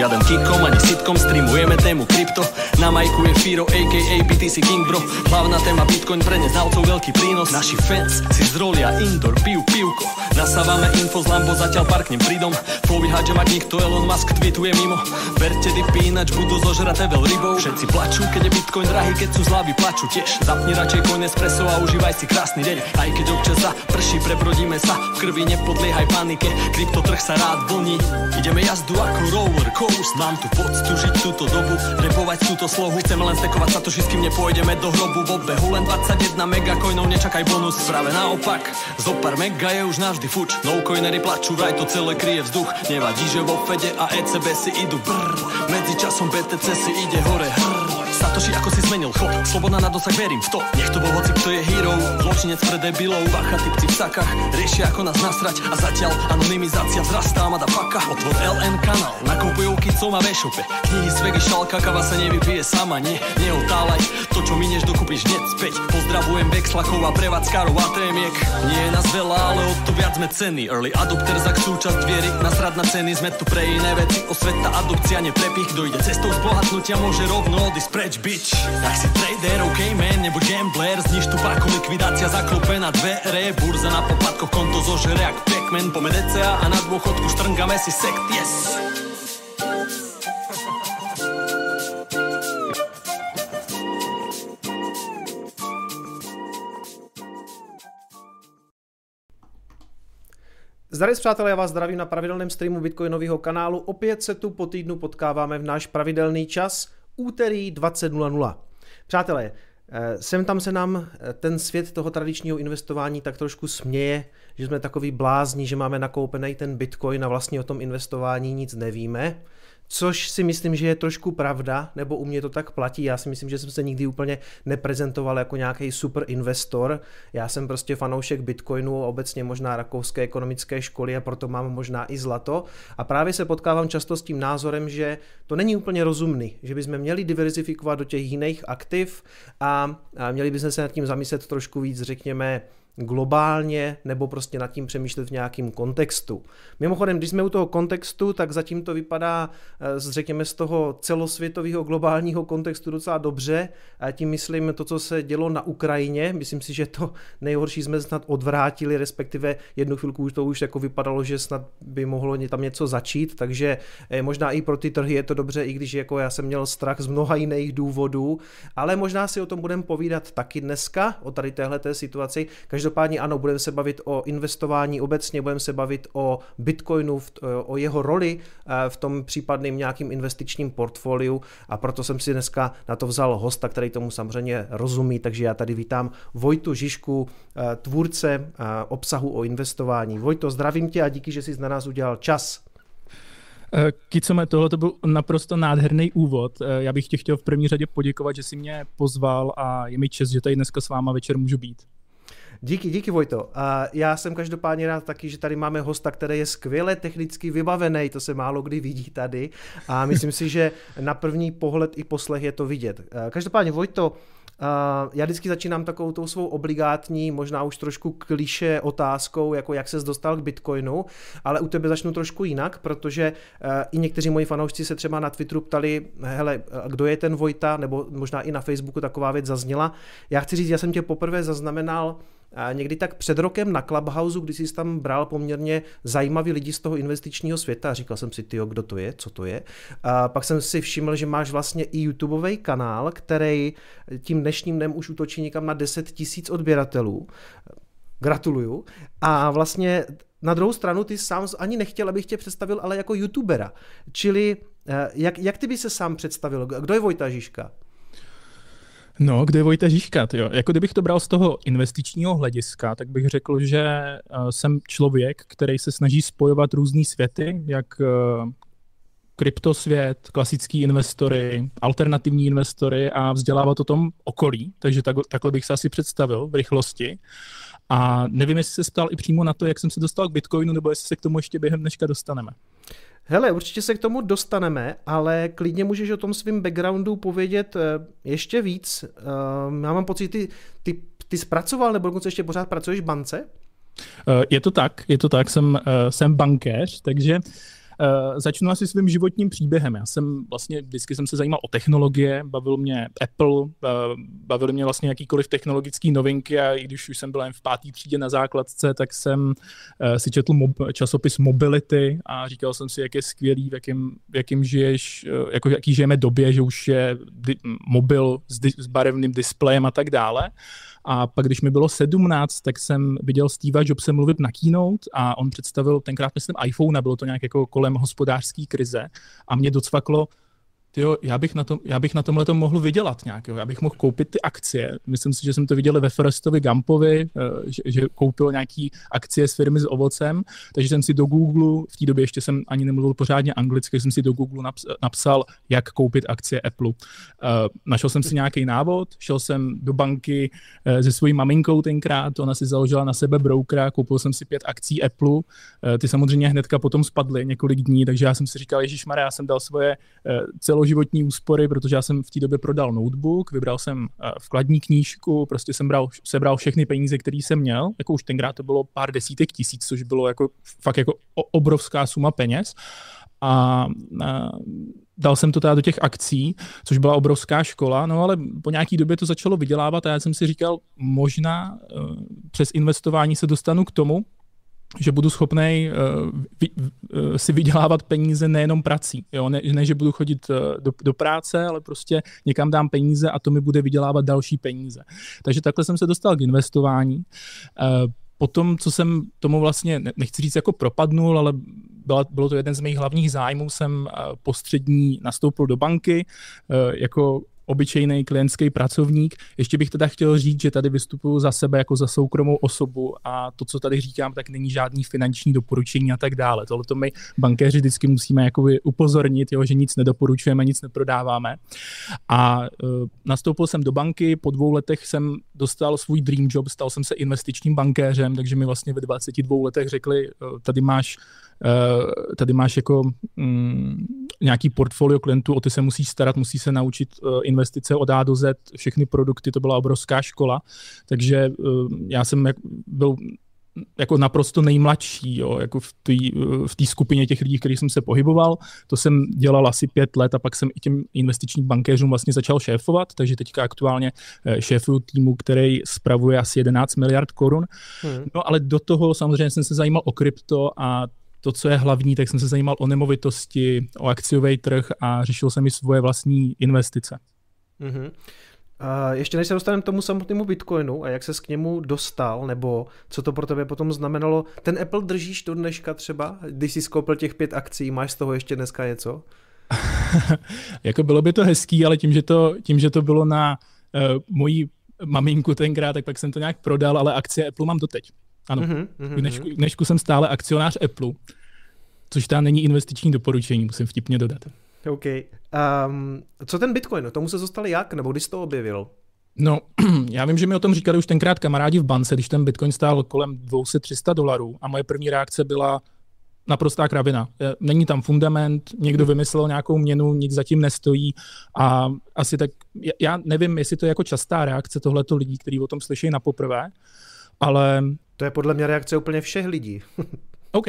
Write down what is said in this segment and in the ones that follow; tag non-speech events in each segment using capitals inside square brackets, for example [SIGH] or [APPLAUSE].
Žiaden kikom ani sitkom, streamujeme tému krypto. Na majku je Firo, aka BTC King bro. Hlavná téma Bitcoin pre neznalcov veľký prínos. Naši fans si zrolia indoor, pijú pivko. Nasávame info z Lambo, zatiaľ parknem pridom. Povíhať, že mať nikto Elon Musk tweetuje mimo. Verte dipy, ináč budú zožraté veľ rybou. Všetci plačú, keď je Bitcoin drahý, keď sú zlavy plačú tiež. Zapni radšej coin espresso a užívaj si krásny deň. Aj keď občas za prší, prebrodíme sa. V krvi nepodliehaj panike, kryptotrh sa rád vlní. Ideme jazdu ako roller coast Mám tu poctu žiť túto dobu, repovať túto slohu. Chceme len stekovať sa to kým nepôjdeme do hrobu V obehu len 21 megacoinov, nečakaj bonus. Práve naopak, zo pár mega je už navždy fuč. No coinery plačú, vraj to celé kryje vzduch. Nevadí, že vo Fede a ECB si idú. Brr Medzi časom BTC si ide hore. Hrr Satoshi ako si zmenil chod? Sloboda na dosah, verím v to. Nech to bol hoci, kto je hero. Zločinec pre debilov. Bacha, typci v sakách Riešia ako nás nasrať. A zatiaľ anonymizácia vzrastá Madafaka Otvor LN kanál. Nakupujú kicom a vešupe Knihy z vegy šalka Kava sa nevypije sama. Nie, neotálaj. To čo minieš dokupíš hneď späť. Pozdravujem Vexlakov a prevádzkarov a témiek Nie je nás veľa, ale o to viac sme ceny. Early adopter za súčasť viery. Nasrad na ceny Sme tu pre iné veci. Osveta, adopcia, neprepich. Kto ide cestou zbohatnutia Môže rovno odísť preč preč, bitch. Tak si trader, ok man, nebuď gambler. Zniž tu páku, likvidácia zaklope na dvere. Burza na poplatkoch, konto zožere jak Pac-Man. Pome DCA a na dôchodku štrngame si sekt, yes. Zdravím přátelé, já vás zdravím na pravidelném streamu Bitcoinového kanálu. Opět se tu po týdnu potkáváme v náš pravidelný čas úterý 20.00. Přátelé, eh, sem tam se nám eh, ten svět toho tradičního investování tak trošku směje, že jsme takový blázni, že máme nakoupený ten bitcoin a vlastně o tom investování nic nevíme. Což si myslím, že je trošku pravda, nebo u mě to tak platí. Já si myslím, že jsem se nikdy úplně neprezentoval jako nějaký super investor. Já jsem prostě fanoušek Bitcoinu, obecně možná rakouské ekonomické školy a proto mám možná i zlato. A právě se potkávám často s tím názorem, že to není úplně rozumný, že bychom měli diverzifikovat do těch jiných aktiv a, a měli bychom se nad tím zamyslet trošku víc, řekněme, globálně nebo prostě nad tím přemýšlet v nějakém kontextu. Mimochodem, když jsme u toho kontextu, tak zatím to vypadá, eh, řekněme, z toho celosvětového globálního kontextu docela dobře. A tím myslím to, co se dělo na Ukrajině. Myslím si, že to [LAUGHS] nejhorší jsme snad odvrátili, respektive jednu chvilku už to už jako vypadalo, že snad by mohlo tam něco začít, takže eh, možná i pro ty trhy je to dobře, i když jako já jsem měl strach z mnoha jiných důvodů, ale možná si o tom budeme povídat taky dneska, o tady téhle situaci. Každopádně ano, budeme se bavit o investování obecně, budeme se bavit o Bitcoinu, o jeho roli eh, v tom případným nějakým investičním portfoliu a proto jsem si dneska na to vzal hosta, který tomu samozřejmě rozumí, takže já tady vítám Vojtu Žižku, eh, tvůrce obsahu o investování. Vojto, zdravím tě a díky, že jsi na nás udělal čas. Kicome, tohle to byl naprosto nádherný úvod. Já bych tě chtěl v první řadě poděkovat, že jsi mě pozval a je mi čest, že tady dneska s váma večer můžu být. Díky, díky Vojto. A já jsem každopádně rád taky, že tady máme hosta, který je skvěle technicky vybavený, to se málo kdy vidí tady a myslím si, že na první pohled i poslech je to vidět. Každopádně Vojto, já vždycky začínám takovou tou svou obligátní, možná už trošku kliše otázkou, jako jak ses dostal k Bitcoinu, ale u tebe začnu trošku jinak, protože uh, i někteří moji fanoušci se třeba na Twitteru ptali, hele, kdo je ten Vojta, nebo možná i na Facebooku taková věc zazněla. Já chci říct, já jsem tě poprvé zaznamenal někdy tak před rokem na Clubhouse, kdy jsi tam bral poměrně zajímavý lidi z toho investičního světa říkal jsem si, tyjo, kdo to je, co to je. A pak jsem si všiml, že máš vlastně i YouTubeový kanál, který tím dnešním dnem už útočí někam na 10 tisíc odběratelů. Gratuluju. A vlastně na druhou stranu ty sám ani nechtěl, abych tě představil, ale jako youtubera. Čili eh, jak, jak ty by se sám představil? Kdo je Vojta Žižka? No, kde je Vojta Žižka, jo? Jako kdybych to bral z toho investičního hlediska, tak bych řekl, že uh, jsem člověk, který se snaží spojovat různé světy, jak uh, kryptosvět, klasický investory, alternativní investory a vzdělávat o tom okolí, takže tak, takhle bych se asi představil v rychlosti. A nevím, jestli se ptal i přímo na to, jak jsem se dostal k Bitcoinu, nebo jestli se k tomu ještě během dneška dostaneme. Hele, určitě se k tomu dostaneme, ale klidně můžeš o tom svým backgroundu povědět eh, ještě víc. Ehm, já mám pocit, ty, ty, ty zpracoval, nebo dokonce ještě pořád pracuješ v bance? Eh, je to tak, je to tak, jsem, eh, jsem bankéř, takže začnu asi svým životním příběhem. Já jsem vlastně, vždycky jsem se zajímal o technologie, bavil mě Apple, uh, bavil mě vlastně jakýkoliv technologické novinky a i když už jsem byl jen v pátý třídě na základce, tak jsem uh, si četl mob- časopis Mobility a říkal jsem si, jak je skvělý, v jakým, v jakým žiješ, jako jaký žijeme době, že už je mobil s, di- s barevným displejem a tak dále. A pak, když mi bylo 17, tak jsem viděl Steve Jobse mluvit na keynote a on představil tenkrát, myslím, iPhone, bylo to nějak jako kolem hospodářské krize. A mě docvaklo, tyjo, já bych na, tom, já bych na tomhle tom mohl vydělat nějak, jo. já bych mohl koupit ty akcie. Myslím si, že jsem to viděl ve Forestovi Gumpovi, eh, že, že koupil nějaký akcie z firmy s ovocem, takže jsem si do Google, v té době ještě jsem ani nemluvil pořádně anglicky, jsem si do Google napsal, jak koupit akcie Apple. Uh, našel jsem si nějaký návod, šel jsem do banky uh, se svojí maminkou tenkrát, ona si založila na sebe broukera, koupil jsem si pět akcí Apple, ty samozřejmě hnedka potom spadly několik dní, takže já jsem si říkal, Ježíš já jsem dal svoje celou celoživotní úspory, protože já jsem v té době prodal notebook, vybral jsem eh, vkladní knížku, prostě jsem bral, sebral všechny peníze, které jsem měl, jako už tenkrát to bylo pár desítek tisíc, což bylo jako fakt jako obrovská suma peněz. A, a dal jsem to teda do těch akcí, což byla obrovská škola, no ale po nějaký době to začalo vydělávat a já jsem si říkal, možná uh, přes investování se dostanu k tomu, že budu schopný uh, uh, si vydělávat peníze nejenom prací. Jo? Ne, ne, že budu chodit uh, do, do práce, ale prostě někam dám peníze a to mi bude vydělávat další peníze. Takže takhle jsem se dostal k investování. Uh, potom, co jsem tomu vlastně, nechci říct jako propadnul, ale byla, bylo to jeden z mých hlavních zájmů, jsem postřední nastoupil do banky jako obyčejný klientský pracovník. Ještě bych teda chtěl říct, že tady vystupuju za sebe jako za soukromou osobu a to, co tady říkám, tak není žádný finanční doporučení a tak dále. Tohle to my bankéři vždycky musíme jakoby upozornit, jo, že nic nedoporučujeme, nic neprodáváme. A uh, nastoupil jsem do banky, po dvou letech jsem dostal svůj dream job, stal jsem se investičním bankéřem, takže mi vlastně ve 22 letech řekli, uh, tady máš tady máš jako um, nějaký portfolio klientů, o ty se musíš starat, musí se naučit uh, investice od A do Z, všechny produkty, to byla obrovská škola, takže uh, já jsem jak, byl jako naprosto nejmladší, jo, jako v té v tý skupině těch lidí, kterých jsem se pohyboval. To jsem dělal asi pět let a pak jsem i těm investičním bankéřům vlastně začal šéfovat, takže teďka aktuálně šéfuju týmu, který spravuje asi 11 miliard korun. Hmm. No ale do toho samozřejmě jsem se zajímal o krypto a to, co je hlavní, tak jsem se zajímal o nemovitosti, o akciový trh a řešil jsem i svoje vlastní investice. Mm-hmm. A ještě než se dostaneme k tomu samotnému Bitcoinu a jak se k němu dostal, nebo co to pro tebe potom znamenalo, ten Apple držíš do dneška třeba, když jsi skoupil těch pět akcí, máš z toho ještě dneska něco? [LAUGHS] jako bylo by to hezký, ale tím, že to, tím, že to bylo na uh, moji maminku tenkrát, tak pak jsem to nějak prodal, ale akcie Apple mám doteď. Ano, mm-hmm, v dnešku, v dnešku jsem stále akcionář Apple, což tam není investiční doporučení, musím vtipně dodat. OK. Um, co ten Bitcoin? Tomu se zostali jak? Nebo kdy jsi to objevil? No, [CLEARS THROAT] já vím, že mi o tom říkali už tenkrát kamarádi v bance, když ten Bitcoin stál kolem 200-300 dolarů a moje první reakce byla naprostá kravina. Není tam fundament, někdo vymyslel nějakou měnu, nic zatím nestojí a asi tak, já nevím, jestli to je jako častá reakce tohleto lidí, kteří o tom slyší na poprvé, ale to je podle mě reakce úplně všech lidí. [LAUGHS] OK.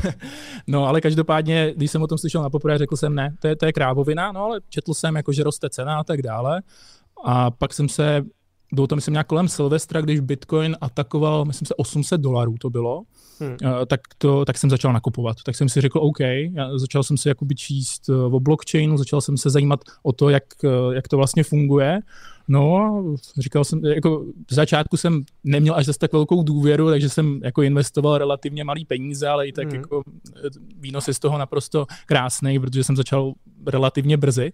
[LAUGHS] no ale každopádně, když jsem o tom slyšel na poprvé, řekl jsem ne, to je, to je krávovina, no ale četl jsem, jako, že roste cena a tak dále. A pak jsem se, bylo to myslím nějak kolem Silvestra, když Bitcoin atakoval, myslím se 800 dolarů to bylo, hmm. tak, to, tak jsem začal nakupovat. Tak jsem si řekl, OK, já začal jsem se jakoby číst eh, o blockchainu, začal jsem se zajímat o to, jak, eh, jak to vlastně funguje. No, říkal jsem, jako v začátku jsem neměl až zase tak velkou důvěru, takže jsem jako investoval relativně malý peníze, ale i tak hmm. jako výnos je z toho naprosto krásný, protože jsem začal relativně brzy.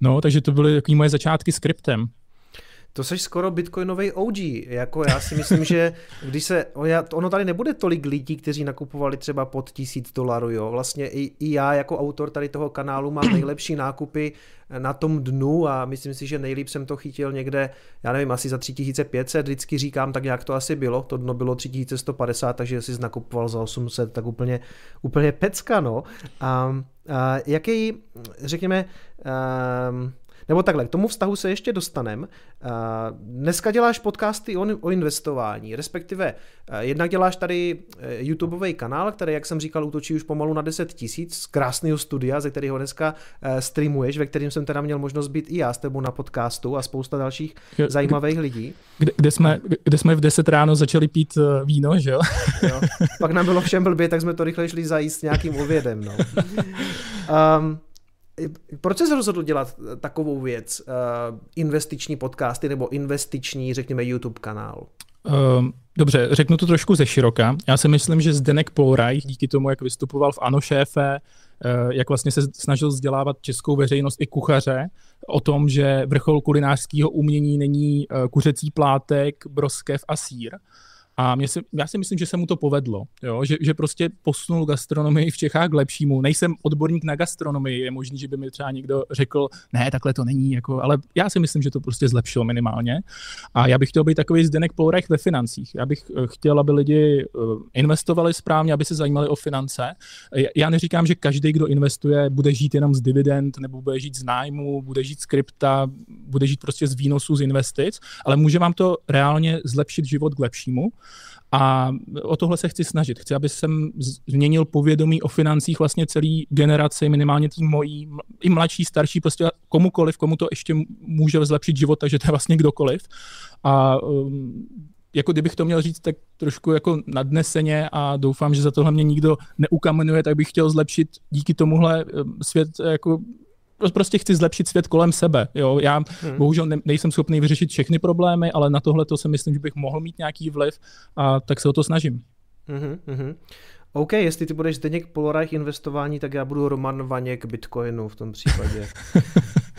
No, takže to byly takové moje začátky s kryptem to seš skoro bitcoinový OG. Jako já si myslím, že když se, ono tady nebude tolik lidí, kteří nakupovali třeba pod tisíc dolarů, jo. Vlastně i, i já jako autor tady toho kanálu mám [CLEARS THROAT] nejlepší nákupy na tom dnu a myslím si, že nejlíp jsem to chytil někde, já nevím, asi za 3500, vždycky říkám tak, jak to asi bylo, to dno bylo 3150, takže jsi nakupoval za 800, tak úplně, úplně pecka, no. A, a jaký, řekněme, um, nebo takhle, k tomu vztahu se ještě dostanem. Dneska děláš podcasty o, investování, respektive jednak děláš tady YouTubeový kanál, který, jak jsem říkal, útočí už pomalu na 10 tisíc z krásného studia, ze kterého dneska streamuješ, ve kterém jsem teda měl možnost být i já s tebou na podcastu a spousta dalších zajímavých lidí. Kde, kde, jsme, kde jsme v 10 ráno začali pít víno, že jo? jo. Pak nám bylo všem blbě, tak jsme to rychle šli zajíst s nějakým obědem. No. Um, [LAUGHS] proč jsi rozhodl dělat takovou věc, uh, investiční podcasty nebo investiční, řekněme, YouTube kanál? Um, dobře, řeknu to trošku ze široka. Já si myslím, že Zdenek Polraj, díky tomu, jak vystupoval v Ano šéfe, uh, jak vlastně se snažil vzdělávat českou veřejnost i kuchaře o tom, že vrchol kulinářského umění není kuřecí plátek, broskev a sír, a mě si, já si myslím, že se mu to povedlo, jo? Že, že prostě posunul gastronomii v Čechách k lepšímu. Nejsem odborník na gastronomii, je možný, že by mi třeba někdo řekl, ne, takhle to není, jako, ale já si myslím, že to prostě zlepšilo minimálně. A já bych chtěl být takový Zdenek Pourech ve financích. Já bych eh, chtěl, aby lidi eh, investovali správně, aby se zajímali o finance. Já neříkám, že každý, kdo investuje, bude žít jenom z dividend, nebo bude žít z nájmu, bude žít z krypta, bude žít prostě z výnosů z investic, ale může vám to reálně zlepšit život k lepšímu. A o tohle se chci snažit. Chci, aby jsem změnil povědomí o financích vlastně celý generaci, minimálně tým mojí, i mladší, starší, prostě komukoliv, komu to ještě může zlepšit život, takže to je vlastně kdokoliv. A um, jako kdybych to měl říct tak trošku jako nadneseně a doufám, že za tohle mě nikdo neukamenuje, tak bych chtěl zlepšit díky tomuhle um, svět jako prostě chci zlepšit svět kolem sebe. Jo? Já hmm. bohužel ne, nejsem schopný vyřešit všechny problémy, ale na tohle to si myslím, že bych mohl mít nějaký vliv a tak se o to snažím. Hmm, OK, jestli ty budeš Zdeněk Polorajch investování, tak já budu Roman Vaněk Bitcoinu v tom případě. [LAUGHS]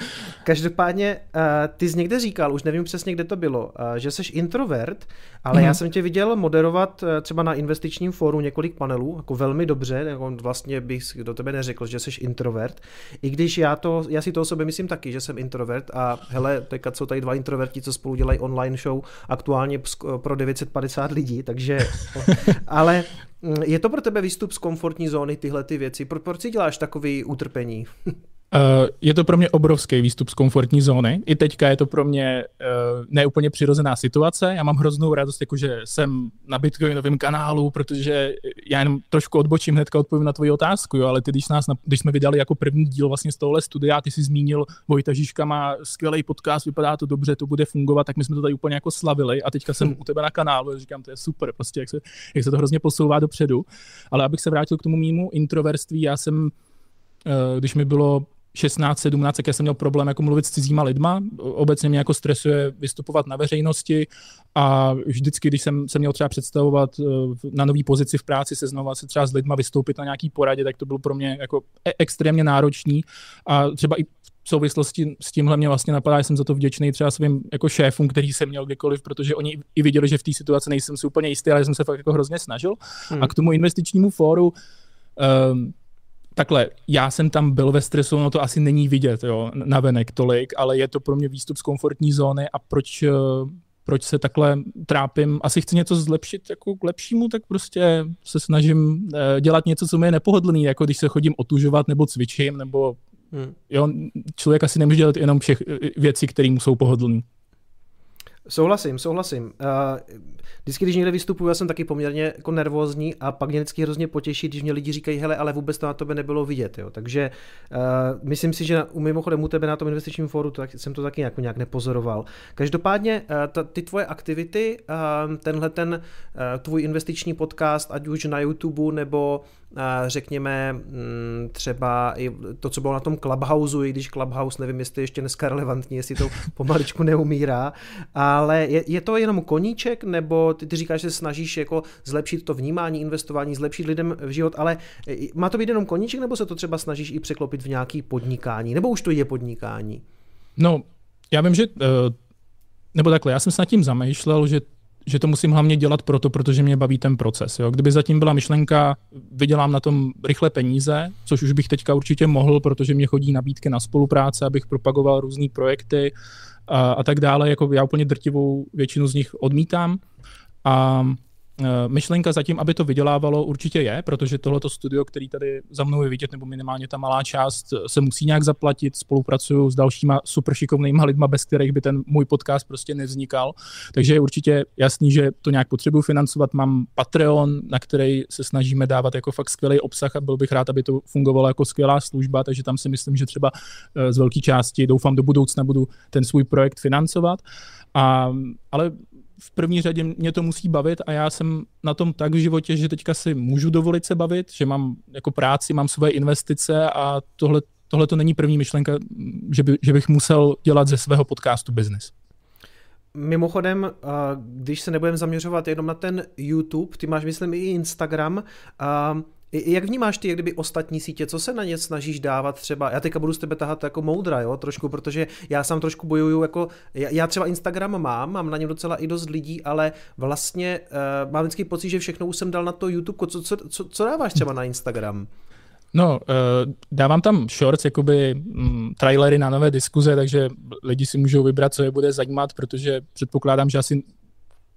Každopádně, uh, ty jsi někde říkal, už nevím přesně, kde to bylo, uh, že jsi introvert, ale mm-hmm. já jsem tě viděl moderovat uh, třeba na investičním fóru několik panelů, jako velmi dobře, jako vlastně bych do tebe neřekl, že jsi introvert, i když já, to, já si to o sobě myslím taky, že jsem introvert a hele, teďka jsou tady dva introverti, co spolu dělají online show aktuálně pro 950 lidí, takže, [LAUGHS] ale mm, je to pro tebe výstup z komfortní zóny tyhle ty věci? Pro, proč si děláš takový utrpení? [LAUGHS] Uh, je to pro mě obrovský výstup z komfortní zóny. I teďka je to pro mě uh, neúplně přirozená situace. Já mám hroznou radost, jakože jsem na Bitcoinovém kanálu, protože já jenom trošku odbočím hnedka odpovím na tvoji otázku, jo, ale ty, když, nás, když jsme vydali jako první díl vlastně z tohohle studia, ty jsi zmínil, Vojta Žižka má skvělý podcast, vypadá to dobře, to bude fungovat, tak my jsme to tady úplně jako slavili a teďka jsem hmm. u tebe na kanálu a říkám, to je super, prostě jak se, jak se to hrozně posouvá dopředu. Ale abych se vrátil k tomu mýmu introverství, já jsem, uh, když mi bylo 16, 17, jak jsem měl problém jako mluvit s cizíma lidma. Obecně mě jako stresuje vystupovat na veřejnosti a vždycky, když jsem se měl třeba představovat eh, na nový pozici v práci, seznovat se třeba s lidma, vystoupit na nějaký poradě, tak to bylo pro mě jako e- extrémně náročný a třeba i v souvislosti s tímhle mě vlastně napadá, že jsem za to vděčný třeba svým jako šéfům, který jsem měl kdykoliv, protože oni i viděli, že v té situaci nejsem si úplně jistý, ale jsem se fakt jako hrozně snažil. Hmm. A k tomu investičnímu fóru um, takhle, já jsem tam byl ve stresu, no to asi není vidět, jo, na venek tolik, ale je to pro mě výstup z komfortní zóny a proč, eh, proč se takhle trápím, asi chci něco zlepšit jako k lepšímu, tak prostě se snažím eh, dělat něco, co mi je nepohodlný, jako když se chodím otužovat nebo cvičím, nebo hmm. jo, člověk asi nemůže dělat jenom všech eh, věcí, které mu jsou pohodlné. Souhlasím, souhlasím. Uh, vždycky, když někde vystupuju, já jsem taky poměrně jako nervózní a pak mě vždycky hrozně potěší, když mě lidi říkají, hele, ale vůbec to na tebe nebylo vidět. Jo. Takže uh, myslím si, že na, mimochodem u tebe na tom investičním fóru tak jsem to taky jako nějak nepozoroval. Každopádně uh, ta, ty tvoje aktivity, uh, tenhle ten uh, tvůj investiční podcast, ať už na YouTube nebo řekněme mm, třeba i to, co bylo na tom Clubhouse, i když Clubhouse, nevím, jestli ještě dneska relevantní, jestli to [LAUGHS] pomaličku neumírá, ale je, je to jenom koníček, nebo ty, ty říkáš, že se snažíš jako zlepšit to vnímání, investování, zlepšit lidem v život, ale má to být jenom koníček, nebo se to třeba snažíš i překlopit v nějaký podnikání, nebo už to je podnikání? No, já vím, že, eh, nebo takhle, já jsem se nad tím zamýšlel, že že to musím hlavně dělat proto, protože mě baví ten proces. Jo. Kdyby zatím byla myšlenka, vydělám na tom rychle peníze, což už bych teďka určitě mohl, protože mě chodí nabídky na spolupráce, abych propagoval různé projekty a, a tak dále. Jako já úplně drtivou většinu z nich odmítám. A myšlenka zatím, aby to vydělávalo, určitě je, protože tohleto studio, který tady za mnou je vidět, nebo minimálně ta malá část, se musí nějak zaplatit. Spolupracuju s dalšíma super šikovnýma lidma, bez kterých by ten můj podcast prostě nevznikal. Takže je určitě jasný, že to nějak potřebuji financovat. Mám Patreon, na který se snažíme dávat jako fakt skvělý obsah a byl bych rád, aby to fungovalo jako skvělá služba, takže tam si myslím, že třeba z velké části doufám do budoucna budu ten svůj projekt financovat. A, ale v první řadě mě to musí bavit a já jsem na tom tak v životě, že teďka si můžu dovolit se bavit, že mám jako práci, mám svoje investice a tohle, tohle to není první myšlenka, že, by, že bych musel dělat ze svého podcastu business. Mimochodem, když se nebudeme zaměřovat jenom na ten YouTube, ty máš, myslím, i Instagram, jak vnímáš ty, jak kdyby ostatní sítě, co se na ně snažíš dávat třeba, já teďka budu z tebe tahat jako moudra, jo, trošku, protože já sám trošku bojuju jako, já třeba Instagram mám, mám na něm docela i dost lidí, ale vlastně uh, mám vždycky pocit, že všechno už jsem dal na to YouTube, co, co, co, co dáváš třeba na Instagram? No, uh, dávám tam shorts, jakoby um, trailery na nové diskuze, takže lidi si můžou vybrat, co je bude zajímat, protože předpokládám, že asi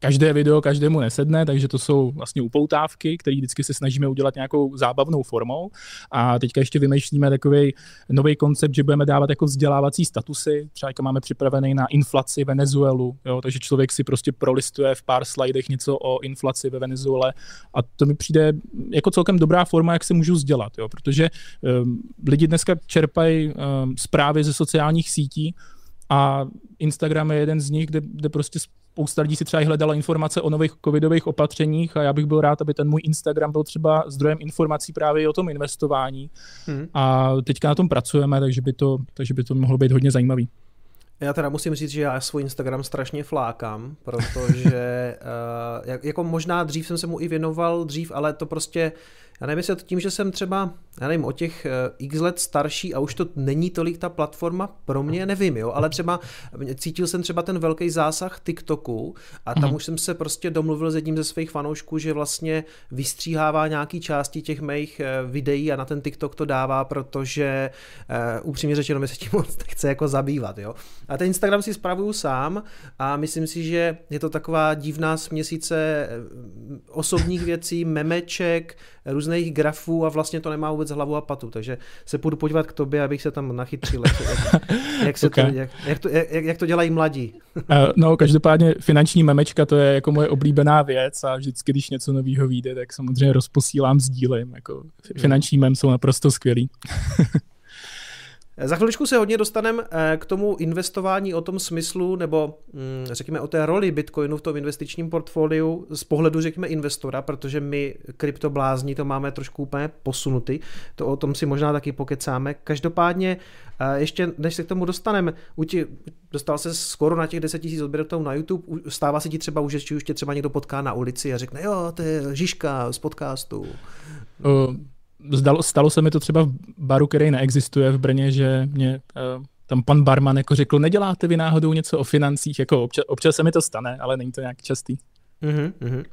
každé video každému nesedne, takže to jsou vlastně upoutávky, které vždycky se snažíme udělat nějakou zábavnou formou. A teďka ještě vymýšlíme takový nový koncept, že budeme dávat jako vzdělávací statusy. Třeba jako máme připravený na inflaci Venezuelu, jo, takže člověk si prostě prolistuje v pár slajdech něco o inflaci ve Venezuele a to mi přijde jako celkem dobrá forma, jak se můžu vzdělat, jo, protože um, lidi dneska čerpají um, zprávy ze sociálních sítí, a Instagram je jeden z nich, kde, kde prostě spousta lidí si třeba hledala informace o nových covidových opatřeních a já bych byl rád, aby ten můj Instagram byl třeba zdrojem informací právě o tom investování. Hmm. A teďka na tom pracujeme, takže by to, takže by to mohlo být hodně zajímavý. Já teda musím říct, že já svůj Instagram strašně flákám, protože [LAUGHS] uh, jako možná dřív jsem se mu i věnoval dřív, ale to prostě já nevím, jestli to tím, že jsem třeba, já nevím, o těch eh, x let starší a už to není tolik ta platforma pro mě, nevím, jo, ale třeba cítil jsem třeba ten velký zásah TikToku a tam mm. už jsem se prostě domluvil s jedním ze svých fanoušků, že vlastně vystříhává nějaký části těch mých eh, videí a na ten TikTok to dává, protože uh, upřímně řečeno mi se tím moc chce jako zabývat, jo. A ten Instagram si spravuju sám a myslím si, že je to taková divná směsice osobních věcí, memeček, různých grafů a vlastně to nemá vůbec hlavu a patu, takže se půjdu podívat k tobě, abych se tam nachytřil, jak, [LAUGHS] jak, se okay. to, jak, jak, to, jak, jak to dělají mladí. uh, [LAUGHS] no, každopádně finanční memečka, to je jako moje oblíbená věc a vždycky, když něco nového vyjde, tak samozřejmě rozposílám, sdílím, jako finanční mem jsou naprosto skvělý. [LAUGHS] Za chviličku se hodně dostaneme eh, k tomu investování o tom smyslu, nebo mm, řekněme o té roli Bitcoinu v tom investičním portfoliu z pohledu, řekněme, investora, protože my kryptoblázni to máme trošku úplně posunutý, to o tom si možná taky pokecáme. Každopádně, eh, ještě než se k tomu dostaneme, dostal se skoro na těch 10 000 odběratelů na YouTube, stává se ti třeba už, že už tě třeba někdo potká na ulici a řekne, jo, to je Žižka z podcastu. Uh zdalo, stalo se mi to třeba v baru, který neexistuje v Brně, že mě uh, tam pan barman jako řekl, neděláte vy náhodou něco o financích, jako občas, občas se mi to stane, ale není to nějak častý. Mm-hmm.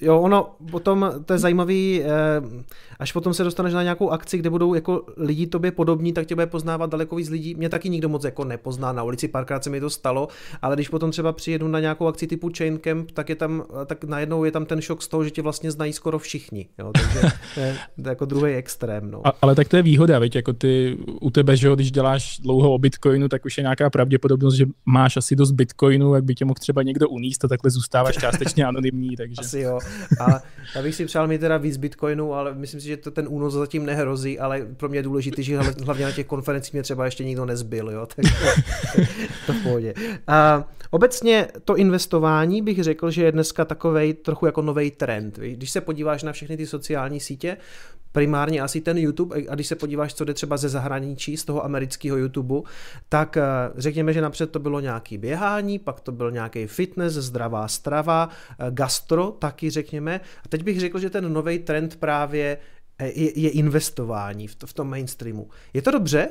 Jo, ono potom, to je zajímavý, eh, až potom se dostaneš na nějakou akci, kde budou jako lidi tobě podobní, tak tě bude poznávat daleko víc lidí. Mě taky nikdo moc jako nepozná na ulici, párkrát se mi to stalo, ale když potom třeba přijedu na nějakou akci typu Chain Camp, tak je tam, tak najednou je tam ten šok z toho, že tě vlastně znají skoro všichni. Jo, takže to [LAUGHS] je, to je jako druhý extrém. No. A, ale tak to je výhoda, viď? jako ty u tebe, že jo, když děláš dlouho o Bitcoinu, tak už je nějaká pravděpodobnost, že máš asi dost Bitcoinu, jak by tě mohl třeba někdo uníst a takhle zůstáváš částečně anonymní. Takže... Asi jo. A já bych si přál mít teda víc Bitcoinu, ale myslím si, že to ten únos zatím nehrozí, ale pro mě je důležité, že hlavně na těch konferencích mě třeba ještě nikdo nezbyl, jo, tak to, v pohodě. A obecně to investování bych řekl, že je dneska takovej trochu jako nový trend. Když se podíváš na všechny ty sociální sítě, primárně asi ten YouTube, a když se podíváš, co jde třeba ze zahraničí, z toho amerického YouTube, tak eh, řekněme, že napřed to bylo nějaký běhání, pak to byl nějaký fitness, zdravá strava, eh, gastro taky řekněme. A teď bych řekl, že ten nový trend právě eh, je, je investování v, to, v tom mainstreamu. Je to dobře?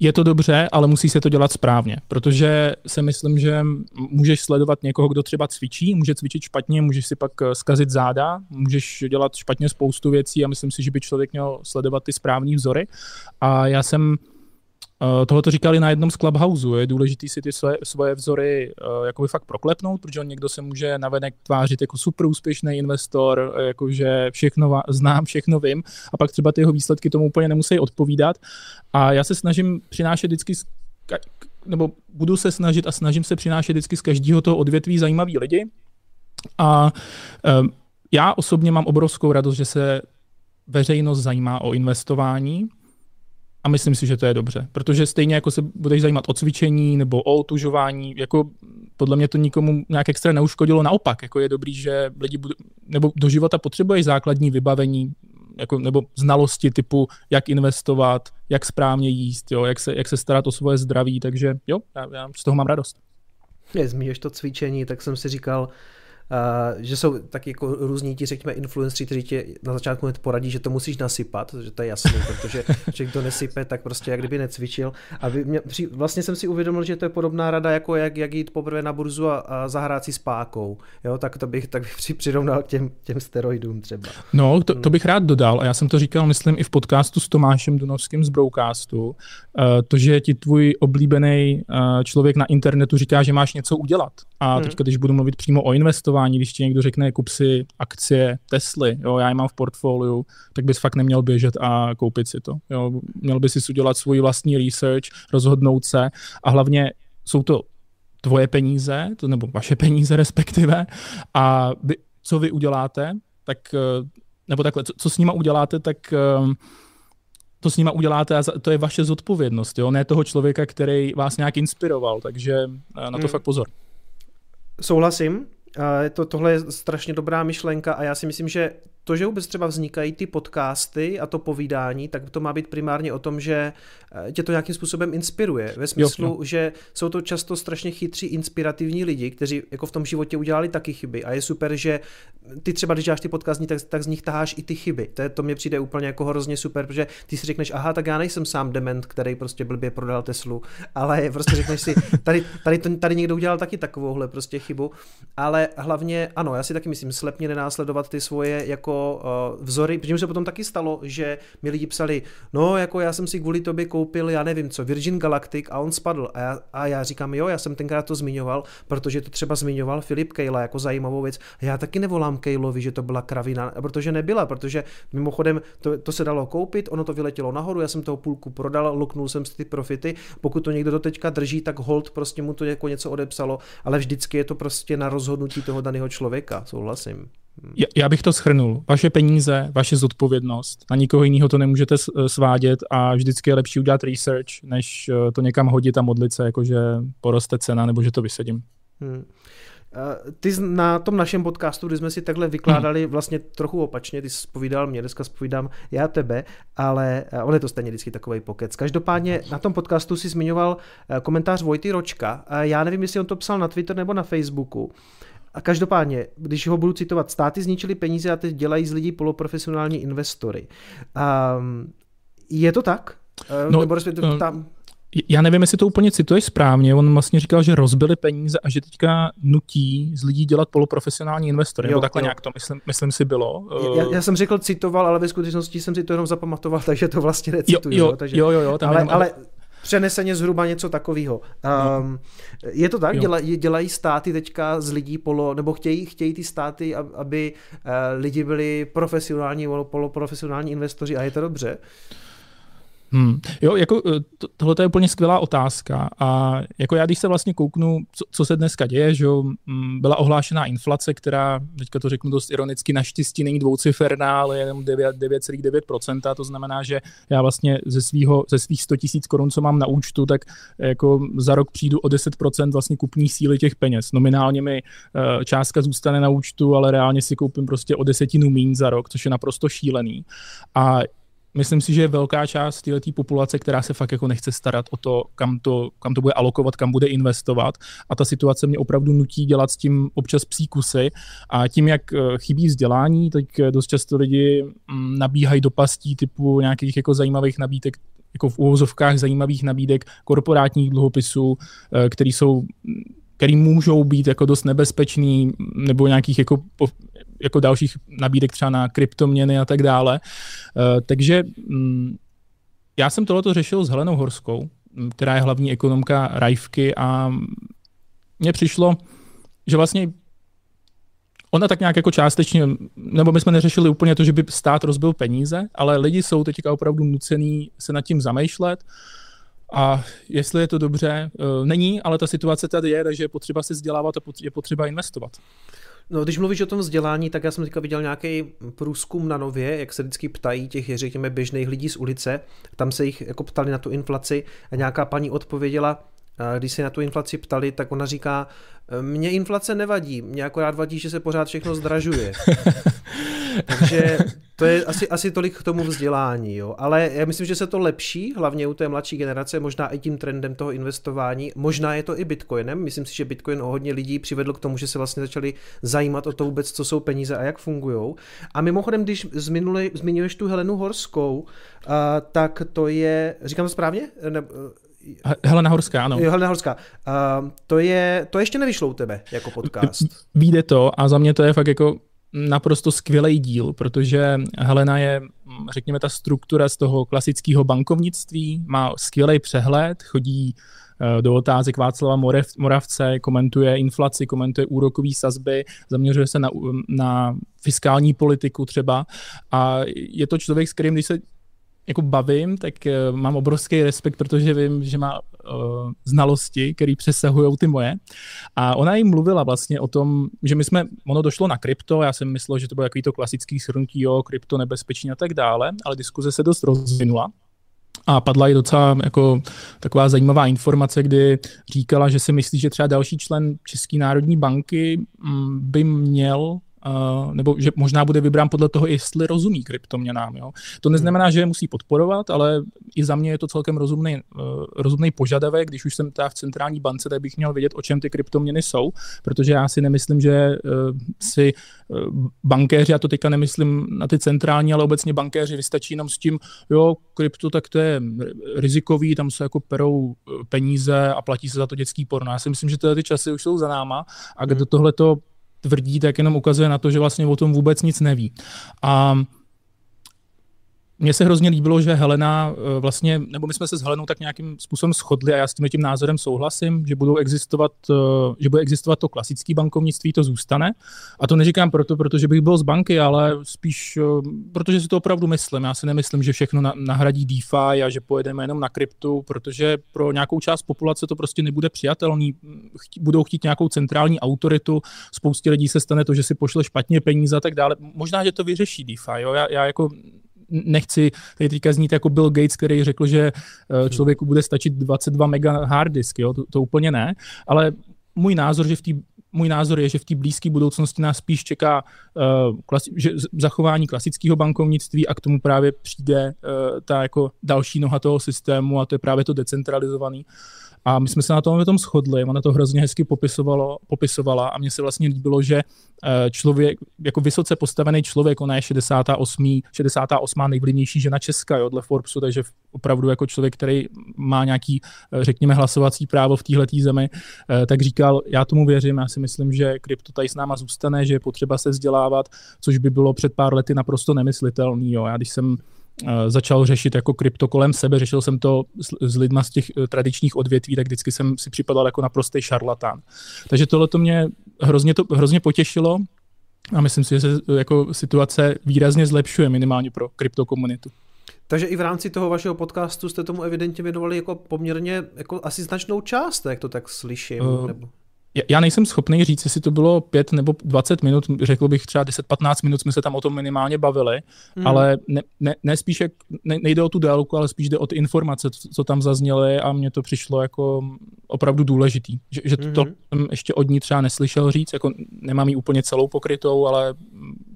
Je to dobře, ale musí se to dělat správně, protože si myslím, že můžeš sledovat někoho, kdo třeba cvičí, může cvičit špatně, můžeš si pak zkazit záda, můžeš dělat špatně spoustu věcí a myslím si, že by člověk měl sledovat ty správní vzory. A já jsem tohle to říkali na jednom z Clubhouse. Je důležité si ty svoje, svoje vzory uh, jakoby fakt proklepnout, protože on někdo se může navenek tvářit jako super úspěšný investor, jakože všechno znám, všechno vím, a pak třeba ty jeho výsledky tomu úplně nemusí odpovídat. A já se snažím přinášet vždycky nebo budu se snažit a snažím se přinášet vždycky z každého toho odvětví zajímavý lidi. A já osobně mám obrovskou radost, že se veřejnost zajímá o investování a myslím si, že to je dobře, protože stejně jako se budeš zajímat o cvičení nebo o otužování, jako podle mě to nikomu nějak extra neuškodilo, naopak, jako je dobrý, že lidi budou, nebo do života potřebuješ základní vybavení, jako, nebo znalosti typu, jak investovat, jak správně jíst, jo, jak, se, jak se starat o svoje zdraví, takže jo, já, já z toho mám radost. Je, zmíněš to cvičení, tak jsem si říkal, že jsou taky jako různí ti, řekněme, influenceri, kteří ti na začátku hned poradí, že to musíš nasypat, že to je jasné, protože člověk to nesype, tak prostě jak kdyby necvičil. A mě, vlastně jsem si uvědomil, že to je podobná rada, jako jak, jak jít poprvé na burzu a, a zahrát si s pákou. Jo, tak to bych, tak bych přirovnal k těm, těm steroidům třeba. No, to, to, bych rád dodal, a já jsem to říkal, myslím, i v podcastu s Tomášem Dunovským z Broadcastu, uh, to, že ti tvůj oblíbený uh, člověk na internetu říká, že máš něco udělat. A hmm. teďka, když budu mluvit přímo o investování, když ti někdo řekne, kup si akcie Tesly, jo, já je mám v portfoliu, tak bys fakt neměl běžet a koupit si to. Jo. Měl bys si udělat svůj vlastní research, rozhodnout se a hlavně jsou to tvoje peníze, to, nebo vaše peníze respektive, a vy, co vy uděláte, tak, eh, nebo takhle, co, co s nima uděláte, tak um, to s nima uděláte a to je vaše zodpovědnost, jo? ne toho člověka, který vás nějak inspiroval, takže eh, na to hmm. fakt pozor. Souhlasím. To, tohle je strašně dobrá myšlenka a já si myslím, že to, že vůbec třeba vznikají ty podcasty a to povídání, tak to má být primárně o tom, že eh, tě to nějakým způsobem inspiruje. Ve smyslu, jo, jo. že jsou to často strašně chytří, inspirativní lidi, kteří jako v tom životě udělali taky chyby. A je super, že ty třeba, když děláš ty podcasty, tak, tak z nich taháš i ty chyby. To, je, to mě přijde úplně jako hrozně super, protože ty si řekneš, aha, tak já nejsem sám dement, který prostě blbě prodal Teslu, ale prostě řekneš si, tady, tady, to, tady někdo udělal taky takovouhle prostě chybu. Ale hlavně, ano, já si taky myslím, slepně nenásledovat ty svoje jako uh, vzory, protože se potom taky stalo, že mi lidi psali, no jako já jsem si kvůli tobě koupil, já nevím co, Virgin Galactic a on spadl. A já, a já říkám, jo, já jsem tenkrát to zmiňoval, protože to třeba zmiňoval Filip Kejla jako zajímavou věc. A já taky nevolám Kejlovi, že to byla kravina, protože nebyla, protože mimochodem to, to se dalo koupit, ono to vyletělo nahoru, já jsem toho půlku prodal, luknul jsem si ty profity, pokud to někdo do teďka drží, tak hold prostě mu to jako něco odepsalo, ale vždycky je to prostě na rozhodnutí toho daného člověka, souhlasím. Já bych to schrnul. Vaše peníze, vaše zodpovědnost. Na nikoho jiného to nemůžete svádět a vždycky je lepší udělat research, než eh, to někam hodit a modlit se, jakože poroste cena nebo že to vysedím. Hmm. Eh, ty na tom našem podcastu, kdy jsme si takhle vykládali hmm. vlastně trochu opačně, ty jsi spovídal mě, dneska spovídám já tebe, ale eh, on je to stejně vždycky takový pokec. Každopádně na tom podcastu si zmiňoval komentář Vojty Ročka. Já nevím, jestli on to psal na Twitter nebo na Facebooku. A každopádně, když ho budu citovat, státy zničily peníze a teď dělají z lidí poloprofesionální investory. Um, je to tak? No, Nebo respektive no, tam... Já nevím, jestli to úplně cituješ správně. On vlastně říkal, že rozbili peníze a že teďka nutí z lidí dělat poloprofesionální investory. Jo, nebo takhle jo. nějak to myslím, myslím si bylo. Já, já, jsem řekl citoval, ale ve skutečnosti jsem si to jenom zapamatoval, [LAUGHS] takže to vlastně necituju. Jo, jo, takže, jo, jo, jo tam ale, jenom, ale přeneseně zhruba něco takového. Um, no. Je to tak? Dělají, dělají státy teďka z lidí polo, nebo chtějí, chtějí ty státy, aby uh, lidi byli profesionální, poloprofesionální investoři a je to dobře? Hmm. Jo, jako eh, to, tohle je úplně skvělá otázka a jako já, když se vlastně kouknu, co, co se dneska děje, že mm, byla ohlášená inflace, která, teďka to řeknu dost ironicky, naštěstí není dvouciferná, ale jenom 9,9%, to znamená, že já vlastně ze, svýho, ze svých 100 tisíc korun, co mám na účtu, tak jako za rok přijdu o 10% vlastně kupní síly těch peněz. Nominálně mi uh, částka zůstane na účtu, ale reálně si koupím prostě o desetinu mín za rok, což je naprosto šílený. A myslím si, že je velká část této populace, která se fakt jako nechce starat o to, kam to, kam to bude alokovat, kam bude investovat. A ta situace mě opravdu nutí dělat s tím občas příkusy. A tím, jak eh, chybí vzdělání, tak eh, dost často lidi mm, nabíhají do pastí typu nějakých jako zajímavých nabídek, jako v úvozovkách zajímavých nabídek korporátních dluhopisů, eh, které jsou který můžou být jako dost nebezpečný, nebo nějakých jako, jako dalších nabídek třeba na kryptoměny a tak dále. Uh, takže um, já jsem tohleto řešil s Helenou Horskou, která je hlavní ekonomka Rajvky a mně přišlo, že vlastně ona tak nějak jako částečně, nebo my jsme neřešili úplně to, že by stát rozbil peníze, ale lidi jsou teďka opravdu nucený se nad tím zamýšlet a jestli je to dobře, eh, není, ale ta situace tady je, takže je potřeba se vzdělávat a je potřeba investovat. No, když mluvíš o tom vzdělání, tak já jsem teďka viděl nějaký průzkum na nově, jak se vždycky ptají těch, řekněme, běžných lidí z ulice. Tam se jich jako ptali na tu inflaci a nějaká paní odpověděla, když se na tu inflaci ptali, tak ona říká, mně inflace nevadí, mě akorát vadí, že se pořád všechno zdražuje. [LAUGHS] Takže to je asi, asi tolik k tomu vzdělání, jo. Ale já myslím, že se to lepší, hlavně u té mladší generace, možná i tím trendem toho investování. Možná je to i Bitcoinem. Myslím si, že Bitcoin o hodně lidí přivedl k tomu, že se vlastně začali zajímat o to vůbec, co jsou peníze a jak fungují. A mimochodem, když zmiňuješ tu Helenu Horskou, uh, tak to je, říkám to správně? Ne, Helena Horská, ano. Jo, Helena Horská. Uh, to, je, to ještě nevyšlo u tebe jako podcast. Víde to a za mě to je fakt jako naprosto skvělý díl, protože Helena je, řekněme, ta struktura z toho klasického bankovnictví, má skvělý přehled, chodí eh, do otázek Václava Moravce, komentuje inflaci, komentuje úrokové sazby, zaměřuje se na, na fiskální politiku třeba a je to člověk, s kterým, když se jako bavím, tak uh, mám obrovský respekt, protože vím, že má uh, znalosti, které přesahují ty moje. A ona jim mluvila vlastně o tom, že my jsme, ono došlo na krypto, já jsem myslel, že to bylo takový to klasický shrnutí, jo, krypto nebezpečný a tak dále, ale diskuze se dost rozvinula. A padla i docela jako taková zajímavá informace, kdy říkala, že si myslí, že třeba další člen České národní banky mm, by měl Uh, nebo že možná bude vybrán podle toho, jestli rozumí kryptoměnám. Jo? To neznamená, že je musí podporovat, ale i za mě je to celkem rozumný, uh, rozumný požadavek. Když už jsem teda v centrální bance, tak bych měl vědět, o čem ty kryptoměny jsou, protože já si nemyslím, že uh, si uh, bankéři, a to teďka nemyslím na ty centrální, ale obecně bankéři vystačí jenom s tím, jo, krypto, tak to je rizikový, tam se jako perou peníze a platí se za to dětský porno. Já si myslím, že tyhle ty časy už jsou za náma a kdo hmm. Tvrdí, tak jenom ukazuje na to, že vlastně o tom vůbec nic neví. A mně se hrozně líbilo, že Helena eh, vlastně, nebo my jsme se s Helenou tak nějakým způsobem shodli a já s tím tím názorem souhlasím, že budou existovat, eh, že bude existovat to klasické bankovnictví, to zůstane. A to neříkám proto, protože bych byl z banky, ale spíš, eh, protože si to opravdu myslím. Já si nemyslím, že všechno nahradí DeFi a že pojedeme jenom na kryptu, protože pro nějakou část populace to prostě nebude přijatelný. Budou chtít nějakou centrální autoritu, spoustě lidí se stane to, že si pošle špatně peníze a tak dále. Možná, že to vyřeší DeFi. Jo? Já, já jako nechci tady teďka znít jako Bill Gates, který řekl, že eh, člověku bude stačit 22 mega hard disk, jo? To, to úplně ne, ale můj názor, že v té můj názor je, že v té blízké budoucnosti nás spíš čeká uh, klasi- že zachování klasického bankovnictví a k tomu právě přijde uh, ta jako další noha toho systému a to je právě to decentralizovaný. A my jsme se na tom, tom shodli, ona to hrozně hezky popisovalo, popisovala a mně se vlastně líbilo, že eh, člověk, jako vysoce postavený člověk, ona je 68. 68. nejvlivnější žena Česka, jo, dle Forbesu, takže opravdu jako člověk, který má nějaký, eh, řekněme, hlasovací právo v téhle zemi, eh, tak říkal, já tomu věřím, já si myslím, že krypto tady s náma zůstane, že je potřeba se vzdělávat, což by bylo před pár lety naprosto nemyslitelný. Jo. Já když jsem začal řešit jako krypto kolem sebe, řešil jsem to s, s lidma z těch eh, tradičních odvětví, tak vždycky jsem si připadal jako naprostý šarlatán. Takže tohle to mě hrozně, to, hrozně potěšilo a myslím si, že se eh, jako situace výrazně zlepšuje minimálně pro kryptokomunitu. Takže i v rámci toho vašeho podcastu jste tomu evidentně věnovali jako poměrně jako asi značnou část, jak to tak slyším. Uh, nebo já nejsem schopný říct, jestli to bylo 5 nebo 20 minut, řekl bych třeba 10-15 minut jsme se tam o tom minimálně bavili, mm. ale ne, ne, ne spíš, jak, ne, nejde o tu délku, ale spíš jde o ty informace, co tam zazněly a mně to přišlo jako opravdu důležitý. Že, že to mm-hmm. jsem ještě od ní třeba neslyšel říct, jako nemám ji úplně celou pokrytou, ale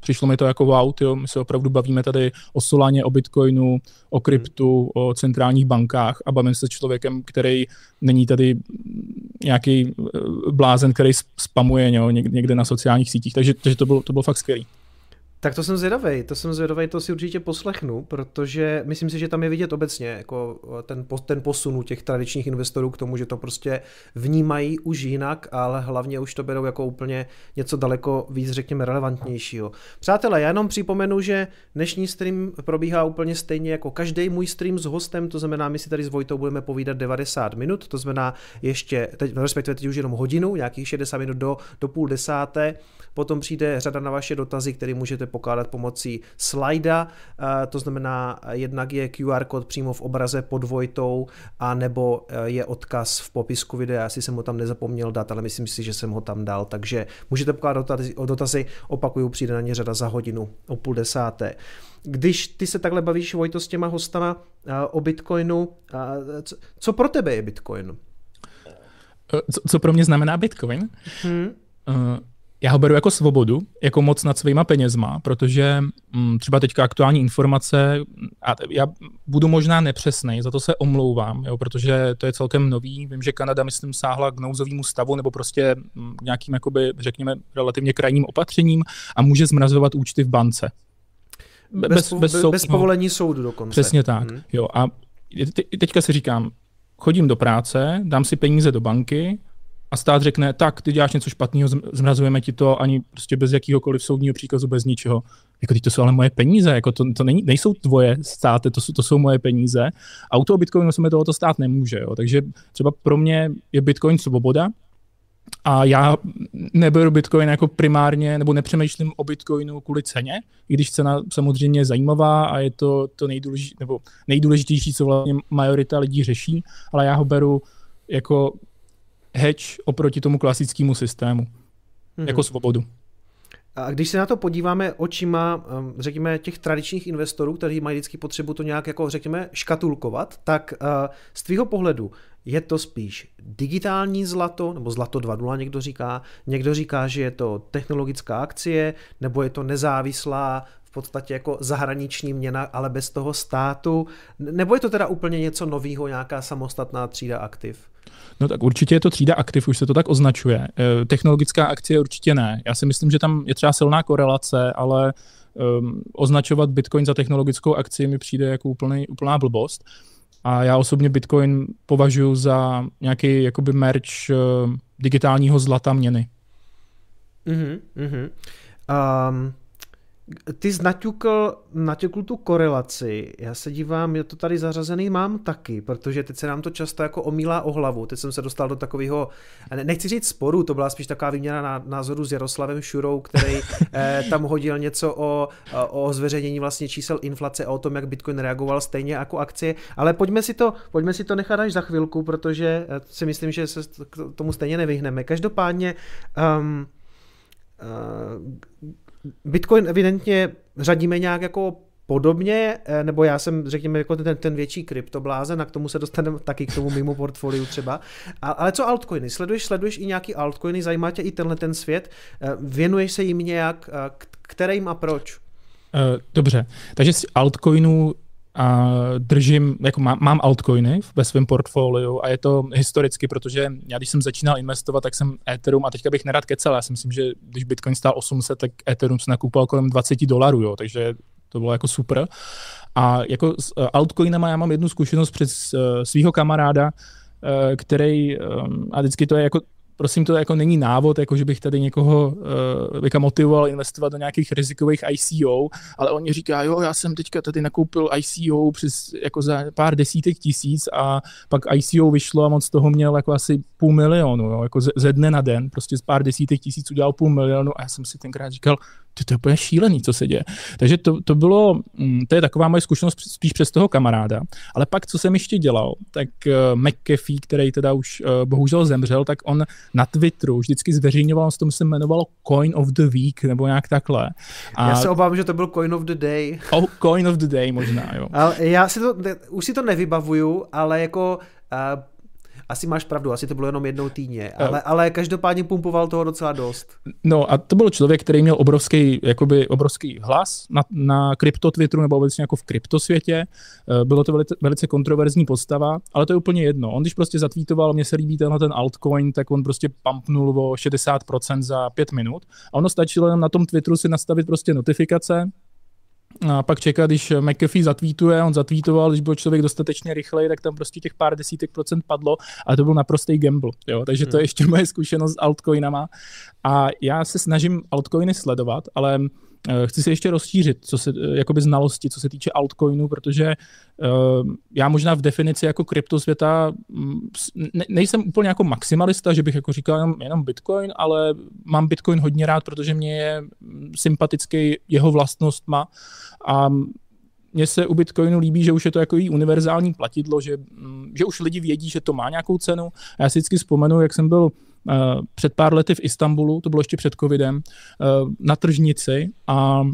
přišlo mi to jako wow, tyjo, my se opravdu bavíme tady o Solaně, o Bitcoinu, o kryptu, o centrálních bankách a bavíme se člověkem, který není tady nějaký eh, blázen, který spamuje jo, někde na sociálních sítích, takže, takže to, bylo, to bylo fakt skvělý. Tak to jsem zvědavý, to jsem zvědavý, to si určitě poslechnu, protože myslím si, že tam je vidět obecně jako ten, ten posun u těch tradičních investorů k tomu, že to prostě vnímají už jinak, ale hlavně už to berou jako úplně něco daleko víc, řekněme, relevantnějšího. Přátelé, já jenom připomenu, že dnešní stream probíhá úplně stejně jako každý můj stream s hostem, to znamená, my si tady s Vojtou budeme povídat 90 minut, to znamená ještě, teď, respektive teď už jenom hodinu, nějakých 60 minut do, do půl desáté, potom přijde řada na vaše dotazy, které můžete pokládat pomocí slajda, eh, to znamená jednak je QR kód přímo v obraze pod Vojtou, a nebo eh, je odkaz v popisku videa, asi jsem ho tam nezapomněl dát, ale myslím si, že jsem ho tam dal, takže můžete pokládat dotazy, dotazy opakuju, přijde na ně řada za hodinu o půl desáté. Když ty se takhle bavíš, Vojto, s těma hostama eh, o Bitcoinu, co pro tebe je Bitcoin? Co, co pro mě znamená Bitcoin? Hmm já ho beru jako svobodu, jako moc nad svýma penězma, protože m, mm, třeba teďka aktuální informace, a já budu možná nepřesný, za to se omlouvám, jo, protože to je celkem nový. Vím, že Kanada, myslím, sáhla k nouzovému stavu nebo prostě m, mm, nějakým, jakoby, řekněme, relativně krajním opatřením a může zmrazovat účty v bance. Bez, bez, bez, bez, bez povolení soudu dokonce. Přesně tak. Hmm. Jo, a teďka si říkám, chodím do práce, dám si peníze do banky, a stát řekne, tak, ty děláš něco špatného, zmrazujeme ti to ani prostě bez jakýhokoliv soudního příkazu, bez ničeho. Jako ty to jsou ale moje peníze, jako to, to není, nejsou tvoje státy, to jsou, to jsou moje peníze. A u toho Bitcoinu se mi tohoto stát nemůže. Jo. Takže třeba pro mě je Bitcoin svoboda, a já neberu Bitcoin jako primárně, nebo nepřemýšlím o Bitcoinu kvůli ceně, i když cena samozřejmě je zajímavá a je to, to nejdůležitější, nebo nejdůležitější, co vlastně majorita lidí řeší, ale já ho beru jako hedge oproti tomu klasickému systému. Mm-hmm. Jako svobodu. A když se na to podíváme očima, um, řekněme, těch tradičních investorů, kteří mají vždycky potřebu to nějak, jako řekněme, škatulkovat, tak uh, z tvýho pohledu je to spíš digitální zlato, nebo zlato 2.0 někdo říká, někdo říká, že je to technologická akcie, nebo je to nezávislá v podstatě jako zahraniční měna, ale bez toho státu, nebo je to teda úplně něco nového, nějaká samostatná třída aktiv? No tak určitě je to třída aktiv, už se to tak označuje. Eh, technologická akcie určitě ne. Já si myslím, že tam je třeba silná korelace, ale um, označovat Bitcoin za technologickou akci mi přijde jako úplný, úplná blbost. A já osobně Bitcoin považuji za nějaký jakoby merch uh, digitálního zlata měny. Mm-hmm, mm-hmm. Um, ty jsi naťukl, naťukl tu korelaci, já se dívám, já to tady zařazený mám taky, protože teď se nám to často jako omílá o hlavu, teď jsem se dostal do takového, nechci říct sporu, to byla spíš taková výměna názoru s Jaroslavem Šurou, který eh, tam hodil něco o, o zveřejnění vlastně čísel inflace a o tom, jak Bitcoin reagoval stejně jako akcie, ale pojďme si to, pojďme si to nechat až za chvilku, protože eh, si myslím, že se tomu stejně nevyhneme. Každopádně um, Bitcoin evidentně řadíme nějak jako podobně, eh, nebo já jsem, řekněme, jako ten, ten větší kryptoblázen a k tomu se dostaneme taky k tomu mimo portfoliu třeba. A, ale co altcoiny? Sleduješ, sleduješ i nějaký altcoiny? Zajímá tě i tenhle ten svět? Eh, věnuješ se jim nějak? Kterým a proč? Dobře, takže z altcoinů a držím, jako mám, mám altcoiny ve svém portfoliu a je to historicky, protože já když jsem začínal investovat, tak jsem Ethereum a teďka bych nerad kecel, já si myslím, že když Bitcoin stál 800, tak Ethereum se nakoupil kolem 20 dolarů, jo, takže to bylo jako super. A jako s uh, altcoinama já mám jednu zkušenost přes uh, svého kamaráda, uh, který, a vždycky to je jako prosím, to jako není návod, jako že bych tady někoho uh, motivoval investovat do nějakých rizikových ICO, ale oni říká, jo, já jsem teďka tady nakoupil ICO přes jako za pár desítek tisíc a pak ICO vyšlo a moc toho měl jako asi půl milionu, jo, jako ze, ze dne na den, prostě z pár desítek tisíc udělal půl milionu a já jsem si tenkrát říkal, to, to je úplně šílený, co se děje. Takže to, to bylo, mm, to je taková moje zkušenost spíš přes toho kamaráda. Ale pak, co jsem ještě dělal, tak uh, McAfee, který teda už uh, bohužel zemřel, tak on na Twitteru vždycky zveřejňoval, s tom se jmenovalo Coin of the Week, nebo nějak takhle. A... Já se obávám, že to byl Coin of the Day. Oh, Coin of the Day možná, jo. Ale já si to, už si to nevybavuju, ale jako uh, asi máš pravdu, asi to bylo jenom jednou týdně, ale, ale každopádně pumpoval toho docela dost. No a to byl člověk, který měl obrovský, jakoby obrovský hlas na, na krypto Twitteru nebo obecně jako v kryptosvětě. Eh, bylo to velice, velice kontroverzní postava, ale to je úplně jedno. On když prostě zatvítoval, mně se líbí tenhle ten altcoin, tak on prostě pumpnul o 60% za pět minut. A ono stačilo jenom na tom Twitteru si nastavit prostě notifikace, a pak čekat, když McAfee zatvítuje, on zatvítoval, když byl člověk dostatečně rychlej, tak tam prostě těch pár desítek procent padlo a to byl naprostý gamble. Jo? Takže to je hmm. ještě [LAUGHS] moje zkušenost s altcoinama. A já se snažím altcoiny sledovat, ale chci se ještě rozšířit, co se, eh, jakoby znalosti, co se týče altcoinu, protože uh, já možná v definici jako kryptosvěta mm, ne, nejsem úplně jako maximalista, že bych jako říkal jenom, jenom Bitcoin, ale mám Bitcoin hodně rád, protože mě je mm, sympatický jeho vlastnostma a mně se u Bitcoinu líbí, že už je to jako univerzální platidlo, že, mm, že už lidi vědí, že to má nějakou cenu. A já si vždycky vzpomenu, jak jsem byl Eh, před pár lety v Istanbulu, to bylo ještě před covidem, eh, na tržnici a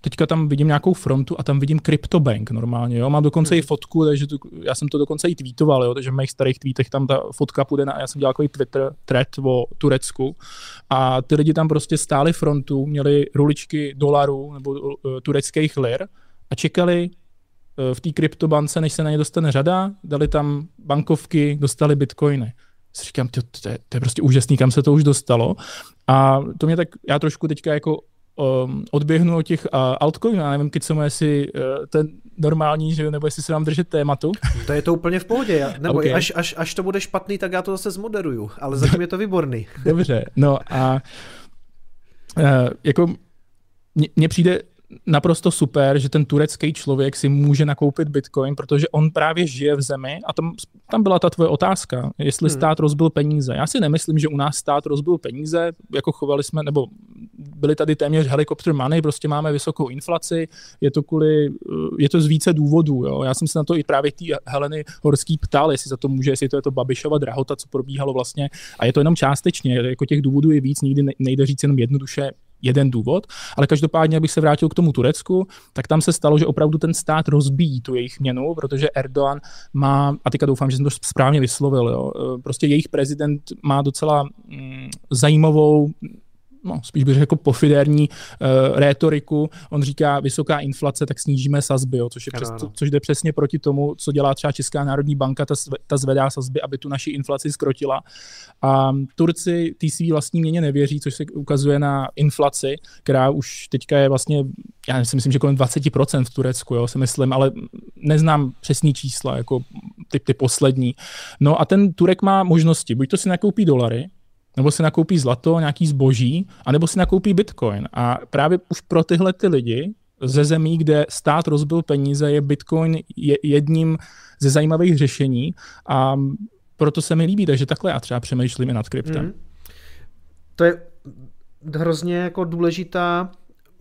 teďka tam vidím nějakou frontu a tam vidím CryptoBank normálně, jo. Mám dokonce i hmm. fotku, takže tu, já jsem to dokonce i tweetoval, jo, takže v mých starých tweetech tam ta fotka půjde na, já jsem dělal takový Twitter thread o Turecku a ty lidi tam prostě stáli frontu, měli ruličky dolarů nebo uh, tureckých lir a čekali uh, v té kryptobance, než se na ně dostane řada, dali tam bankovky, dostali bitcoiny si říkám, to, to, je, to je prostě úžasný, kam se to už dostalo. A to mě tak, já trošku teďka jako um, odběhnu od těch uh, altcoinů, já nevím, co jestli uh, ten normální, že, nebo jestli se vám držet tématu. To je to úplně v pohodě, já, nebo okay. až, až, až to bude špatný, tak já to zase zmoderuju, ale zatím je to výborný. [LAUGHS] Dobře, no a uh, jako mně přijde naprosto super, že ten turecký člověk si může nakoupit bitcoin, protože on právě žije v zemi a tam, tam byla ta tvoje otázka, jestli hmm. stát rozbil peníze. Já si nemyslím, že u nás stát rozbil peníze, jako chovali jsme, nebo byly tady téměř helicopter money, prostě máme vysokou inflaci, je to kvůli, je to z více důvodů. Jo. Já jsem se na to i právě té Heleny Horský ptal, jestli za to může, jestli to je to Babišova drahota, co probíhalo vlastně. A je to jenom částečně, jako těch důvodů je víc, nikdy nejde říct jenom jednoduše jeden důvod, ale každopádně, abych se vrátil k tomu Turecku, tak tam se stalo, že opravdu ten stát rozbíjí tu jejich měnu, protože Erdogan má, a teďka doufám, že jsem to správně vyslovil, jo, prostě jejich prezident má docela mm, zajímavou no, spíš bych řekl pofiderní uh, rétoriku. On říká vysoká inflace, tak snížíme sazby, jo, což, je přes, co, což jde přesně proti tomu, co dělá třeba Česká národní banka, ta, ta zvedá sazby, aby tu naši inflaci skrotila. A Turci té svý vlastní měně nevěří, což se ukazuje na inflaci, která už teďka je vlastně, já si myslím, že kolem 20% v Turecku, jo, si myslím, ale neznám přesný čísla, jako ty, ty poslední. No a ten Turek má možnosti, buď to si nakoupí dolary, nebo si nakoupí zlato, nějaký zboží, anebo si nakoupí bitcoin. A právě už pro tyhle ty lidi ze zemí, kde stát rozbil peníze, je bitcoin jedním ze zajímavých řešení a proto se mi líbí, takže takhle já třeba přemýšlím i nad kryptem. Mm. To je hrozně jako důležitá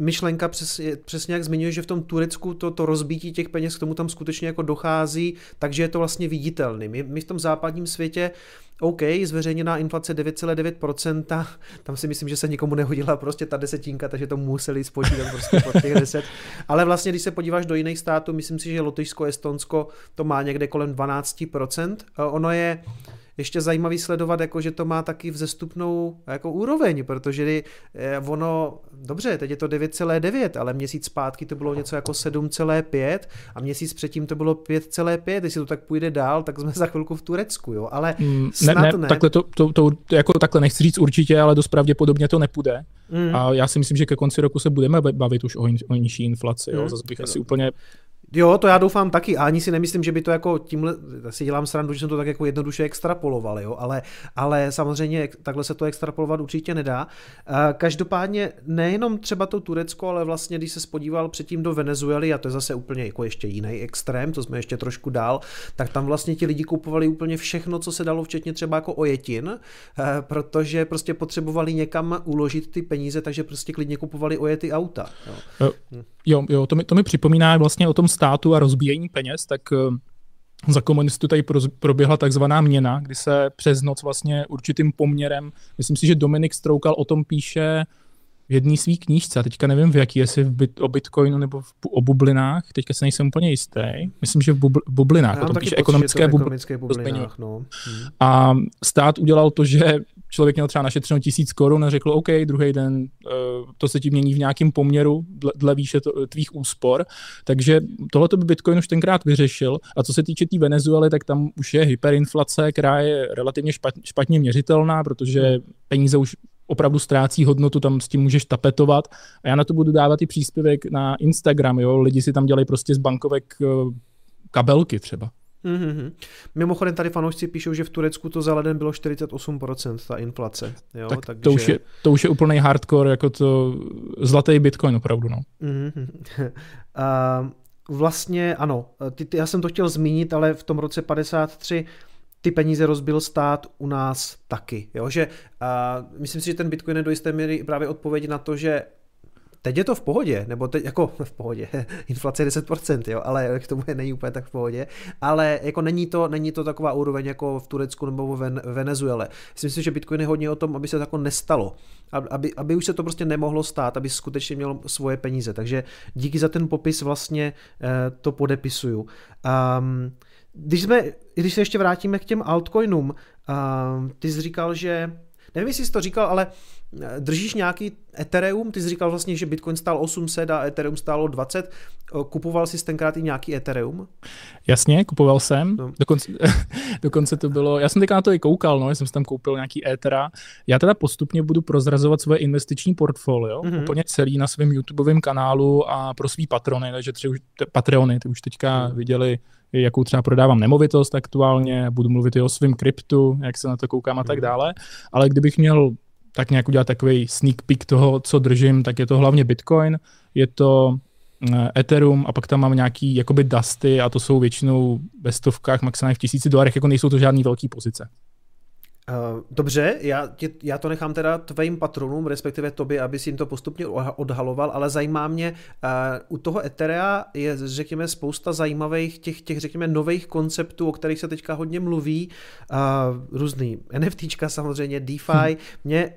myšlenka přes, přesně jak zmiňuje, že v tom Turecku to, to rozbítí těch peněz k tomu tam skutečně jako dochází, takže je to vlastně viditelný. My, my v tom západním světě OK, zveřejněná inflace 9,9%, [LAUGHS] tam si myslím, že se nikomu nehodila prostě ta desetinka, takže to museli spočítat prostě pod těch 10. Ale vlastně, když se podíváš do jiných států, myslím si, že Lotyšsko, Estonsko to má někde kolem 12%. Ono je, ještě zajímavý sledovat, jako že to má taky vzestupnou jako úroveň, protože eh, ono, dobře, teď je to 9,9, ale měsíc zpátky to bylo něco jako 7,5 a měsíc předtím to bylo 5,5, jestli to tak půjde dál, tak jsme [LAUGHS] za chvilku v Turecku, jo, ale mm, snad ne, ne, ne. Takhle to, to, to, jako takhle nechci říct určitě, ale dost pravděpodobně to nepůjde. Mm. A já si myslím, že ke konci roku se budeme bavit už o, o nižší inflaci, jo, mm. zase bych asi úplně Jo, to já doufám taky. A ani si nemyslím, že by to jako tímhle, si dělám srandu, že jsem to tak jako jednoduše extrapoloval, jo, ale, ale samozřejmě takhle se to extrapolovat určitě nedá. Každopádně nejenom třeba to Turecko, ale vlastně, když se spodíval předtím do Venezuely, a to je zase úplně jako ještě jiný extrém, to jsme ještě trošku dál, tak tam vlastně ti lidi kupovali úplně všechno, co se dalo, včetně třeba jako ojetin, eh, protože prostě potřebovali někam uložit ty peníze, takže prostě klidně kupovali ojety auta. Jo, jo, jo to, mi, to mi připomíná vlastně o tom státu a rozbíjení peněz, tak eh, za komunistů tady proběhla takzvaná měna, kdy se přes noc vlastně určitým poměrem, myslím si, že Dominik Stroukal o tom píše v jedné své knížce, a teďka nevím v jaký, jestli v bit, o Bitcoinu nebo v, o bublinách, teďka se nejsem úplně jistý. Myslím, že v bubl, bublinách, Já potom taky píše pocit, ekonomické, to bubl, ekonomické bublinách. No. Hmm. A stát udělal to, že člověk měl třeba našetřeno tisíc korun a řekl, OK, druhý den uh, to se ti mění v nějakém poměru dle, dle výše to, tvých úspor. Takže tohle by Bitcoin už tenkrát vyřešil. A co se týče té tý Venezuely, tak tam už je hyperinflace, která je relativně špat, špatně měřitelná, protože peníze už opravdu ztrácí hodnotu, tam s tím můžeš tapetovat. A já na to budu dávat i příspěvek na Instagram, jo. Lidi si tam dělají prostě z bankovek uh, kabelky třeba. Mm-hmm. Mimochodem tady fanoušci píšou, že v Turecku to za leden bylo 48% ta inflace. Jo? Tak Takže... to, už je, to už je úplný hardcore, jako to zlatý bitcoin opravdu. No. Mm-hmm. [LAUGHS] uh, vlastně ano, ty, ty, já jsem to chtěl zmínit, ale v tom roce 53 ty peníze rozbil stát u nás taky. Jo? Že, uh, myslím si, že ten bitcoin je do jisté míry právě odpověď na to, že teď je to v pohodě, nebo teď jako [LAUGHS] v pohodě, [LAUGHS] inflace je 10%, jo, ale k tomu je není úplně tak v pohodě, ale jako není to, není to taková úroveň jako v Turecku nebo v Venezuele. Myslím si, že Bitcoin je hodně o tom, aby se to jako nestalo, aby, aby už se to prostě nemohlo stát, aby skutečně měl svoje peníze, takže díky za ten popis vlastně uh, to podepisuju. Um, když, jsme, když se ještě vrátíme k těm altcoinům, uh, ty jsi říkal, že nevím, jestli jsi to říkal, ale držíš nějaký Ethereum, ty jsi říkal vlastně, že Bitcoin stál 800 a Ethereum stálo 20, kupoval jsi tenkrát i nějaký Ethereum? Jasně, kupoval jsem, no. dokonce, [LAUGHS] dokonce to bylo, já jsem teďka na to i koukal, no, jsem si tam koupil nějaký Ethera, já teda postupně budu prozrazovat svoje investiční portfolio, mm-hmm. úplně celý na svém YouTubeovém kanálu a pro svý patrony, takže třeba už, Patreony, ty už teďka mm. viděli jakou třeba prodávám nemovitost aktuálně, budu mluvit i o svém kryptu, jak se na to koukám a tak mhm. dále, ale kdybych měl tak nějak udělat takový sneak peek toho, co držím, tak je to hlavně Bitcoin, je to eh, Ethereum a pak tam mám nějaký jakoby dusty a to jsou většinou ve stovkách, maximálně v tisíci dolarech, jako nejsou to žádný velký pozice. Uh, dobře, já, tě, já to nechám teda tvým patronům, respektive tobě, aby si jim to postupně odhaloval, ale zajímá mě, uh, u toho Etherea je, řekněme, spousta zajímavých těch, těch řekněme, nových konceptů, o kterých se teďka hodně mluví, uh, různý NFTčka samozřejmě, DeFi. Hmm. Mě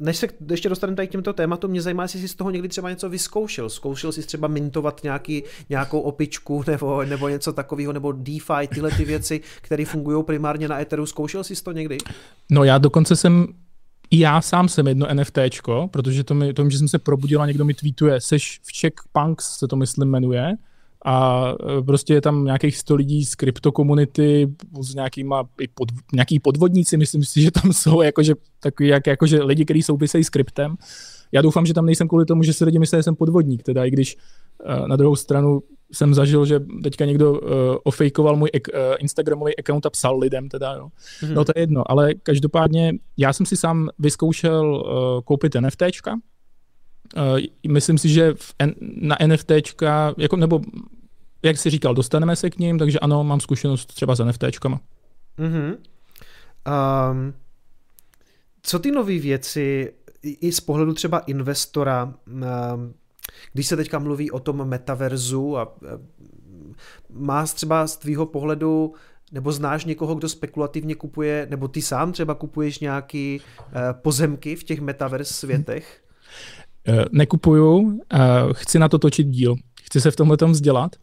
než se ještě dostaneme tady k těmto tématům, mě zajímá, jestli jsi z toho někdy třeba něco vyzkoušel. Zkoušel jsi třeba mintovat nějaký, nějakou opičku [LAUGHS] nebo, nebo něco takového, nebo DeFi, tyhle ty věci, které fungují primárně na Etheru. Zkoušel jsi to někdy? No já dokonce jsem i já sám jsem jedno NFTčko, protože to, mi, to že jsem se probudil a někdo mi tweetuje, seš v Czech Punks se to myslím jmenuje, a e, prostě je tam nějakých 100 lidí z kryptokomunity s nějakýma i pod, nějaký podvodníci, myslím si, [LAUGHS] že tam jsou jakože, takový jak, jakože lidi, kteří souvisejí s kryptem. Já doufám, že tam nejsem kvůli tomu, že si lidi myslí, že jsem podvodník, teda i když uh, na druhou stranu jsem zažil, že teďka někdo uh, ofejkoval můj ek, uh, Instagramový account a psal lidem, teda jo. Hmm. No to je jedno, ale každopádně já jsem si sám vyzkoušel uh, koupit NFTčka, myslím si, že v na NFTčka, jako, nebo jak jsi říkal, dostaneme se k ním, takže ano, mám zkušenost třeba s NFTčkama. Mm-hmm. Um, co ty nové věci i z pohledu třeba investora, um, když se teďka mluví o tom metaverzu a má třeba z tvýho pohledu nebo znáš někoho, kdo spekulativně kupuje, nebo ty sám třeba kupuješ nějaký uh, pozemky v těch metaverse světech? Eh, nekupuju, eh, chci na to točit díl, chci se v tomhle tom vzdělat.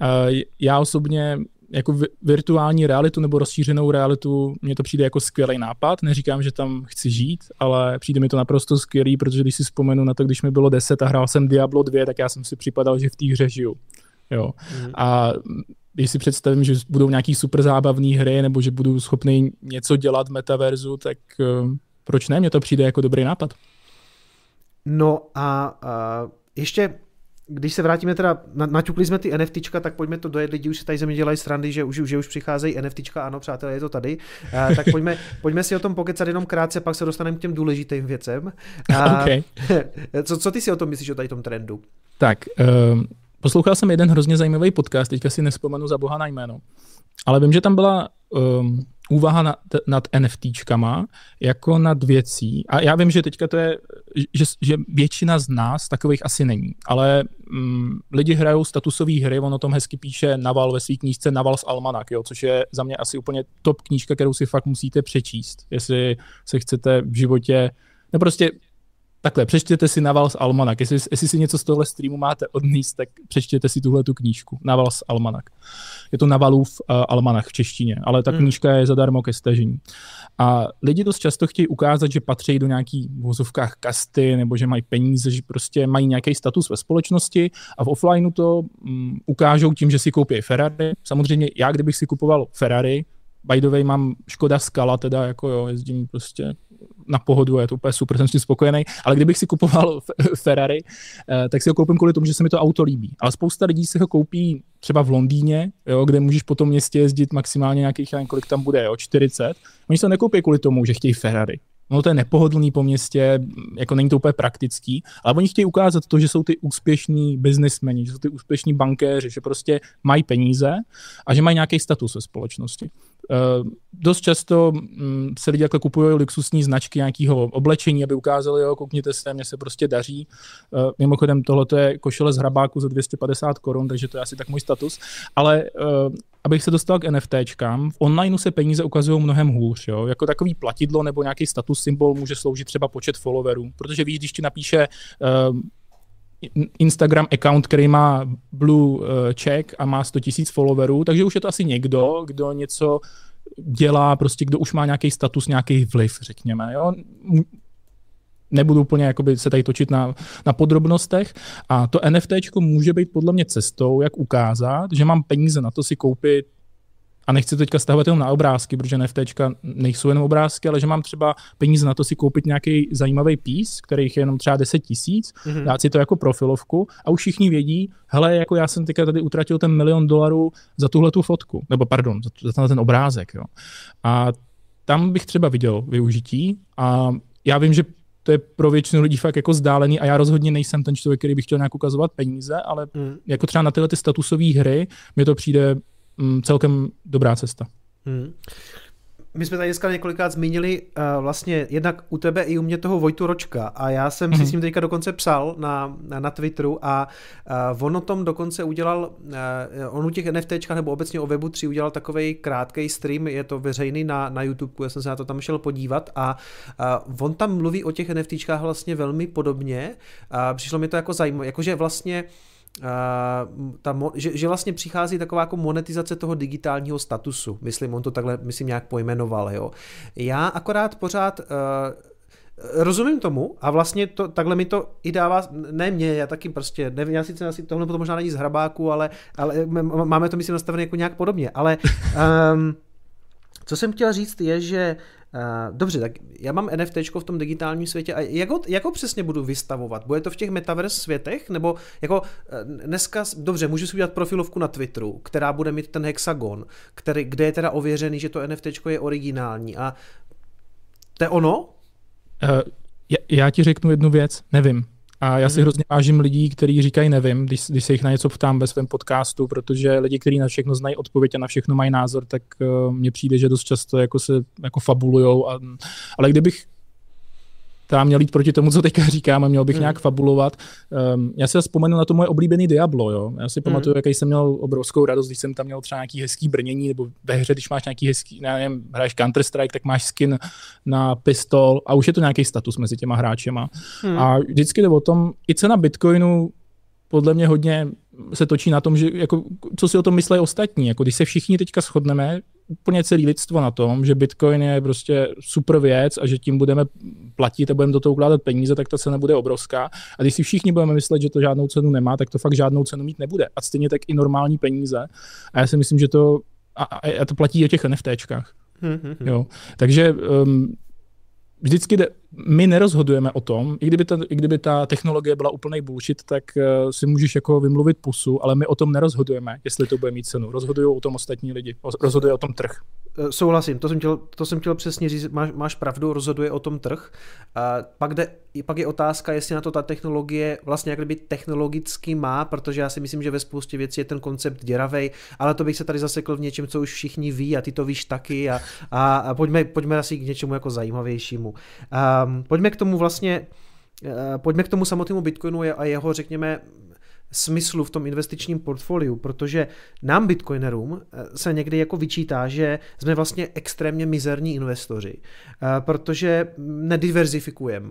Eh, já osobně jako virtuální realitu nebo rozšířenou realitu, mně to přijde jako skvělý nápad. Neříkám, že tam chci žít, ale přijde mi to naprosto skvělý, protože když si vzpomenu na to, když mi bylo 10 a hrál jsem Diablo 2, tak já jsem si připadal, že v té hře žiju. Jo. Mm. A když si představím, že budou nějaký super zábavné hry, nebo že budu schopný něco dělat v metaverzu, tak proč ne? Mně to přijde jako dobrý nápad. No a, a ještě když se vrátíme teda, naťukli jsme ty NFTčka, tak pojďme to dojet, lidi už se tady země dělají srandy, že už, že už přicházejí NFTčka, ano přátelé, je to tady, a, tak pojďme, pojďme si o tom pokecat jenom krátce, pak se dostaneme k těm důležitým věcem. A, [LAUGHS] okay. [LAUGHS] co, co ty si o tom myslíš, o tady tom trendu? Tak, um, poslouchal jsem jeden hrozně zajímavý podcast, teďka si nespomenu za boha na jméno, ale vím, že tam byla um, úvaha nad, nad NFTčkama jako nad věcí. A já vím, že teďka to je, že, že většina z nás takových asi není, ale mm, lidi hrajou statusové hry, on o tom hezky píše Naval ve své knížce Naval z Almanak, jo, což je za mě asi úplně top knížka, kterou si fakt musíte přečíst, jestli se chcete v životě, no prostě takhle, přečtěte si Navals Almanak. Jestli, jestli si něco z tohle streamu máte odníst, tak přečtěte si tuhle tu knížku. Navals Almanak. Je to Navalův uh, Almanach v češtině, ale ta hmm. knížka je zadarmo ke stažení. A lidi dost často chtějí ukázat, že patří do nějaký v vozovkách kasty, nebo že mají peníze, že prostě mají nějaký status ve společnosti a v offlineu to um, ukážou tím, že si koupí Ferrari. Samozřejmě já, kdybych si kupoval Ferrari, by the way, mám Škoda Skala, teda jako jo, jezdím prostě na pohodu, je to úplně super, jsem s tím spokojený, ale kdybych si kupoval Ferrari, eh, tak si ho koupím kvůli tomu, že se mi to auto líbí. Ale spousta lidí si ho koupí třeba v Londýně, jo, kde můžeš po tom městě jezdit maximálně nějakých, nevím, kolik tam bude, jo, 40. Oni se nekoupí kvůli tomu, že chtějí Ferrari. No to je nepohodlný po městě, jako není to úplně praktický, ale oni chtějí ukázat to, že jsou ty úspěšní biznismeni, že jsou ty úspěšní bankéři, že prostě mají peníze a že mají nějaký status ve společnosti. Uh, dost často um, se lidi jako kupují luxusní značky nějakého oblečení, aby ukázali, jo, koukněte se, mně se prostě daří. Uh, mimochodem, tohle je košile z hrabáku za 250 korun, takže to je asi tak můj status. Ale uh, abych se dostal k NFTčkám, v onlineu se peníze ukazují mnohem hůř. Jo? Jako takový platidlo nebo nějaký status symbol může sloužit třeba počet followerů, protože víš, když ti napíše uh, Instagram account, který má blue eh, check a má 100 000 followerů, takže už je to asi někdo, kdo něco dělá, prostě kdo už má nějaký status, nějaký vliv, řekněme. Jo? Nebudu úplně jakoby, se tady točit na, na podrobnostech. A to NFT může být podle mě cestou, jak ukázat, že mám peníze na to si koupit a nechci teďka stavovat jenom na obrázky, protože NFT nejsou jenom obrázky, ale že mám třeba peníze na to si koupit nějaký zajímavý pís, kterých je jenom třeba 10 tisíc, mm-hmm. dát si to jako profilovku a už všichni vědí, hele, jako já jsem teďka tady utratil ten milion dolarů za tuhle tu fotku, nebo pardon, za, za ten obrázek. Jo. A tam bych třeba viděl využití a já vím, že to je pro většinu lidí fakt jako zdálený a já rozhodně nejsem ten člověk, který by chtěl nějak ukazovat peníze, ale mm. jako třeba na tyhle ty statusové hry mi to přijde mm, celkem dobrá cesta. Hmm. My jsme tady dneska několikrát zmínili uh, vlastně jednak u tebe i u mě toho Vojtu Ročka a já jsem mm-hmm. si mhm. s ním teďka dokonce psal na, na, na Twitteru a uh, on o tom dokonce udělal, uh, on u těch NFTčkách nebo obecně o Webu 3 udělal takový krátký stream, je to veřejný na, na YouTube, já jsem se na to tam šel podívat a uh, on tam mluví o těch NFTčkách vlastně velmi podobně a přišlo mi to jako zajímavé, jakože vlastně uh, Ta, že, že vlastně přichází taková jako monetizace toho digitálního statusu. Myslím, on to takhle, myslím, nějak pojmenoval, jo. Já akorát pořád uh, rozumím tomu a vlastně to, takhle mi to i dává, ne mě, já taky prostě, nevím, já sice asi tohle to možná není z hrabáku, ale, ale máme to myslím nastavené jako nějak podobně, ale um, [LAUGHS] co jsem chtěl říct je, že dobře, tak já mám NFT v tom digitálním světě a jak ho, jak ho přesně budu vystavovat? Bude to v těch metaverse světech? Nebo jako uh, dneska, dobře, můžu si udělat profilovku na Twitteru, která bude mít ten hexagon, který, kde je teda ověřený, že to NFT je originální a to je ono? Uh, já, já ti řeknu jednu věc, nevím. A já si mm-hmm. hrozně vážím lidí, kteří říkají nevím, když, když se jich na něco ptám ve svém podcastu, protože lidi, kteří na všechno znají odpověď a na všechno mají názor, tak uh, mně přijde, že dost často jako se jako fabulujou. A, ale kdybych která měl jít proti tomu, co teďka [LAUGHS] říkám a měl bych mm. nějak fabulovat. Um, já si vzpomenu na to moje oblíbený Diablo, jo. Já si mm. pamatuju, jaký jsem měl obrovskou radost, když jsem tam měl třeba nějaký hezký brnění, nebo ve hře, když máš nějaký hezký, nevím, hraješ Counter-Strike, tak máš skin na pistol a už je to nějaký status mezi těma hráčema. Mm. A vždycky jde o tom, i cena Bitcoinu podle mě hodně se točí na tom, že jako, co si o tom myslí ostatní. Jako, když se všichni teďka shodneme, úplně celý lidstvo na tom, že Bitcoin je prostě super věc a že tím budeme platit a budeme do toho ukládat peníze, tak ta cena bude obrovská. A když si všichni budeme myslet, že to žádnou cenu nemá, tak to fakt žádnou cenu mít nebude. A stejně tak i normální peníze. A já si myslím, že to, a, a to platí o těch NFTčkách. Mm-hmm. Jo. Takže um, vždycky jde, my nerozhodujeme o tom, i kdyby ta, i kdyby ta technologie byla úplný bullshit, tak uh, si můžeš jako vymluvit pusu, ale my o tom nerozhodujeme, jestli to bude mít cenu. Rozhodují o tom ostatní lidi, rozhoduje o tom trh. Eh, souhlasím, to jsem chtěl, to jsem chtěl přesně říct, máš, máš pravdu, rozhoduje o tom trh. A pak, jde, pak je otázka, jestli na to ta technologie vlastně jak kdyby technologicky má, protože já si myslím, že ve spoustě věcí je ten koncept děravej, ale to bych se tady zasekl v něčem, co už všichni ví a ty to víš taky a, a, a pojďme, pojďme asi k něčemu jako zajímavějšímu. Um, pojďme k tomu vlastně, uh, pojďme k tomu samotnému Bitcoinu a jeho, řekněme, smyslu v tom investičním portfoliu, protože nám bitcoinerům eh, se někdy jako vyčítá, že jsme vlastně extrémně mizerní investoři, protože nediverzifikujeme.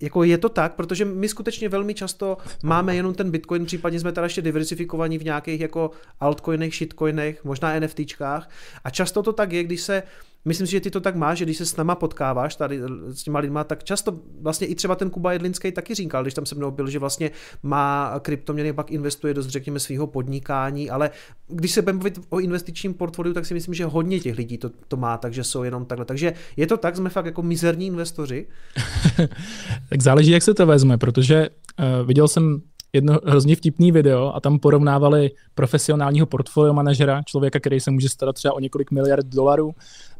jako je to tak, protože my skutečně velmi často máme jenom ten Bitcoin, případně jsme teda ještě diversifikovaní v nějakých jako altcoinech, shitcoinech, možná NFTčkách a často to tak je, když se Myslím si, že ty to tak máš, že když se s náma potkáváš tady s těma lidma, tak často vlastně i třeba ten Kuba Jedlinský taky říkal, když tam se mnou byl, že vlastně má kryptoměny, pak investuje dost, řekněme, svého podnikání, ale když se budeme mluvit o investičním portfoliu, tak si myslím, že hodně těch lidí to, to má, takže jsou jenom takhle. Takže je to tak, jsme fakt jako mizerní investoři? [LAUGHS] tak záleží, jak se to vezme, protože uh, viděl jsem jedno hrozně vtipný video a tam porovnávali profesionálního portfolio manažera, člověka, který se může starat třeba o několik miliard dolarů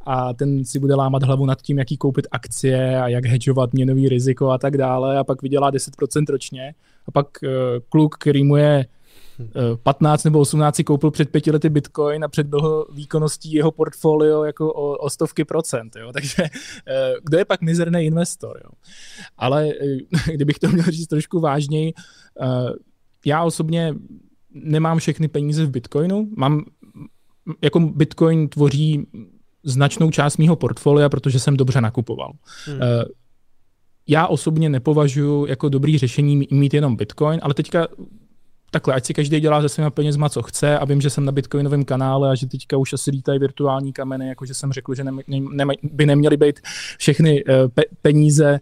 a ten si bude lámat hlavu nad tím, jaký koupit akcie a jak hedžovat měnový riziko a tak dále a pak vydělá 10% ročně a pak uh, kluk, který mu je 15 nebo 18 si koupil před pěti lety Bitcoin a předběhl výkonností jeho portfolio jako o, o stovky procent. Jo? [LAUGHS] Takže eh, kdo je pak mizerný investor? Jo? Ale eh, [LAUGHS] kdybych to měl říct trošku vážněji, eh, já osobně nemám všechny peníze v Bitcoinu, mám jako Bitcoin tvoří značnou část mého portfolia, protože jsem dobře nakupoval. Hmm. Já osobně nepovažuji jako dobrý řešení mít jenom Bitcoin, ale teďka takhle, ať si každý dělá se svýma penězma, co chce a vím, že jsem na bitcoinovém kanále a že teďka už asi lítají virtuální kameny, jakože jsem řekl, že ne, ne, ne, by neměly být všechny uh, pe, peníze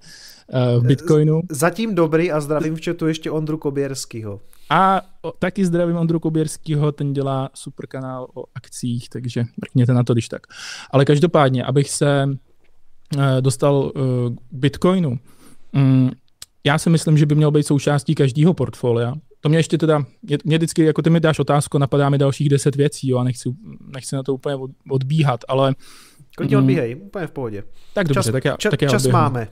v bitcoinu. Zatím dobrý a zdravím v chatu ještě Ondru Koběrskýho. A taky zdravím Ondru Koběrskýho, ten dělá super kanál o akcích, takže mrkněte na to, když tak. Ale každopádně, abych se uh, dostal uh, k bitcoinu, um, já si myslím, že by měl být součástí každého portfolia, to mě ještě teda, mě vždycky, jako ty mi dáš otázku, napadá mi dalších deset věcí, jo, a nechci, nechci na to úplně odbíhat, ale... Klidně mm, odbíhej, úplně v pohodě. Tak dobře, čas, tak já, čas, tak já čas máme.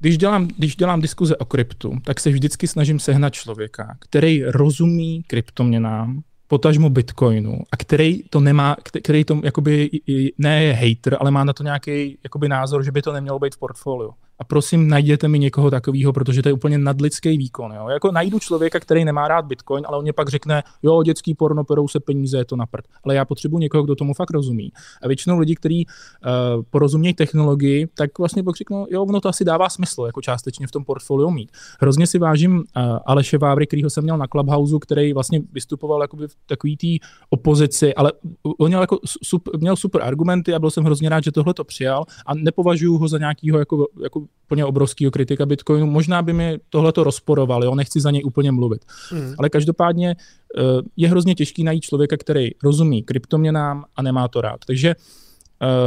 Když dělám, když dělám diskuze o kryptu, tak se vždycky snažím sehnat člověka, který rozumí kryptoměnám, potažmo Bitcoinu a který to nemá, který to jakoby ne je hater, ale má na to nějaký jakoby názor, že by to nemělo být v portfoliu a prosím, najděte mi někoho takového, protože to je úplně nadlidský výkon. Jo? Jako najdu člověka, který nemá rád Bitcoin, ale on mě pak řekne, jo, dětský porno, perou se peníze, je to na prd. Ale já potřebuji někoho, kdo tomu fakt rozumí. A většinou lidi, kteří uh, porozumějí technologii, tak vlastně pak řeknou, jo, ono to asi dává smysl, jako částečně v tom portfoliu mít. Hrozně si vážím uh, Aleše Vávry, kterýho jsem měl na Clubhouse, který vlastně vystupoval jakoby v takový té opozici, ale on měl, jako, super, měl super argumenty a byl jsem hrozně rád, že tohle to přijal a nepovažuji ho za nějakého jako, jako úplně obrovského kritika Bitcoinu. Možná by mi tohle to rozporoval, jo, nechci za něj úplně mluvit. Mm. Ale každopádně eh, je hrozně těžký najít člověka, který rozumí kryptoměnám a nemá to rád. Takže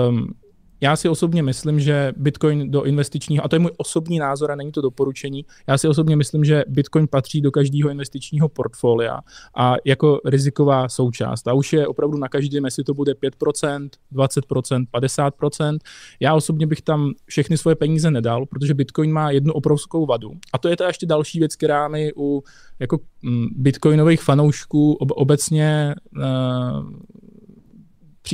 um, já si osobně myslím, že Bitcoin do investičního, a to je můj osobní názor a není to doporučení, já si osobně myslím, že Bitcoin patří do každého investičního portfolia a jako riziková součást. A už je opravdu na každém, jestli to bude 5%, 20%, 50%. Já osobně bych tam všechny svoje peníze nedal, protože Bitcoin má jednu obrovskou vadu. A to je ta ještě další věc, která mi u jako mm, bitcoinových fanoušků obecně uh,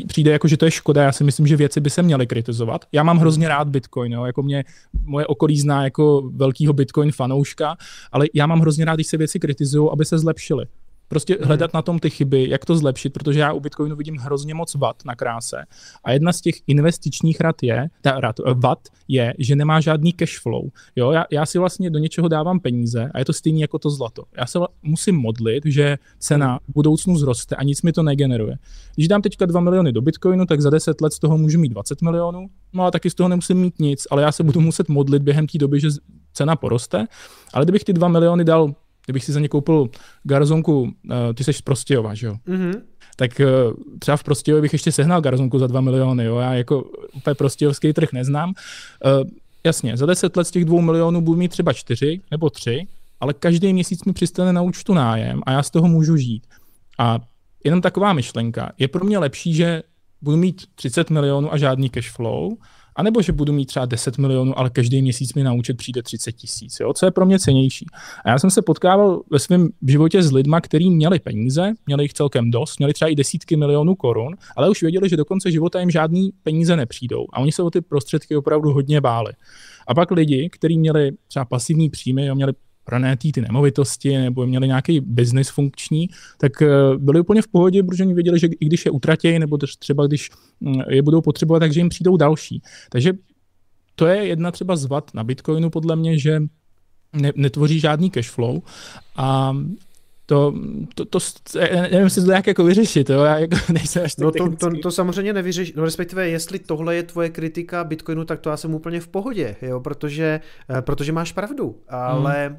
přijde jako, že to je škoda. Já si myslím, že věci by se měly kritizovat. Já mám hrozně rád Bitcoin, jo, jako mě moje okolí zná jako velkýho Bitcoin fanouška, ale já mám hrozně rád, když se věci kritizují, aby se zlepšily. Prostě mhm. hledat na tom ty chyby, jak to zlepšit, protože já u Bitcoinu vidím hrozně moc vat na kráse. A jedna z těch investičních rad je, ta rad, eh, vat je, že nemá žádný cash flow. Jo, já, já si vlastně do něčeho dávám peníze a je to stejné jako to zlato. Já se musím modlit, že cena v budoucnu zroste a nic mi to negeneruje. Když dám teďka 2 miliony do Bitcoinu, tak za 10 let z toho můžu mít 20 milionů, no a taky z toho nemusím mít nic, ale já se budu muset modlit během té doby, že cena poroste. Ale kdybych ty 2 miliony dal kdybych si za ně koupil garzonku, uh, ty seš z Prostějova, že jo? Mm-hmm. Tak uh, třeba v Prostějově bych ještě sehnal garzonku za 2 miliony, jo? Já jako úplně prostějovský trh neznám. Uh, jasně, za 10 let z těch 2 milionů budu mít třeba 4 nebo 3, ale každý měsíc mi přistane na účtu nájem a já z toho můžu žít. A jenom taková myšlenka. Je pro mě lepší, že budu mít 30 milionů a žádný cash flow, a nebo že budu mít třeba 10 milionů, ale každý měsíc mi na účet přijde 30 tisíc, co je pro mě cenější. A já jsem se potkával ve svém životě s lidma, kteří měli peníze, měli jich celkem dost, měli třeba i desítky milionů korun, ale už věděli, že do konce života jim žádný peníze nepřijdou. A oni se o ty prostředky opravdu hodně báli. A pak lidi, kteří měli třeba pasivní příjmy, jo, měli pronajatý ty nemovitosti nebo měli nějaký biznis funkční, tak eh, byli úplně v pohodě, protože oni věděli, že i když je utratí, nebo třeba když mm, je budou potřebovat, takže jim přijdou další. Takže to je jedna třeba z vad na Bitcoinu podle mě, že ne, netvoří žádný cash flow a to, to, to, nevím, jestli to nějak jako vyřešit, jo? já jako [LAUGHS] nejsem až No to, to, to, samozřejmě nevyřešit, no respektive jestli tohle je tvoje kritika Bitcoinu, tak to já jsem úplně v pohodě, jo, protože, eh, protože máš pravdu, ale hmm.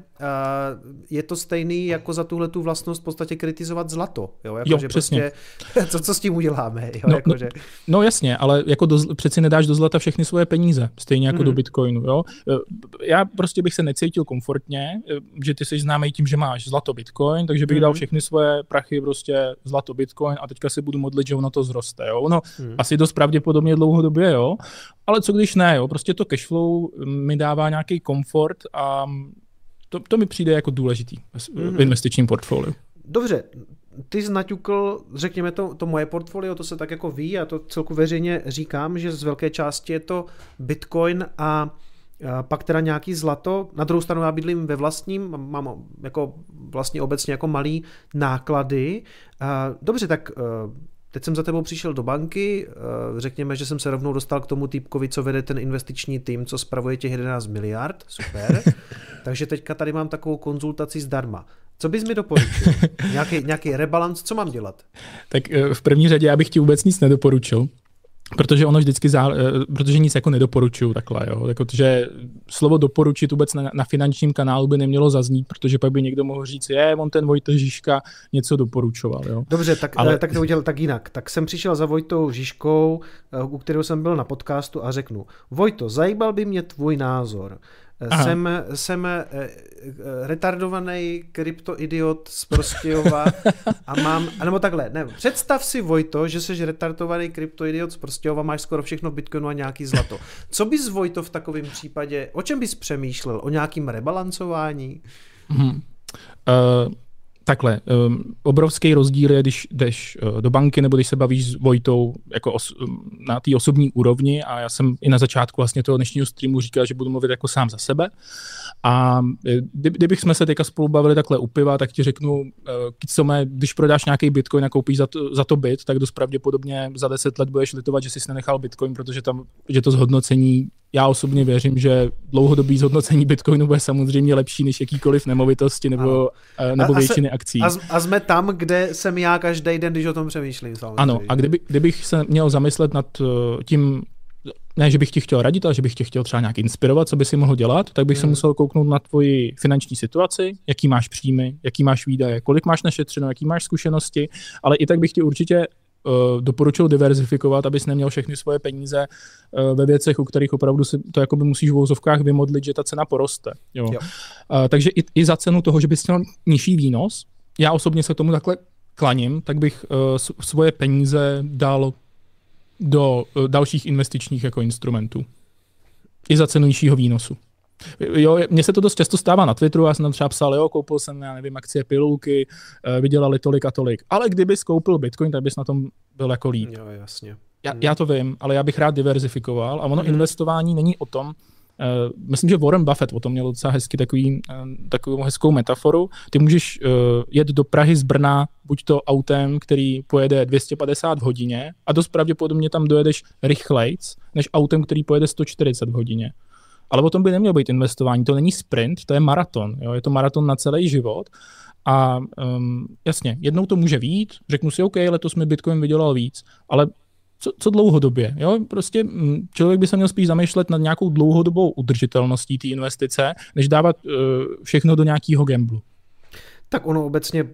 Je to stejný jako za tuhle tu vlastnost v podstatě kritizovat zlato, jo, jako jo že přesně. Prostě, [LAUGHS] co, co s tím uděláme, jo, no, jako no, že... no jasně, ale jako do, přeci nedáš do zlata všechny svoje peníze, stejně jako hmm. do Bitcoinu, jo. Eh, já prostě bych se necítil komfortně, že ty jsi známý tím, že máš zlato Bitcoin, takže bych mm. dal mhm. všechny svoje prachy prostě zlato Bitcoin a teďka si budu modlit, že ono to zroste. Jo? No, mm. asi dost pravděpodobně dlouhodobě, jo. Ale co když ne, jo? Prostě to cashflow mi dává nějaký komfort a to, to mi přijde jako důležitý mm. v investičním portfoliu. Dobře, ty jsi naťukl, řekněme to, to moje portfolio, to se tak jako ví, a to celku veřejně říkám, že z velké části je to Bitcoin a pak teda nějaký zlato. Na druhou stranu já bydlím ve vlastním, mám jako vlastně obecně jako malý náklady. Dobře, tak e, Teď jsem za tebou přišel do banky, e, řekněme, že jsem se rovnou dostal k tomu týpkovi, co vede ten investiční tým, co spravuje těch 11 miliard, super. [LAUGHS] Takže teďka tady mám takovou konzultaci zdarma. Co bys mi doporučil? Nějaký, nějaký rebalans, co mám dělat? Tak e, v první řadě já bych ti vůbec nic nedoporučil. Protože ono vždycky, zá, eh, protože nic jako nedoporučuju takhle, jo. Jako, že slovo doporučit vůbec na, na, finančním kanálu by nemělo zaznít, protože pak by někdo mohl říct, je, on ten Vojta Žižka něco doporučoval, jo. Dobře, tak, Ale... tak to udělal tak jinak. Tak jsem přišel za Vojtou Žižkou, eh, u kterého jsem byl na podcastu a řeknu, Vojto, zajíbal by mě tvůj názor. Aha. Jsem, jsem eh, eh, retardovaný kryptoidiot z Prostějova [LAUGHS] a mám, nebo takhle, ne, představ si Vojto, že jsi retardovaný kryptoidiot z Prostějova, máš skoro všechno v Bitcoinu a nějaký zlato. Co bys Vojto v takovém případě, o čem bys přemýšlel? O nějakým rebalancování? Hmm. Uh, takhle, um, obrovský rozdíl je, když jdeš uh, do banky nebo když se bavíš s Vojtou jako os, na té osobní úrovni a já jsem i na začátku vlastně toho dnešního streamu říkal, že budu mluvit jako sám za sebe. A e, kdybych jsme se teďka spolu bavili takhle u piva, tak ti řeknu, uh, kicome, když prodáš nějaký bitcoin a koupíš za to, za to bit, tak dost pravděpodobně za 10 let budeš litovat, že jsi nenechal bitcoin, protože tam, že to zhodnocení já osobně věřím, že dlouhodobý zhodnocení Bitcoinu bude samozřejmě lepší než jakýkoliv nemovitosti nebo, ano. nebo a, většiny a se, akcí. A, a jsme tam, kde jsem já každý den, když o tom přemýšlím. Samozřejmě. Ano, a kdyby, kdybych se měl zamyslet nad eh, tím, ne, že bych ti chtěl radit, ale že bych tě chtěl třeba nějak inspirovat, co by si mohl dělat, tak bych hmm. se musel kouknout na tvoji finanční situaci, jaký máš příjmy, jaký máš výdaje, kolik máš našetřeno, jaký máš zkušenosti, ale i tak bych ti určitě doporučil diverzifikovat, abys neměl všechny svoje peníze uh, ve věcech, u kterých opravdu si to jakoby musíš v vouzovkách vymodlit, že ta cena poroste. Jo. Jo. Uh, takže i, i za cenu toho, že bys měl nižší výnos, já osobně se tomu takhle klaním, tak bych uh, svoje peníze dal do uh, dalších investičních jako instrumentů. I za cenu nižšího výnosu. Jo, mně se to dost často stává na Twitteru, já jsem tam třeba psal, jo, koupil jsem, já nevím, akcie pilulky, uh, vydělali tolik a tolik. Ale kdybys koupil Bitcoin, tak bys na tom byl jako líp. Jo, jasně. Já, já to vím, ale já bych rád diverzifikoval a ono mm. investování není o tom, Uh, myslím, že Warren Buffett o tom měl docela hezky takový, uh, takovou hezkou metaforu. Ty můžeš uh, jet do Prahy z Brna buď to autem, který pojede 250 v hodině a dost pravděpodobně tam dojedeš rychlejc, než autem, který pojede 140 v hodině. Ale o tom by nemělo být investování. To není sprint, to je maraton. Jo? Je to maraton na celý život. A um, jasně, jednou to může vít, řeknu si, OK, letos mi Bitcoin vydělal víc, ale co, co dlouhodobě. Jo? Prostě mm, člověk by se měl spíš zamýšlet nad nějakou dlouhodobou udržitelností té investice, než dávat uh, všechno do nějakého gamblu. Tak ono obecně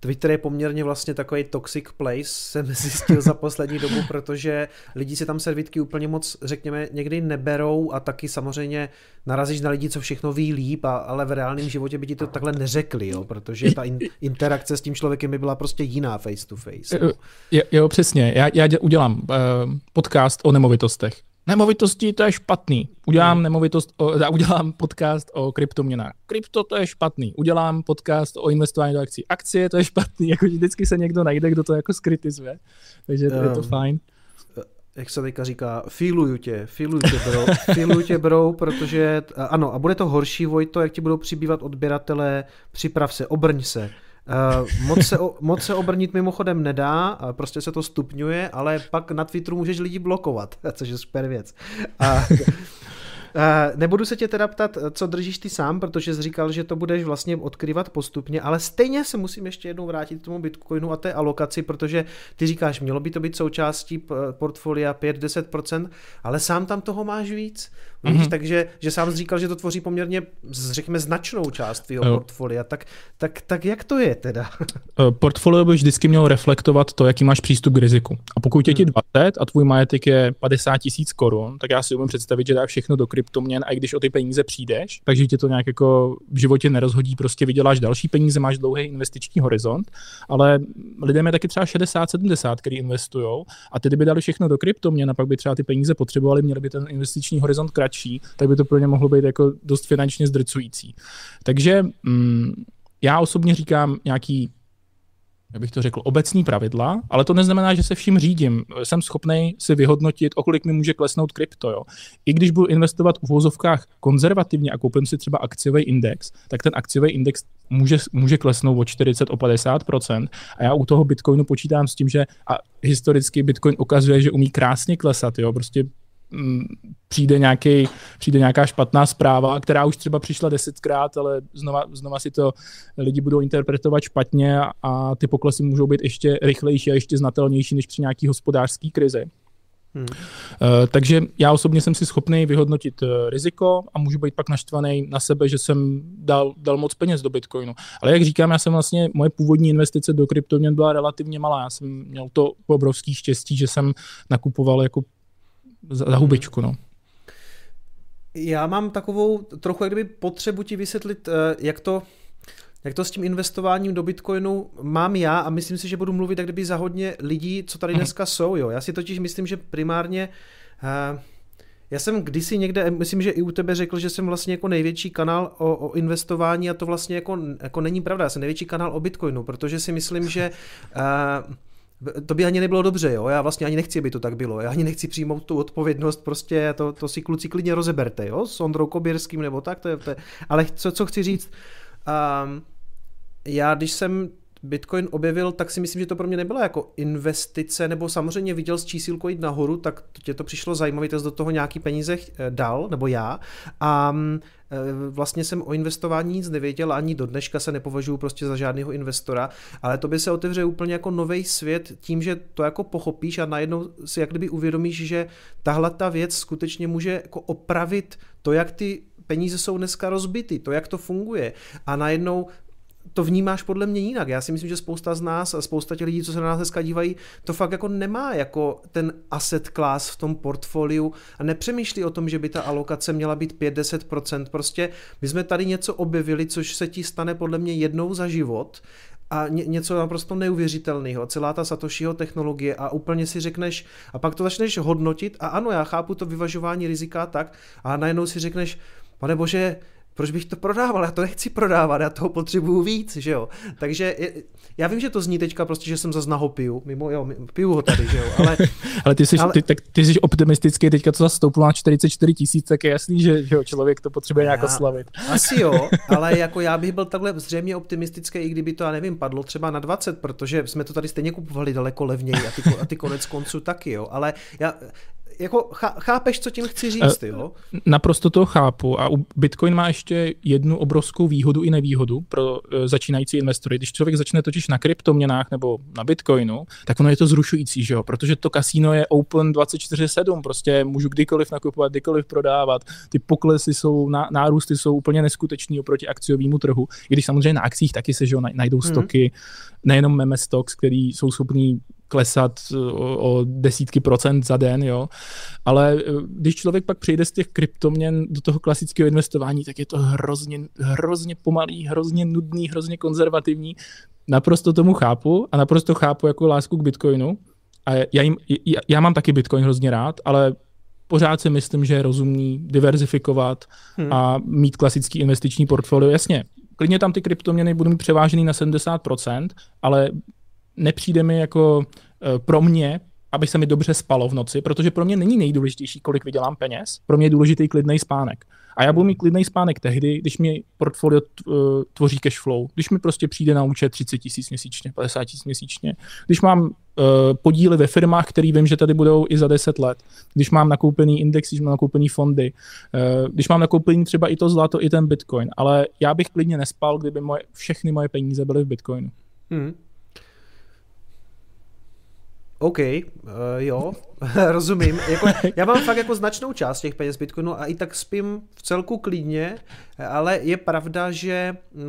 Twitter je poměrně vlastně takový toxic place, jsem zjistil za poslední dobu, [LAUGHS] protože lidi si tam servítky úplně moc, řekněme, někdy neberou a taky samozřejmě narazíš na lidi, co všechno ví líp, a, ale v reálném životě by ti to takhle neřekli, jo, protože ta in, interakce s tím člověkem by byla prostě jiná face to face. Jo, jo, přesně. Já, já udělám uh, podcast o nemovitostech Nemovitosti to je špatný. Udělám hmm. nemovitost, o, [LAUGHS] udělám podcast o kryptoměnách. Krypto to je špatný. Udělám podcast o investování do akcí. Akcie to je špatný. [LAUGHS] Jako vždycky se někdo najde, kdo to jako skritizuje. Takže um, je to fajn. Jak se teďka říká, feeluju tě, feeluju tě, bro, [LAUGHS] feeluju tě, bro, protože, ano, a bude to horší, Vojto, jak ti budou přibývat odběratele, připrav se, obrň se. Uh, moc, se, moc se obrnit mimochodem nedá, prostě se to stupňuje, ale pak na Twitteru můžeš lidi blokovat, [LAUGHS] což je super věc. A, Uh, nebudu se tě teda ptat, co držíš ty sám, protože jsi říkal, že to budeš vlastně odkryvat postupně, ale stejně se musím ještě jednou vrátit k tomu Bitcoinu a té alokaci, protože ty říkáš, mělo by to být součástí portfolia 5-10%, ale sám tam toho máš víc. Víš, mm-hmm. takže že sám říkal, že to tvoří poměrně, řekněme, značnou část tvého portfolia. Tak, tak, tak jak to je teda? [LAUGHS] Eh, portfolio by vždycky mělo reflektovat to, jaký máš přístup k riziku. A pokud je ti 20 hmm. a tvůj majetek je 50 tisíc korun, tak já si umím představit, že dá všechno do kryptoměn a i když o ty peníze přijdeš, takže tě to nějak jako v životě nerozhodí, prostě vyděláš další peníze, máš dlouhý investiční horizont, ale lidem je taky třeba 60-70, který investují a ty kdyby dali všechno do kryptoměn a pak by třeba ty peníze potřebovali, měli by ten investiční horizont kratší kratší, tak by to pro ně mohlo být jako dost finančně zdrcující. Takže mm, já osobně říkám nějaký jak bych to řekl, obecní pravidla, ale to neznamená, že se vším řídím. Jsem schopný si vyhodnotit, o kolik mi může klesnout krypto. Jo. I když budu investovat v uvozovkách konzervativně a koupím si třeba akciový index, tak ten akciový index může, může klesnout o 40, o 50 a já u toho Bitcoinu počítám s tím, že a historicky Bitcoin ukazuje, že umí krásně klesat. Jo. Prostě přijde, nějaký, přijde nějaká špatná zpráva, která už třeba přišla desetkrát, ale znova, znova si to lidi budou interpretovat špatně a ty poklesy můžou být ještě rychlejší a ještě znatelnější než při nějaký hospodářský krizi. Hmm. Uh, takže já osobně jsem si schopný vyhodnotit uh, riziko a můžu být pak naštvaný na sebe, že jsem dal, dal moc peněz do Bitcoinu. Ale jak říkám, já jsem vlastně, moje původní investice do kryptoměn byla relativně malá. Já jsem měl to obrovský štěstí, že jsem nakupoval jako za, za hubičku, no. Já mám takovou trochu jak kdyby potřebu ti vysvětlit, eh, jak to, jak to s tím investováním do Bitcoinu mám já a myslím si, že budu mluvit tak kdyby za hodně lidí, co tady mhm. dneska jsou. Jo. Já si totiž myslím, že primárně uh, já jsem kdysi někde, myslím, že i u tebe řekl, že jsem vlastně jako největší kanál o, o investování a to vlastně jako, jako není pravda. Já jsem největší kanál o Bitcoinu, protože si myslím, že uh, to by ani nebylo dobře, jo. Já vlastně ani nechci, aby to tak bylo. Já ani nechci přijmout tu odpovědnost, prostě to, to si kluci klidně rozeberte, jo, s Ondrou Koběrským nebo tak, to je, to je. ale co, co chci říct, um, já když jsem Bitcoin objevil, tak si myslím, že to pro mě nebyla jako investice, nebo samozřejmě viděl s čísílkou jít nahoru, tak tě to přišlo zajímavé, ty do toho nějaký peníze eh, dal, nebo já. A mm, eh, vlastně jsem o investování nic nevěděl, ani do dneška se nepovažuji prostě za žádného investora, ale to by se otevře úplně jako nový svět tím, že to jako pochopíš a najednou si jak kdyby uvědomíš, že tahle ta věc skutečně může jako opravit to, jak ty peníze jsou dneska rozbity, to, jak to funguje. A najednou to vnímáš podle mě jinak. Já si myslím, že spousta z nás a spousta těch lidí, co se na nás dneska dívají, to fakt jako nemá jako ten asset class v tom portfoliu a nepřemýšlí o tom, že by ta alokace měla být 5-10%. Prostě my jsme tady něco objevili, což se ti stane podle mě jednou za život a ně, něco naprosto neuvěřitelného, celá ta Satoshiho technologie a úplně si řekneš, a pak to začneš hodnotit a ano, já chápu to vyvažování rizika tak a najednou si řekneš, pane bože, proč bych to prodával? Já to nechci prodávat, já toho potřebuju víc, že jo. Takže já vím, že to zní teďka prostě, že jsem zase piju, mimo, jo, piju ho tady, že jo, ale... [LAUGHS] ale ty jsi, ale... Ty, tak ty jsi optimistický, teďka to zase stouplo na 44 tisíc, tak je jasný, že, že jo, člověk to potřebuje nějak oslavit. [LAUGHS] Asi jo, ale jako já bych byl takhle zřejmě optimistický, i kdyby to, já nevím, padlo třeba na 20, protože jsme to tady stejně kupovali daleko levněji a ty, a ty konec konců taky, jo, ale já, jako chápeš, co tím chci říct, jo? Naprosto to chápu a Bitcoin má ještě jednu obrovskou výhodu i nevýhodu pro e, začínající investory. Když člověk začne totiž na kryptoměnách nebo na Bitcoinu, tak ono je to zrušující, že jo? Protože to kasíno je open 24/7, prostě můžu kdykoliv nakupovat, kdykoliv prodávat. Ty poklesy jsou, nárůsty jsou úplně neskutečný oproti akciovému trhu. I když samozřejmě na akcích taky se že jo, najdou mhm. stoky, hmm. nejenom meme stocks, který jsou schopný klesat eh, o, o desítky procent za den, jo. Ale eh, když člověk pak přijde z těch kryptoměn do toho klasického investování, tak je to hrozně, hrozně pomalý, hrozně nudný, hrozně konzervativní. Naprosto tomu chápu a naprosto chápu jako lásku k Bitcoinu. A já, jim, já, já mám taky Bitcoin hrozně rád, ale pořád si myslím, že je rozumný diverzifikovat hmm. a mít klasický investiční portfolio. Jasně, klidně tam ty kryptoměny budou mít převážený na 70%, ale nepřijde mi jako eh, pro mě aby se mi dobře spalo v noci, protože pro mě není nejdůležitější, kolik vydělám peněz, pro mě je důležitý klidný spánek. A já budu mít klidný spánek tehdy, když mi portfolio eh, tvoří cash flow, když mi prostě přijde na účet 30 tisíc měsíčně, 50 tisíc měsíčně, když mám uh, podíly ve firmách, které vím, že tady budou i za 10 let, když mám nakoupený index, když mám nakoupený fondy, uh, když mám nakoupený třeba i to zlato, i ten bitcoin, ale já bych klidně nespal, kdyby moje, všechny moje peníze byly v bitcoinu. Hmm. OK, uh, jo, [LAUGHS] rozumím. Jako, já mám fakt jako značnou část těch peněz Bitcoinu a i tak spím v celku klidně, ale je pravda, že uh,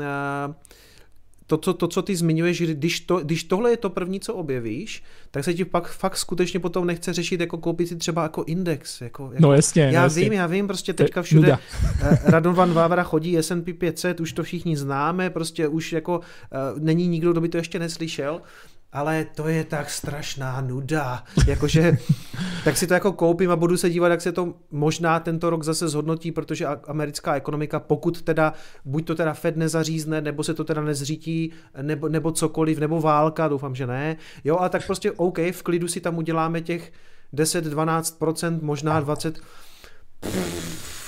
to, co, to, co ty zmiňuješ, když, to, když tohle je to první, co objevíš, tak se ti pak fakt skutečně potom nechce řešit, jako koupit si třeba jako index. Jako, jako, no jasně. Já no jasně. vím, já vím, prostě teďka všude Nuda. Eh, Radovan Vávra chodí S&P 500, už to všichni známe, prostě už jako uh, není nikdo, kdo by to ještě neslyšel, ale to je tak strašná nuda, jakože [LAUGHS] tak si to jako koupím a budu se dívat, jak se to možná tento rok zase zhodnotí, protože americká ekonomika, pokud teda, buď to teda Fed nezařízne, nebo se to teda nezřítí, nebo, nebo cokoliv, nebo válka, doufám, že ne, jo, a tak prostě OK, v klidu si tam uděláme těch 10-12%, možná 20%, Pff,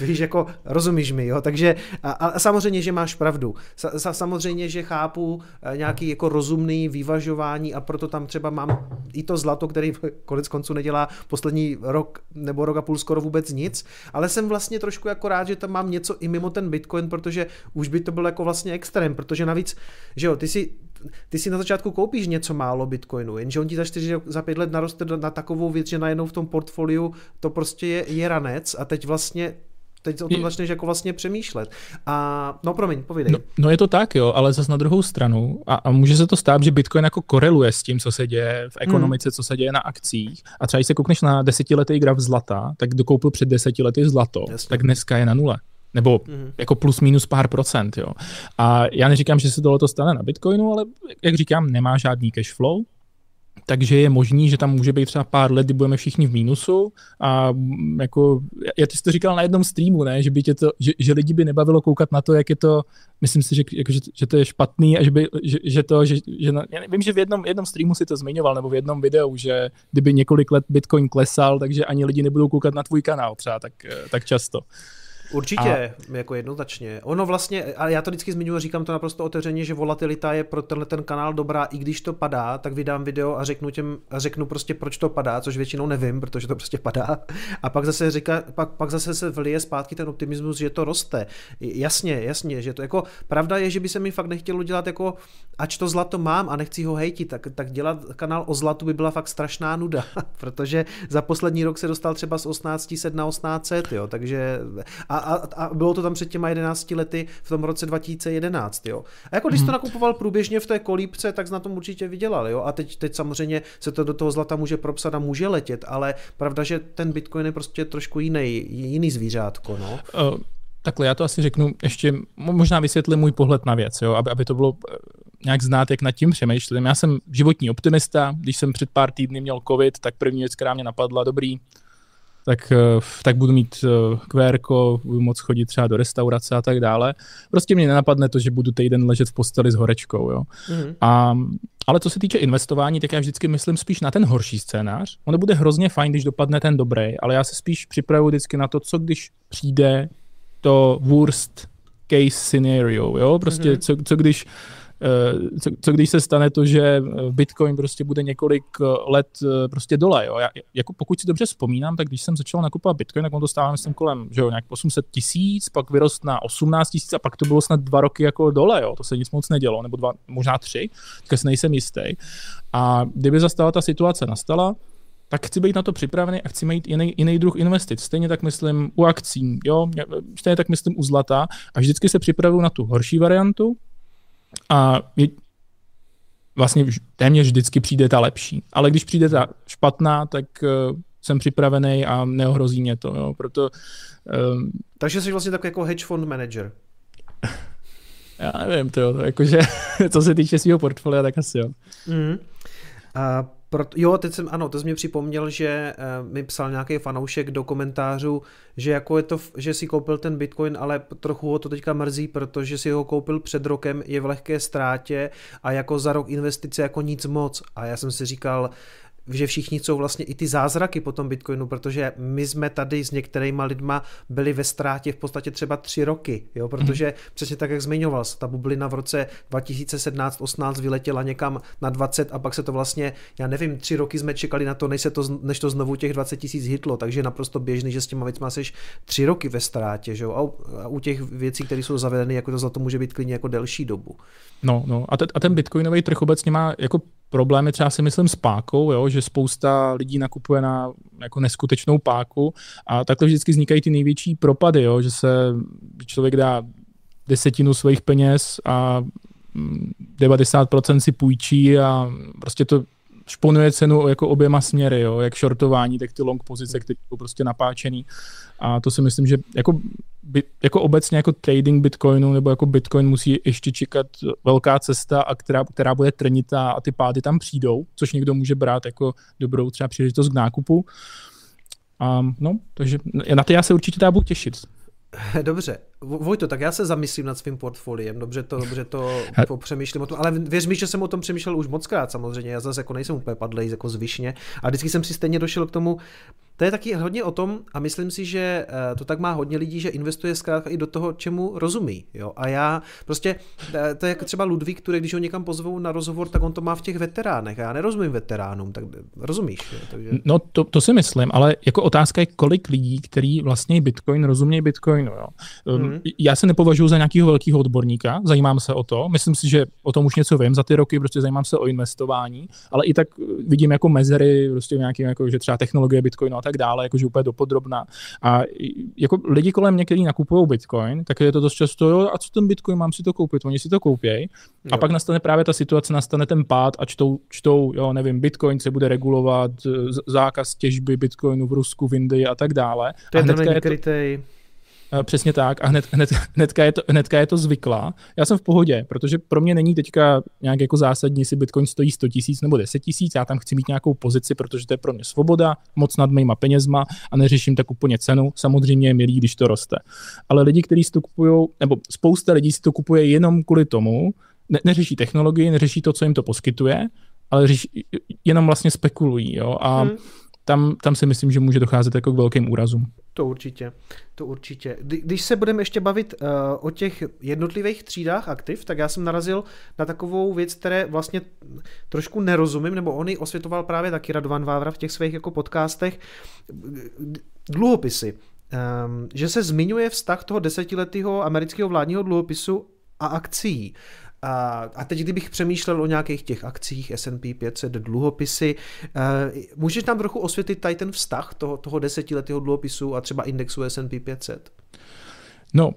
Víš, jako rozumíš mi, jo, takže a, a samozřejmě, že máš pravdu. Sa, sa, samozřejmě, že chápu eh, nějaký jako rozumný vyvažování a proto tam třeba mám i to zlato, který [LAUGHS] konec konců nedělá poslední rok nebo rok a půl skoro vůbec nic, ale jsem vlastně trošku jako rád, že tam mám něco i mimo ten Bitcoin, protože už by to byl jako vlastně extrém, protože navíc, že jo, ty si ty si na začátku koupíš něco málo bitcoinu, jenže on ti za 4, za 5 let naroste na takovou věc, že najednou v tom portfoliu to prostě je, je ranec a teď vlastně teď o tom začneš jako vlastně přemýšlet. A no promiň, povídej. No, no je to tak, jo, ale zase na druhou stranu a, a může se to stát, že Bitcoin jako koreluje s tím, co se děje v ekonomice, hmm. co se děje na akcích. A třeba když se koukneš na desetiletý graf zlata, tak dokoupil před deseti lety zlato, Jasně. tak dneska je na nule nebo mm. jako plus minus pár procent, jo. A já neříkám, že se tohle to stane na Bitcoinu, ale jak říkám, nemá žádný cash flow, takže je možný, že tam může být třeba pár let, kdy budeme všichni v mínusu a mm, jako, já ty jsi to říkal na jednom streamu, ne, že by tě to, že, že lidi by nebavilo koukat na to, jak je to, myslím si, že, jako, že, že to je špatný a že, by, že, že to, že, že na, já vím, že v jednom, jednom streamu si to zmiňoval, nebo v jednom videu, že kdyby několik let Bitcoin klesal, takže ani lidi nebudou koukat na tvůj kanál třeba tak, tak často. Určitě, a... jako jednoznačně. Ono vlastně, ale já to vždycky zmiňuji, říkám to naprosto otevřeně, že volatilita je pro tenhle ten kanál dobrá, i když to padá, tak vydám video a řeknu těm, a řeknu prostě, proč to padá, což většinou nevím, protože to prostě padá. A pak zase říká, pak, pak zase se vlije zpátky ten optimismus, že to roste. Jasně, jasně, že to jako, pravda je, že by se mi fakt nechtělo dělat jako, ač to zlato mám a nechci ho hejtit, tak, tak dělat kanál o zlatu by byla fakt strašná nuda, [LAUGHS] protože za poslední rok se dostal třeba z 1800 na 1800, jo, takže a a, a, bylo to tam před těma 11 lety v tom roce 2011, jo. A jako když to mhm. nakupoval průběžně v té kolípce, tak na tom určitě vydělal, jo. A teď, teď samozřejmě se to do toho zlata může propsat a může letět, ale pravda, že ten Bitcoin je prostě trošku jiný, jiný zvířátko, no. Uh. Takhle, já to asi řeknu, ještě možná vysvětlím můj pohled na věc, jo, aby, aby to bylo eh, nějak znát, jak nad tím přemýšlím. Já jsem životní optimista, když jsem před pár týdny měl covid, tak první věc, která mě napadla, dobrý, tak, eh, tak budu mít eh, QR, budu moc chodit třeba do restaurace a tak dále. Prostě mě nenapadne to, že budu týden ležet v posteli s horečkou. Jo. Mm. A, ale co se týče investování, tak já vždycky myslím spíš na ten horší scénář. Ono bude hrozně fajn, když dopadne ten dobrý, ale já se spíš připravuji vždycky na to, co když přijde to worst case scenario, jo, prostě mm-hmm. co, co když co, co když se stane to, že eh, Bitcoin prostě bude několik eh, let prostě dole, jo. Já, jako pokud si dobře vzpomínám, tak když jsem začal nakupovat Bitcoin, tak on to stával myslím kolem, že jo, nějak 800 tisíc, pak vyrost na 18 tisíc a pak to bylo snad dva roky jako dole, jo. To se nic moc nedělo, nebo dva, možná tři, tak si nejsem jistý. A kdyby zastala ta situace nastala, tak chci být na to připravený a chci mít jiný, jiný druh investic. Stejně tak myslím u akcí, jo, stejně tak myslím u zlata a vždycky se připravuju na tu horší variantu, a je, vlastně téměř vždycky přijde ta lepší. Ale když přijde ta špatná, tak uh, jsem připravený a neohrozí mě to. Jo. Proto, um, Takže jsi vlastně takový jako hedge fund manager. [LAUGHS] Já nevím, to, jo, jakože, [LAUGHS] co se týče svého portfolia, tak asi jo. Mm. A proto, jo, teď jsem, ano, to jsi mi připomněl, že uh, mi psal nějaký fanoušek do komentářů, že jako je to, že si koupil ten Bitcoin, ale trochu ho to teďka mrzí, protože si ho koupil před rokem, je v lehké ztrátě a jako za rok investice jako nic moc. A já jsem si říkal, že všichni jsou vlastně i ty zázraky po tom Bitcoinu, protože my jsme tady s některýma lidma byli ve ztrátě v podstatě třeba tři roky, jo, protože mm. přesně tak, jak zmiňoval, ta bublina v roce 2017-18 vyletěla někam na 20 a pak se to vlastně, já nevím, tři roky jsme čekali na to, než, se to, než to znovu těch 20 tisíc hitlo, takže je naprosto běžný, že s těma věcma jsi tři roky ve ztrátě, že jo, a, u, a u těch věcí, které jsou zavedeny, jako to za to může být klidně jako delší dobu. No, no, a, te, a ten bitcoinový trh obecně má jako problémy třeba si myslím s pákou, jo, že spousta lidí nakupuje na jako neskutečnou páku a takhle vždycky vznikají ty největší propady, jo, že se člověk dá desetinu svých peněz a 90% mm, si půjčí a prostě to šponuje cenu jako oběma směry, jo, jak shortování, tak ty long pozice, které jsou prostě napáčený. A to si myslím, že jako, by, jako obecně jako trading bitcoinu nebo jako bitcoin musí ještě čekat velká cesta, a která, která bude trnitá a ty pády tam přijdou, což někdo může brát jako dobrou třeba příležitost k nákupu. A, no, takže na to já se určitě dá budu těšit. Dobře, Vojto, tak já se zamyslím nad svým portfoliem, dobře to, dobře to popřemýšlím o tom, ale věř mi, že jsem o tom přemýšlel už moc krát samozřejmě, já zase jako nejsem úplně padlej jako zvyšně a vždycky jsem si stejně došel k tomu, to je taky hodně o tom a myslím si, že eh, to tak má hodně lidí, že investuje zkrátka i do toho, čemu rozumí. Jo? A já prostě, eh, to je jako třeba Ludvík, který když ho někam pozvou na rozhovor, tak on to má v těch veteránech. A já nerozumím veteránům, tak rozumíš. Jo? Takže... No to, to si myslím, ale jako otázka je, kolik lidí, který vlastně Bitcoin rozumějí Bitcoinu. Jo? Hmm. Já se nepovažuji za nějakého velkého odborníka, zajímám se o to, myslím si, že o tom už něco vím za ty roky, prostě zajímám se o investování, ale i tak vidím jako mezery, prostě nějaký, jako, že třeba technologie Bitcoinu a tak dále, jakože úplně dopodrobná. A jako lidi kolem mě, kteří nakupují Bitcoin, tak je to dost často, jo, a co ten Bitcoin, mám si to koupit, oni si to koupějí. A pak nastane právě ta situace, nastane ten pád a čtou, čtou jo, nevím, Bitcoin se bude regulovat, zákaz těžby Bitcoinu v Rusku, v Indii a tak dále. To je ten to... Eh, přesně tak a hned, hned, hnedka, je to, hnedka je to zvyklá. Já jsem v pohodě, protože pro mě není teďka nějak jako zásadní, jestli Bitcoin stojí 100 tisíc nebo 10 tisíc, já tam chci mít nějakou pozici, protože to je pro mě svoboda, moc nad mýma penězma a neřeším tak úplně cenu. Samozřejmě je milý, když to roste. Ale lidi, kteří si to kupují, nebo spousta lidí si to kupuje jenom kvůli tomu, ne, neřeší technologii, neřeší to, co jim to poskytuje, ale řeší, jenom vlastně spekulují. Jo? A hmm tam, tam si myslím, že může docházet jako k velkým úrazům. To určitě, to určitě. Když se budeme ještě bavit uh, o těch jednotlivých třídách aktiv, tak já jsem narazil na takovou věc, které vlastně trošku nerozumím, nebo on ji osvětoval právě taky Radovan Vávra v těch svých jako podcastech. Dluhopisy. Um, že se zmiňuje vztah toho desetiletého amerického vládního dluhopisu a akcí. A, teď, kdybych přemýšlel o nějakých těch akcích S&P 500, dluhopisy, uh, můžeš nám trochu osvětlit tady ten vztah toho, toho desetiletého dluhopisu a třeba indexu S&P 500? No, uh,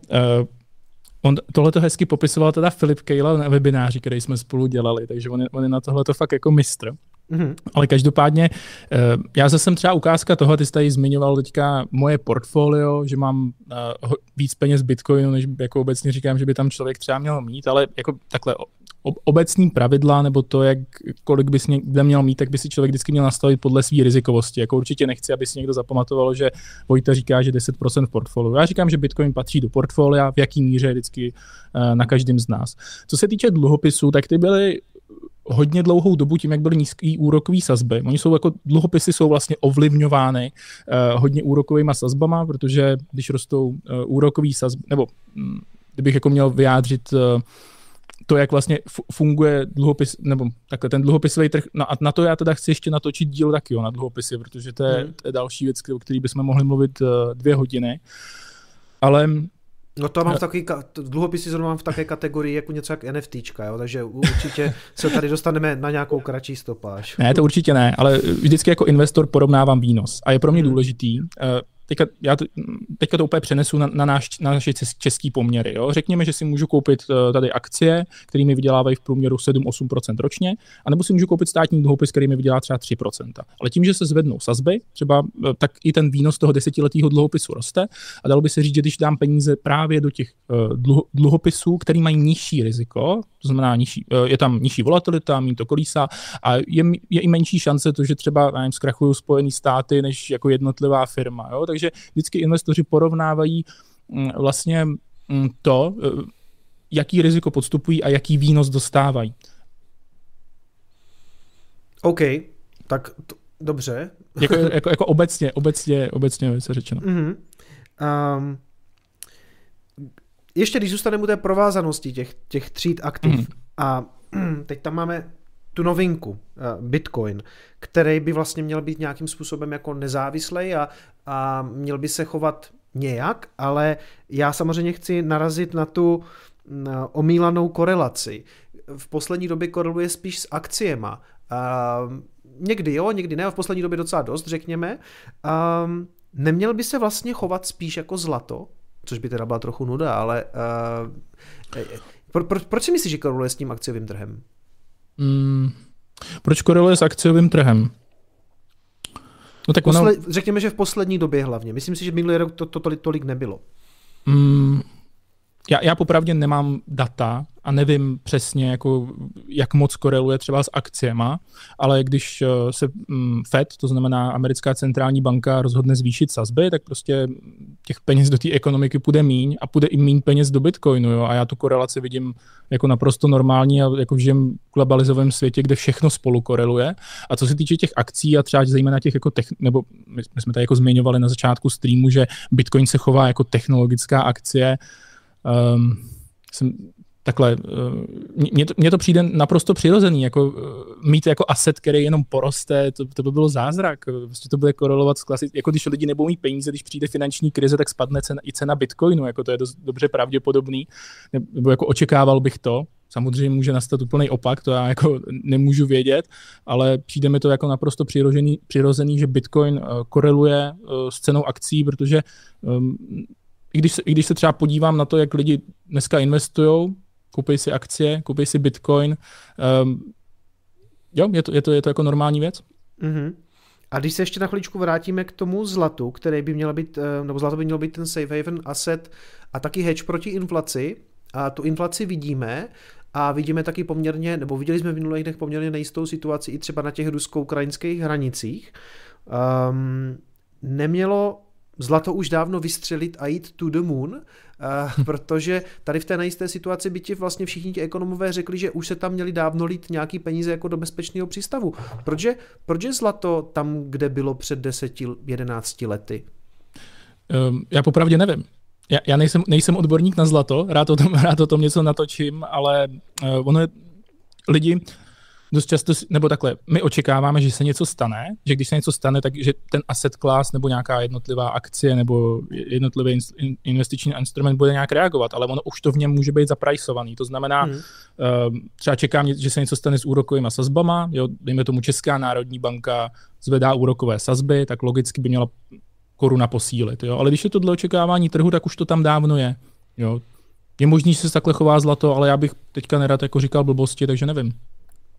on tohle to hezky popisoval teda Filip Kejla na webináři, který jsme spolu dělali, takže on je, on je na tohle to fakt jako mistr. Mm-hmm. Ale každopádně, eh, já zase jsem třeba ukázka toho, ty jsi tady zmiňoval teďka moje portfolio, že mám uh, víc peněz Bitcoinu, než jako obecně říkám, že by tam člověk třeba měl mít, ale jako takhle obecní pravidla, nebo to, jak, kolik bys někde měl mít, tak by si člověk vždycky měl nastavit podle své rizikovosti. Jako určitě nechci, aby si někdo zapamatovalo, že Vojta říká, že 10% v portfoliu. Já říkám, že Bitcoin patří do portfolia, v jaký míře vždycky uh, na každém z nás. Co se týče dluhopisů, tak ty byly hodně dlouhou dobu tím, jak byly nízké úrokové sazby. Oni jsou jako, dluhopisy jsou vlastně ovlivňovány uh, hodně úrokovými sazbama, protože když rostou uh, úrokové sazby, nebo um, kdybych jako měl vyjádřit uh, to, jak vlastně funguje dluhopis, nebo takhle ten dluhopisový trh, no a na to já teda chci ještě natočit díl taky, jo, na dluhopisy, protože to je, hmm. to je další věc, o které bychom mohli mluvit uh, dvě hodiny. Ale No to mám v takový, dluhopisy zrovna mám v také kategorii jako něco jak NFTčka, jo, takže určitě se tady dostaneme na nějakou kratší stopáž. Ne, to určitě ne, ale vždycky jako investor porovnávám výnos a je pro mě hmm. důležitý, eh, teďka, já to, teďka to úplně přenesu na, na, náš, na naše český poměry. Jo? Řekněme, že si můžu koupit uh, tady akcie, které mi vydělávají v průměru 7-8% ročně, anebo si můžu koupit státní dluhopis, který mi vydělá třeba 3%. Ale tím, že se zvednou sazby, třeba uh, tak i ten výnos toho desetiletého dluhopisu roste a dalo by se říct, že když dám peníze právě do těch uh, dluho, dluhopisů, který mají nižší riziko, to znamená, nižší, je tam nižší volatilita, méně to kolísá a je, je i menší šance to, že třeba nevím, zkrachují Spojené státy než jako jednotlivá firma. Jo? Takže takže vždycky investoři porovnávají mm, vlastně mm, to, eh, jaký riziko podstupují a jaký výnos dostávají. OK, tak Dobře. [LAUGHS] jako, jako, jako obecně, obecně, obecně se řečeno. Mm-hmm. Um, ještě když zůstaneme u té provázanosti těch, těch tříd aktiv mm. a [CLEARS THROAT] teď tam máme tu novinku, uh, Bitcoin, který by vlastně měl být nějakým způsobem jako nezávislý a, a měl by se chovat nějak, ale já samozřejmě chci narazit na tu na omílanou korelaci. V poslední době koreluje spíš s akciema. Uh, někdy jo, někdy ne, v poslední době docela dost, řekněme. Um, neměl by se vlastně chovat spíš jako zlato, což by teda byla trochu nuda, ale uh, pro, pro, proč si myslíš, že koreluje s tím akciovým trhem? Mm, proč koreluje s akciovým trhem? No tak Posled, ono... Řekněme, že v poslední době hlavně. Myslím si, že minulý rok to, to tolik, tolik nebylo. Mm, já, já popravdě nemám data a nevím přesně, jako, jak moc koreluje třeba s akciema, ale když eh, se mm, Fed, to znamená americká centrální banka, rozhodne zvýšit sazby, tak prostě těch peněz do té ekonomiky půjde míň a půjde i míň peněz do Bitcoinu. Jo? A já tu korelaci vidím jako naprosto normální a jako v žijím globalizovém světě, kde všechno spolu koreluje. A co se týče těch akcí a třeba zejména těch jako, techn- nebo my jsme tady jako zmiňovali na začátku streamu, že Bitcoin se chová jako technologická akcie, um, jsem takhle, uh, mně to, mně to přijde naprosto přirozený, jako uh, mít jako asset, který jenom poroste, to, to by bylo zázrak, prostě to bude korelovat s klasickým, jako když lidi nebudou mít peníze, když přijde finanční krize, tak spadne cena, i cena Bitcoinu, jako to je dost dobře pravděpodobný, nebo jako očekával bych to, Samozřejmě může nastat úplný opak, to já jako nemůžu vědět, ale přijde mi to jako naprosto přirozený, přirozený že Bitcoin uh, koreluje s cenou akcí, protože um, i když, se, i když se třeba podívám na to, jak lidi dneska investují, koupí si akcie, koupí si bitcoin, um, jo, je to, je, to, je to jako normální věc. Mm-hmm. A když se ještě na chviličku vrátíme k tomu zlatu, který by měl být, eh, nebo zlato by mělo být ten safe haven asset a taky hedge proti inflaci, a tu inflaci vidíme a vidíme taky poměrně, nebo viděli jsme v minulých dnech poměrně nejistou situaci i třeba na těch rusko-ukrajinských hranicích. Um, nemělo zlato už dávno vystřelit a jít to the moon, uh, [LAUGHS] protože tady v té nejisté situaci by ti vlastně všichni ti ekonomové řekli, že už se tam měli dávno lít nějaký peníze jako do bezpečného přístavu. Proč je, proč je zlato tam, kde bylo před 10-11 lety? Um, já popravdě nevím. Já, já nejsem, nejsem odborník na zlato, rád o tom, [LAUGHS] rád o tom něco natočím, ale uh, ono je, lidi, dost často, nebo takhle, my očekáváme, že se něco stane, že když se něco stane, tak že ten asset class nebo nějaká jednotlivá akcie nebo jednotlivý investiční instrument bude nějak reagovat, ale ono už to v něm může být zaprajsovaný. To znamená, hmm. uh, třeba čekám, že se něco stane s úrokovými sazbama, jo, dejme tomu Česká národní banka zvedá úrokové sazby, tak logicky by měla koruna posílit. Jo? Ale když je to dle očekávání trhu, tak už to tam dávno je. Jo? Je možný, že se takhle chová zlato, ale já bych teďka nerad jako říkal blbosti, takže nevím.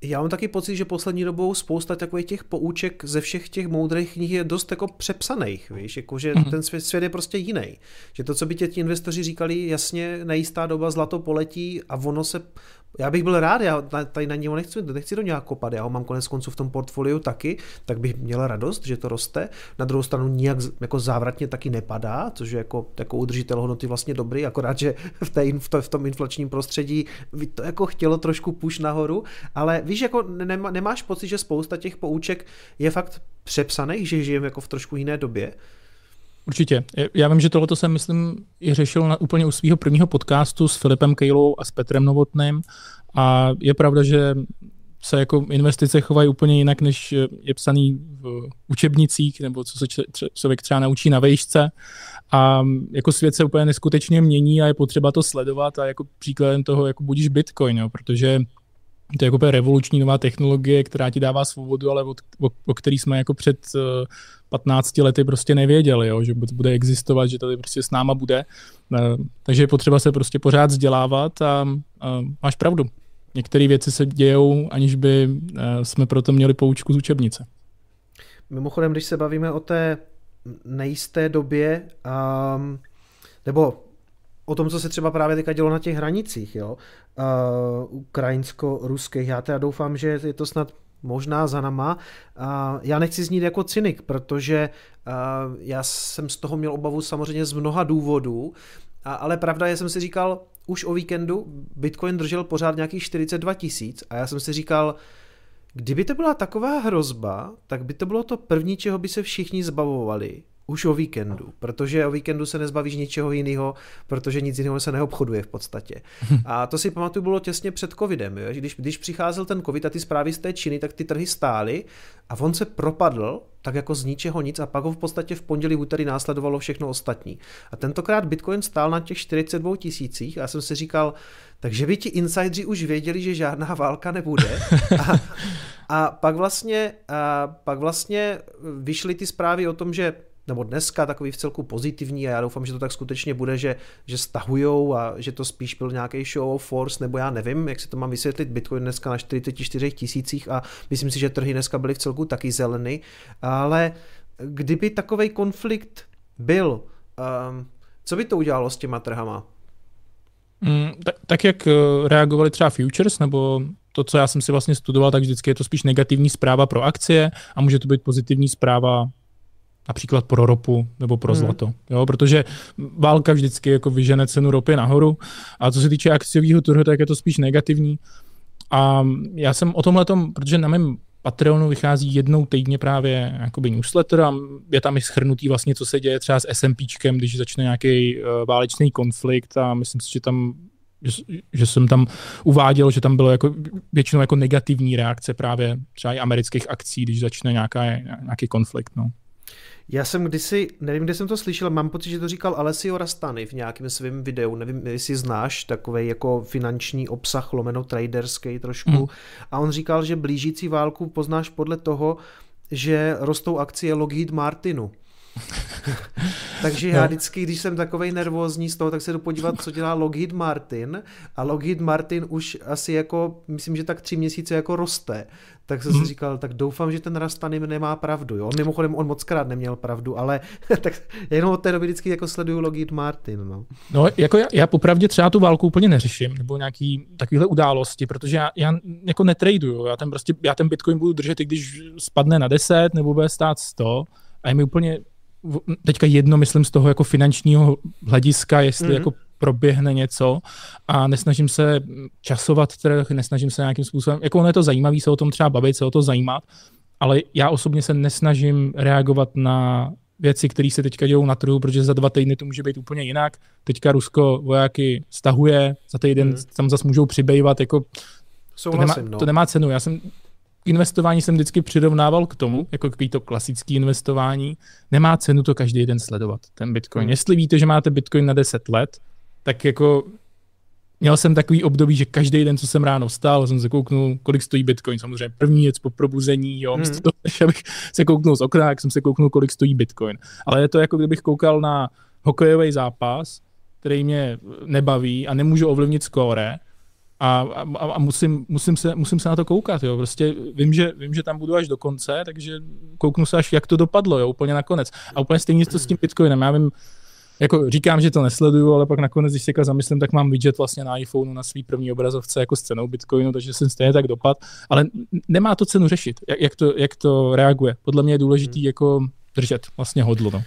Já mám taky pocit, že poslední dobou spousta takových těch pouček ze všech těch moudrých knih je dost jako přepsaných, víš, jako že mm-hmm. ten svět, svět je prostě jiný. Že to, co by tě ti investoři říkali, jasně, nejistá doba zlato poletí a ono se já bych byl rád, já tady na něho nechci, nechci do nějak kopat, já ho mám konec konců v tom portfoliu taky, tak bych měl radost, že to roste. Na druhou stranu nijak jako závratně taky nepadá, což je jako, jako udržitel hodnoty vlastně dobrý, akorát, že v, té, v, tom inflačním prostředí by to jako chtělo trošku puš nahoru, ale víš, jako nemá, nemáš pocit, že spousta těch pouček je fakt přepsaných, že žijeme jako v trošku jiné době? Určitě. Já vím, že tohle jsem, myslím, i řešil na, úplně u svého prvního podcastu s Filipem Kejlou a s Petrem Novotným. A je pravda, že se jako investice chovají úplně jinak, než je psaný v učebnicích, nebo co se člověk třeba naučí na vejšce. A jako svět se úplně neskutečně mění a je potřeba to sledovat a jako příkladem toho jako budíš Bitcoin, jo, protože to je jako revoluční nová technologie, která ti dává svobodu, ale o, o, o který jsme jako před 15 eh, lety prostě nevěděli, jo, že bude existovat, že tady prostě s náma bude. Eh, takže je potřeba se prostě pořád vzdělávat a, a máš pravdu. Některé věci se dějou, aniž by eh, jsme proto měli poučku z učebnice. Mimochodem, když se bavíme o té nejisté době, um, nebo o tom, co se třeba právě teďka dělo na těch hranicích, jo, uh, ukrajinsko-ruských. Já teda doufám, že je to snad možná za nama. Já nechci znít jako cynik, protože já jsem z toho měl obavu samozřejmě z mnoha důvodů, ale pravda je, jsem si říkal, už o víkendu Bitcoin držel pořád nějakých 42 tisíc a já jsem si říkal, Kdyby to byla taková hrozba, tak by to bylo to první, čeho by se všichni zbavovali už o víkendu, protože o víkendu se nezbavíš ničeho jiného, protože nic jiného se neobchoduje v podstatě. [LAUGHS] A to si pamatuju, bylo těsně před covidem, jo? Když, když přicházel ten covid a ty zprávy z té Číny, tak ty trhy stály a on se propadl tak jako z ničeho nic a pak ho v podstatě v pondělí, úterý následovalo všechno ostatní. A tentokrát Bitcoin stál na těch 42 tisících a já jsem si říkal, takže by ti insidři už věděli, že žádná [LAUGHS] válka nebude. A, a pak vlastně, a pak vlastně vyšly ty zprávy o tom, že nebo dneska takový v celku pozitivní a já doufám, že to tak skutečně bude, že, že stahujou a že to spíš byl nějaký show of force, nebo já nevím, jak si to mám vysvětlit, Bitcoin dneska na 44 tisících a myslím si, že trhy dneska byly v celku taky zeleny, ale kdyby takový konflikt byl, um, co by to udělalo s těma trhama? Mm, tak, tak jak eh, reagovali třeba futures, nebo to, co já jsem si vlastně studoval, tak vždycky je to spíš negativní zpráva pro akcie a může to být pozitivní zpráva například pro ropu nebo pro hmm. zlato. Jo, protože válka vždycky jako vyžene cenu ropy nahoru a co se týče akciového trhu, tak je to spíš negativní. A já jsem o tomhle, protože na mém Patreonu vychází jednou týdně právě jakoby newsletter a je tam i schrnutý vlastně, co se děje třeba s SMPčkem, když začne nějaký uh, válečný konflikt a myslím si, že tam že, že jsem tam uváděl, že tam bylo jako většinou jako negativní reakce právě třeba i amerických akcí, když začne nějaká, nějaký konflikt. No. Já jsem kdysi, nevím, kde jsem to slyšel, mám pocit, že to říkal Alessio Rastany v nějakém svém videu, nevím, jestli znáš takový jako finanční obsah lomeno traderský trošku. Mm. A on říkal, že blížící válku poznáš podle toho, že rostou akcie Lockheed Martinu. [LAUGHS] Takže já no. vždycky, když jsem takovej nervózní z toho, tak se jdu podívat, co dělá Lockheed Martin a Lockheed Martin už asi jako, myslím, že tak tři měsíce jako roste. Tak jsem si mhm. říkal, tak doufám, že ten Rastanim nemá pravdu. Jo? Mimochodem, on moc krát neměl pravdu, ale [LAUGHS] tak jenom od té doby vždycky jako sleduju Lockheed Martin. No, no jako já, já popravdě třeba tu válku úplně neřeším, nebo nějaký takovéhle události, protože já, já jako netraduju. Já ten, prostě, já ten Bitcoin budu držet, i když spadne na 10 nebo bude stát 100 a je mi úplně teďka jedno, myslím, z toho jako finančního hlediska, jestli mm-hmm. jako proběhne něco a nesnažím se časovat trh, nesnažím se nějakým způsobem, jako ono je to zajímavé se o tom třeba bavit, se o to zajímat, ale já osobně se nesnažím reagovat na věci, které se teďka dějou na trhu, protože za dva týdny to může být úplně jinak. Teďka Rusko vojáky stahuje, za týden mm. tam zase můžou přibývat, jako Souhlasím, to, nemá, no. to nemá cenu. Já jsem investování jsem vždycky přirovnával k tomu, jako k to klasické investování, nemá cenu to každý den sledovat, ten Bitcoin. Hmm. Jestli víte, že máte Bitcoin na 10 let, tak jako měl jsem takový období, že každý den, co jsem ráno vstal, jsem se kouknul, kolik stojí Bitcoin. Samozřejmě první věc po probuzení, jo, hmm. [LAUGHS] to, než abych se kouknul z okna, jak jsem se kouknul, kolik stojí Bitcoin. Ale je to jako kdybych koukal na hokejový zápas, který mě nebaví a nemůžu ovlivnit skóre, a, a, a musím, musím, se, musím se na to koukat, jo. Prostě vím že, vím, že tam budu až do konce, takže kouknu se až, jak to dopadlo, jo, úplně nakonec. A úplně stejně to s tím Bitcoinem. Já vím, jako říkám, že to nesleduju, ale pak nakonec, když se zamyslím, tak mám widget vlastně na iPhoneu na svý první obrazovce jako s cenou Bitcoinu, takže jsem stejně tak dopad, ale nemá to cenu řešit, jak, jak, to, jak to reaguje. Podle mě je důležitý hmm. jako držet vlastně hodlo. No.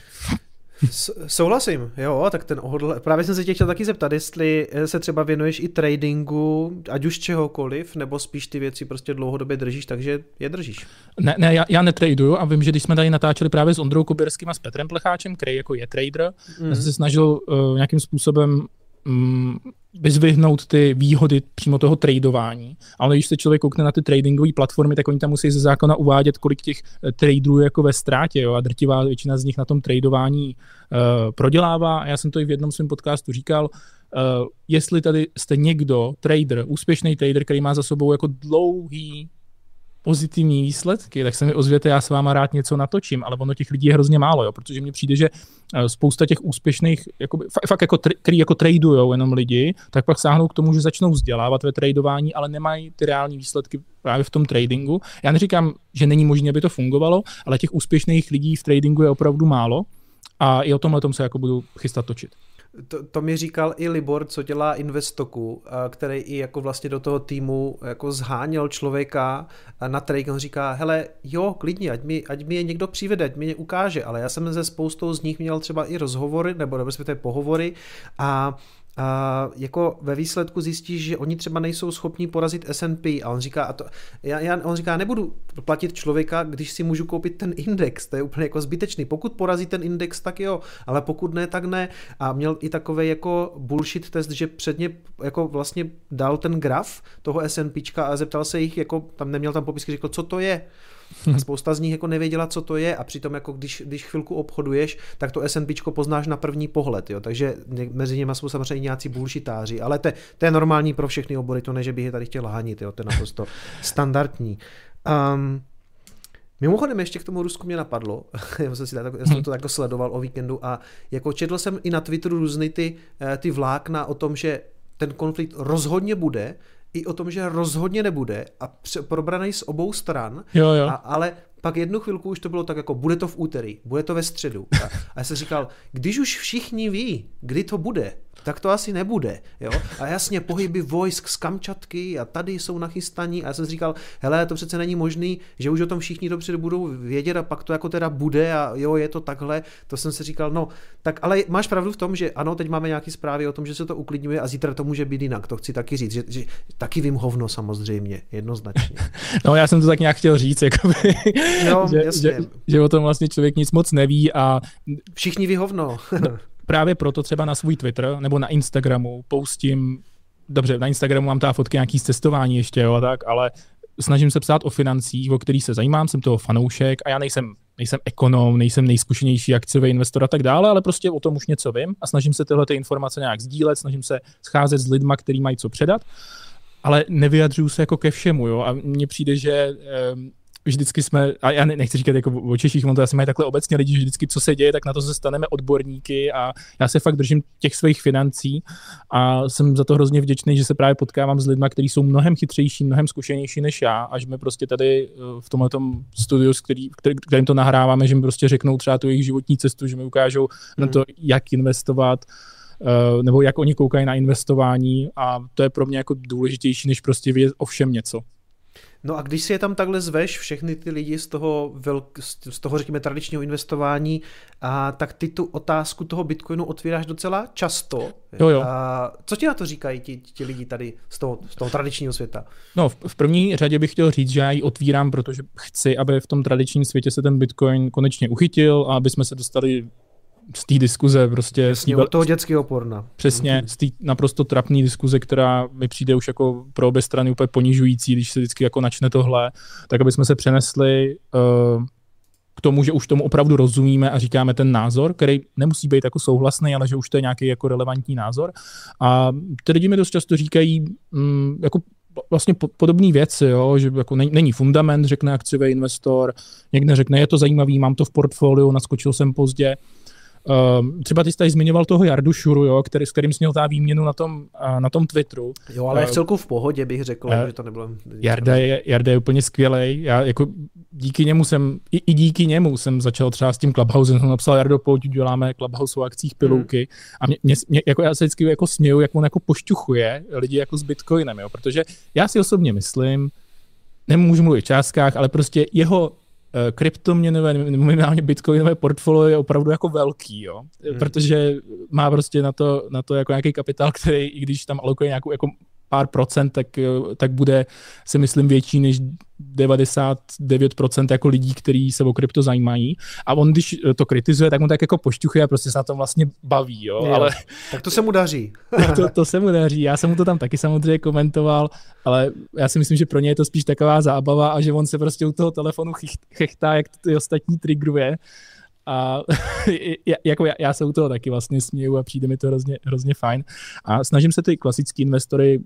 Souhlasím, jo, tak ten ohodl, právě jsem se tě chtěl taky zeptat, jestli eh, se třeba věnuješ i tradingu, ať už čehokoliv, nebo spíš ty věci prostě dlouhodobě držíš, takže je držíš. Ne, ne, já, já netraduju a vím, že když jsme tady natáčeli právě s Ondrou Kubirským a s Petrem Plecháčem, který jako je trader, mm. jsem se snažil uh, nějakým způsobem um, vyzvihnout ty výhody přímo toho tradování. Ale když se člověk koukne na ty tradingové platformy, tak oni tam musí ze zákona uvádět, kolik těch eh, traderů jako ve ztrátě. Jo? A drtivá většina z nich na tom tradování uh, prodělává. A já jsem to i v jednom svém podcastu říkal, uh, jestli tady jste někdo, trader, úspěšný trader, který má za sebou jako dlouhý pozitivní výsledky, tak se mi ozvěte, já s váma rád něco natočím, ale ono těch lidí je hrozně málo, jo, protože mně přijde, že eh, spousta těch úspěšných, jakoby, fakt jako, který jako tradujou jenom lidi, tak pak sáhnou k tomu, že začnou vzdělávat ve tradování, ale nemají ty reální výsledky právě v tom tradingu. Já neříkám, že není možné, aby to fungovalo, ale těch úspěšných lidí v tradingu je opravdu málo a i o tomhle tom se jako budu chystat točit. To, to mi říkal i Libor, co dělá Investoku, který i jako vlastně do toho týmu jako zháněl člověka na trade. On říká, hele, jo, klidně, ať mi, ať mi je někdo přivede, ať mi je ukáže, ale já jsem se spoustou z nich měl třeba i rozhovory, nebo respektive pohovory a a jako ve výsledku zjistíš, že oni třeba nejsou schopni porazit S&P a on říká, a to, já, já, on říká, nebudu platit člověka, když si můžu koupit ten index, to je úplně jako zbytečný. Pokud porazí ten index, tak jo, ale pokud ne, tak ne. A měl i takový jako bullshit test, že předně jako vlastně dal ten graf toho S&Pčka a zeptal se jich, jako tam neměl tam popisky, řekl, co to je. A spousta z nich jako nevěděla, co to je a přitom jako když, když chvilku obchoduješ, tak to S&P poznáš na první pohled, jo. takže mezi nimi jsou samozřejmě nějací bullshitáři, ale to, to je normální pro všechny obory, to ne, že bych je tady chtěl hanit, jo. to je naprosto [LAUGHS] standardní. Um, Mimochodem ještě k tomu Rusku mě napadlo, [LAUGHS] já jsem, si tak, já jsem to tak sledoval o víkendu a jako četl jsem i na Twitteru různý ty, eh, ty vlákna o tom, že ten konflikt rozhodně bude, i o tom, že rozhodně nebude a probraný z obou stran, jo, jo. A, ale pak jednu chvilku už to bylo tak jako, bude to v úterý, bude to ve středu. A, a já jsem říkal, když už všichni ví, kdy to bude, tak to asi nebude. Jo? A jasně, pohyby vojsk z Kamčatky a tady jsou nachystaní a já jsem si říkal, hele, to přece není možný, že už o tom všichni dobře budou vědět a pak to jako teda bude a jo, je to takhle. To jsem si říkal, no, tak ale máš pravdu v tom, že ano, teď máme nějaké zprávy o tom, že se to uklidňuje a zítra to může být jinak. To chci taky říct, že, že taky vím hovno samozřejmě, jednoznačně. [LAUGHS] No, já jsem to tak nějak chtěl říct, jakoby, jo, [LAUGHS] že, že, že, o tom vlastně člověk nic moc neví a... Všichni ví hovno. [LAUGHS] no, právě proto třeba na svůj Twitter nebo na Instagramu postím, dobře, na Instagramu mám ta fotky nějaký z cestování ještě, jo, tak, ale snažím se psát o financích, o kterých se zajímám, jsem toho fanoušek a já nejsem, nejsem ekonom, nejsem nejzkušenější akciový investor a tak dále, ale prostě o tom už něco vím a snažím se tyhle ty informace nějak sdílet, snažím se scházet s lidma, který mají co předat, ale nevyjadřuju se jako ke všemu, jo, a mně přijde, že vždycky jsme, a já nechci říkat jako o Češích, on to asi mají takhle obecně lidi, že vždycky co se děje, tak na to se staneme odborníky a já se fakt držím těch svých financí a jsem za to hrozně vděčný, že se právě potkávám s lidmi, kteří jsou mnohem chytřejší, mnohem zkušenější než já a že mi prostě tady eh, v tomhle studiu, který, který, kterým to nahráváme, že mi prostě řeknou třeba tu jejich životní cestu, že mi ukážou hmm. na to, jak investovat, eh, nebo jak oni koukají na investování a to je pro mě jako důležitější, než prostě vědět o všem něco. No a když si je tam takhle zveš, všechny ty lidi z toho, velk, z toho řekněme, tradičního investování, a tak ty tu otázku toho Bitcoinu otvíráš docela často. Jo, jo. A co ti na to říkají ti, ti lidi tady z toho, z toho tradičního světa? No, v, v první řadě bych chtěl říct, že já ji otvírám, protože chci, aby v tom tradičním světě se ten Bitcoin konečně uchytil a aby jsme se dostali z té diskuze prostě... Jasně, od toho dětského porna. Přesně, mhm. z té naprosto trapné diskuze, která mi přijde už jako pro obě strany úplně ponižující, když se vždycky jako načne tohle, tak aby jsme se přenesli uh, k tomu, že už tomu opravdu rozumíme a říkáme ten názor, který nemusí být jako souhlasný, ale že už to je nějaký jako relevantní názor. A ty lidi mi dost často říkají, um, jako vlastně podobné věci, jo, že jako není fundament, řekne akciový investor, někde řekne, je to zajímavý, mám to v portfoliu, naskočil jsem pozdě, Um, třeba ty jsi tady zmiňoval toho Jardu Šuru, jo, který, s kterým jsi měl ta výměnu na tom, na tom Twitteru. Jo, ale uh, v celku v pohodě bych řekl, uh, že to nebylo... Jarda je, Jarda je úplně skvělý. Já jako díky němu jsem, i, i, díky němu jsem začal třeba s tím Clubhousem, jsem napsal Jardo, pojď, děláme Clubhouse o akcích pilouky. Hmm. A mě, mě, mě, jako já se vždycky jako směju, jak on jako pošťuchuje lidi jako s Bitcoinem, jo, protože já si osobně myslím, nemůžu mluvit v částkách, ale prostě jeho Eh, kryptoměnové, minimálně bitcoinové portfolio je opravdu jako velký, jo? Hmm. protože má prostě na to, na to jako nějaký kapitál, který i když tam alokuje nějakou jako pár procent, tak, eh, tak bude, si myslím, větší než 99% jako lidí, kteří se o krypto zajímají. A on, když to kritizuje, tak on tak jako pošťuchuje a prostě se na tom vlastně baví. Jo? jo ale... Tak to se mu daří. [LAUGHS] to, to se mu daří. Já jsem mu to tam taky samozřejmě komentoval, ale já si myslím, že pro ně je to spíš taková zábava a že on se prostě u toho telefonu chechtá, jak ty ostatní triggeruje. A [LAUGHS] jako já, já se u toho taky vlastně směju a přijde mi to hrozně, hrozně fajn. A snažím se ty klasické investory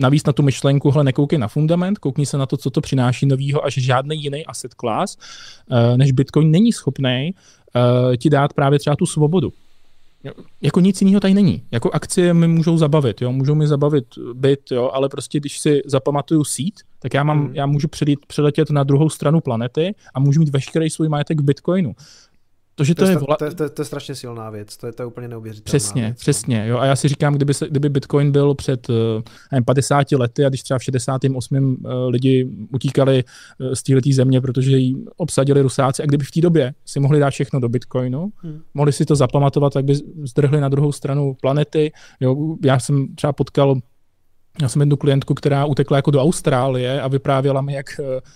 navíc na tu myšlenku, hle, nekoukej na fundament, koukni se na to, co to přináší novýho, až žádný jiný asset class, eh, než Bitcoin není schopný eh, ti dát právě třeba tu svobodu. Jako nic jiného tady není. Jako akcie mi můžou zabavit, jo, můžou mi zabavit byt, jo, ale prostě když si zapamatuju sít, tak já, mám, hmm. já můžu předjet, přeletět na druhou stranu planety a můžu mít veškerý svůj majetek v Bitcoinu To, že to, to, je, vola... to, to, to je strašně silná věc, to je, to je úplně neuvěřitelné. Přesně, věc. No. přesně. Jo. A já si říkám, kdyby, se, kdyby Bitcoin byl před uh, nevím, 50 lety a když třeba v 68. Uh, lidi utíkali uh, z této země, protože ji obsadili rusáci a kdyby v té době si mohli dát všechno do Bitcoinu, hmm. mohli si to zapamatovat, tak by zdrhli na druhou stranu planety. Jo. Já jsem třeba potkal já jsem jednu klientku, která utekla jako do Austrálie a vyprávěla mi, jak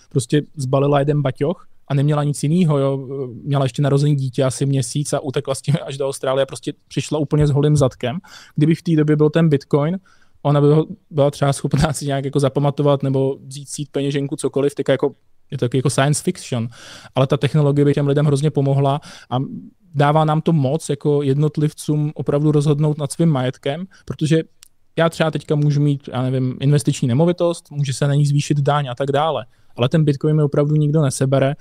prostě zbalila jeden baťoch a neměla nic jiného, jo. měla ještě narozený dítě asi měsíc a utekla s tím až do Austrálie prostě přišla úplně s holým zadkem. Kdyby v té době byl ten Bitcoin, ona by byla třeba schopná si nějak jako zapamatovat nebo vzít sít peněženku, cokoliv, tak jako je to jako science fiction, ale ta technologie by těm lidem hrozně pomohla a dává nám to moc jako jednotlivcům opravdu rozhodnout nad svým majetkem, protože já třeba teďka můžu mít, já nevím, investiční nemovitost, může se na ní zvýšit daň a tak dále ale ten Bitcoin mi opravdu nikdo nesebere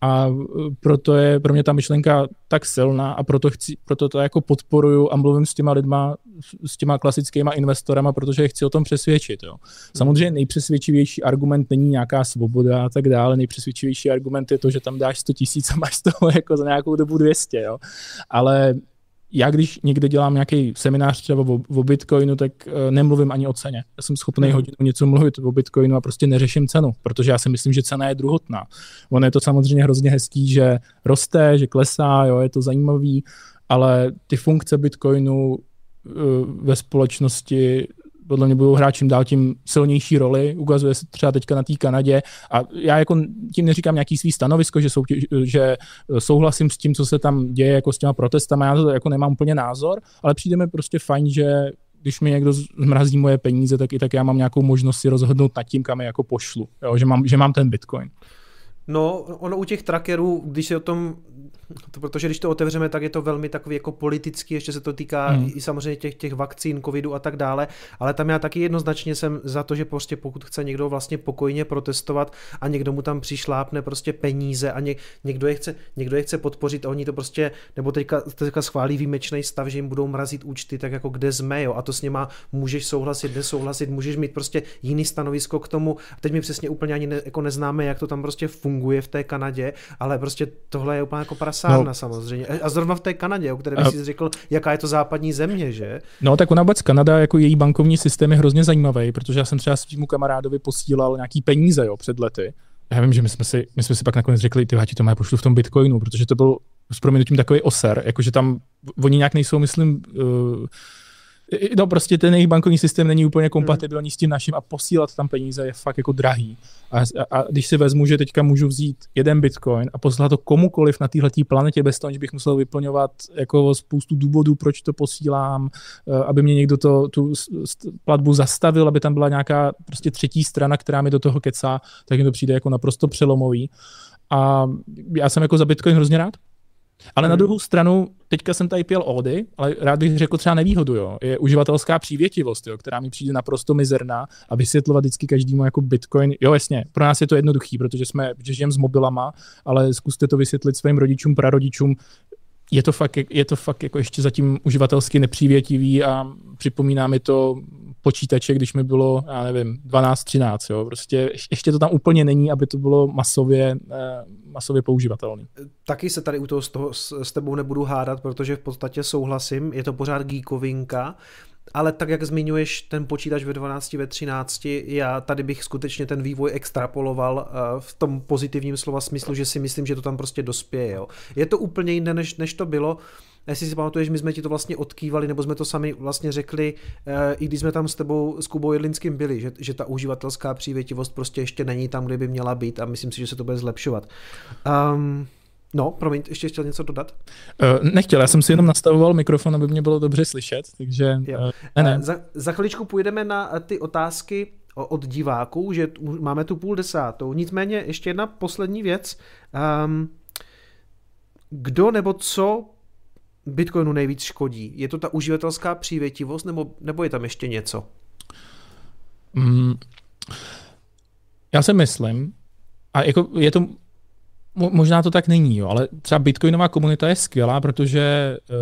a e, proto je pro mě ta myšlenka tak silná a proto, chci, proto to jako podporuju a mluvím s těma lidma, s těma klasickýma investorama, protože je chci o tom přesvědčit. Jo. Samozřejmě nejpřesvědčivější argument není nějaká svoboda a tak dále, nejpřesvědčivější argument je to, že tam dáš 100 tisíc a máš toho jako za nějakou dobu 200, jo. ale já když někde dělám nějaký seminář třeba o, o Bitcoinu, tak uh, nemluvím ani o ceně. Já jsem schopný hmm. hodinu něco mluvit o Bitcoinu a prostě neřeším cenu, protože já si myslím, že cena je druhotná. Ono je to samozřejmě hrozně hezký, že roste, že klesá, jo, je to zajímavý, ale ty funkce Bitcoinu uh, ve společnosti podle mě budou hrát čím dál tím silnější roli. Ukazuje se třeba teďka na té Kanadě. A já jako tím neříkám nějaký svý stanovisko, že, soutěž, že souhlasím s tím, co se tam děje jako s těma protestama. Já to jako nemám úplně názor, ale přijde mi prostě fajn, že když mi někdo zmrazí moje peníze, tak i tak já mám nějakou možnost si rozhodnout nad tím, kam je jako pošlu. Jo, že, mám, že mám ten bitcoin. No, ono u těch trackerů, když se o tom to, protože když to otevřeme, tak je to velmi takový jako politický, ještě se to týká hmm. i samozřejmě těch, těch vakcín, covidu a tak dále, ale tam já taky jednoznačně jsem za to, že prostě pokud chce někdo vlastně pokojně protestovat a někdo mu tam přišlápne prostě peníze a ně, někdo, je chce, někdo je chce podpořit a oni to prostě, nebo teďka, teďka schválí výjimečný stav, že jim budou mrazit účty, tak jako kde jsme, jo, a to s něma můžeš souhlasit, nesouhlasit, můžeš mít prostě jiný stanovisko k tomu. Teď mi přesně úplně ani ne, jako neznáme, jak to tam prostě funguje v té Kanadě, ale prostě tohle je úplně jako prasárna no. samozřejmě. A zrovna v té Kanadě, o které bys si řekl, jaká je to západní země, že? No tak ona vůbec Kanada, jako její bankovní systém je hrozně zajímavý, protože já jsem třeba svýmu kamarádovi posílal nějaký peníze jo, před lety. Já vím, že my jsme si, my jsme si pak nakonec řekli, ty ti to mají pošlu v tom bitcoinu, protože to byl s proměnutím takový oser, jakože tam oni nějak nejsou, myslím, uh, no prostě ten jejich bankovní systém není úplně kompatibilní hmm. s tím naším a posílat tam peníze je fakt jako drahý. A, a, a když si vezmu, že teďka můžu vzít jeden bitcoin a poslat to komukoliv na téhle planetě bez toho, že bych musel vyplňovat jako spoustu důvodů, proč to posílám, eh, aby mě někdo to, tu platbu zastavil, aby tam byla nějaká prostě třetí strana, která mi do toho kecá, tak mi to přijde jako naprosto přelomový. A já jsem jako za Bitcoin hrozně rád, ale hmm. na druhou stranu, teďka jsem tady pěl Ody, ale rád bych řekl třeba nevýhodu, jo. Je uživatelská přívětivost, jo, která mi přijde naprosto mizerná a vysvětlovat vždycky každému jako Bitcoin. Jo, jasně, pro nás je to jednoduchý, protože jsme, že žijeme s mobilama, ale zkuste to vysvětlit svým rodičům, prarodičům, je to fakt, je to fakt jako ještě zatím uživatelsky nepřívětivý a připomíná mi to počítače, když mi bylo, já nevím, 12, 13, jo, prostě ještě to tam úplně není, aby to bylo masově, eh, masově používatelné. Taky se tady u toho, z toho s tebou nebudu hádat, protože v podstatě souhlasím, je to pořád geekovinka, ale tak, jak zmiňuješ ten počítač ve 12, ve 13, já tady bych skutečně ten vývoj extrapoloval eh, v tom pozitivním slova smyslu, že si myslím, že to tam prostě dospěje. Jo. Je to úplně jiné, než, než to bylo. Jestli si pamatuješ, my jsme ti to vlastně odkývali, nebo jsme to sami vlastně řekli, eh, i když jsme tam s tebou, s Kubou Jedlinským byli, že, že ta uživatelská přívětivost prostě ještě není tam, kde by měla být a myslím si, že se to bude zlepšovat. Um, No, promiň, ještě chtěl něco dodat? Uh, nechtěl, já jsem si jenom nastavoval mikrofon, aby mě bylo dobře slyšet, takže Uh, ne, ne. Za, za chviličku půjdeme na ty otázky od diváků, že máme tu půl desátou. Nicméně ještě jedna poslední věc. Um, kdo nebo co Bitcoinu nejvíc škodí? Je to ta uživatelská přívětivost nebo, nebo je tam ještě něco? Mm, já si myslím, a jako je to, možná to tak není, jo, ale třeba bitcoinová komunita je skvělá, protože eh,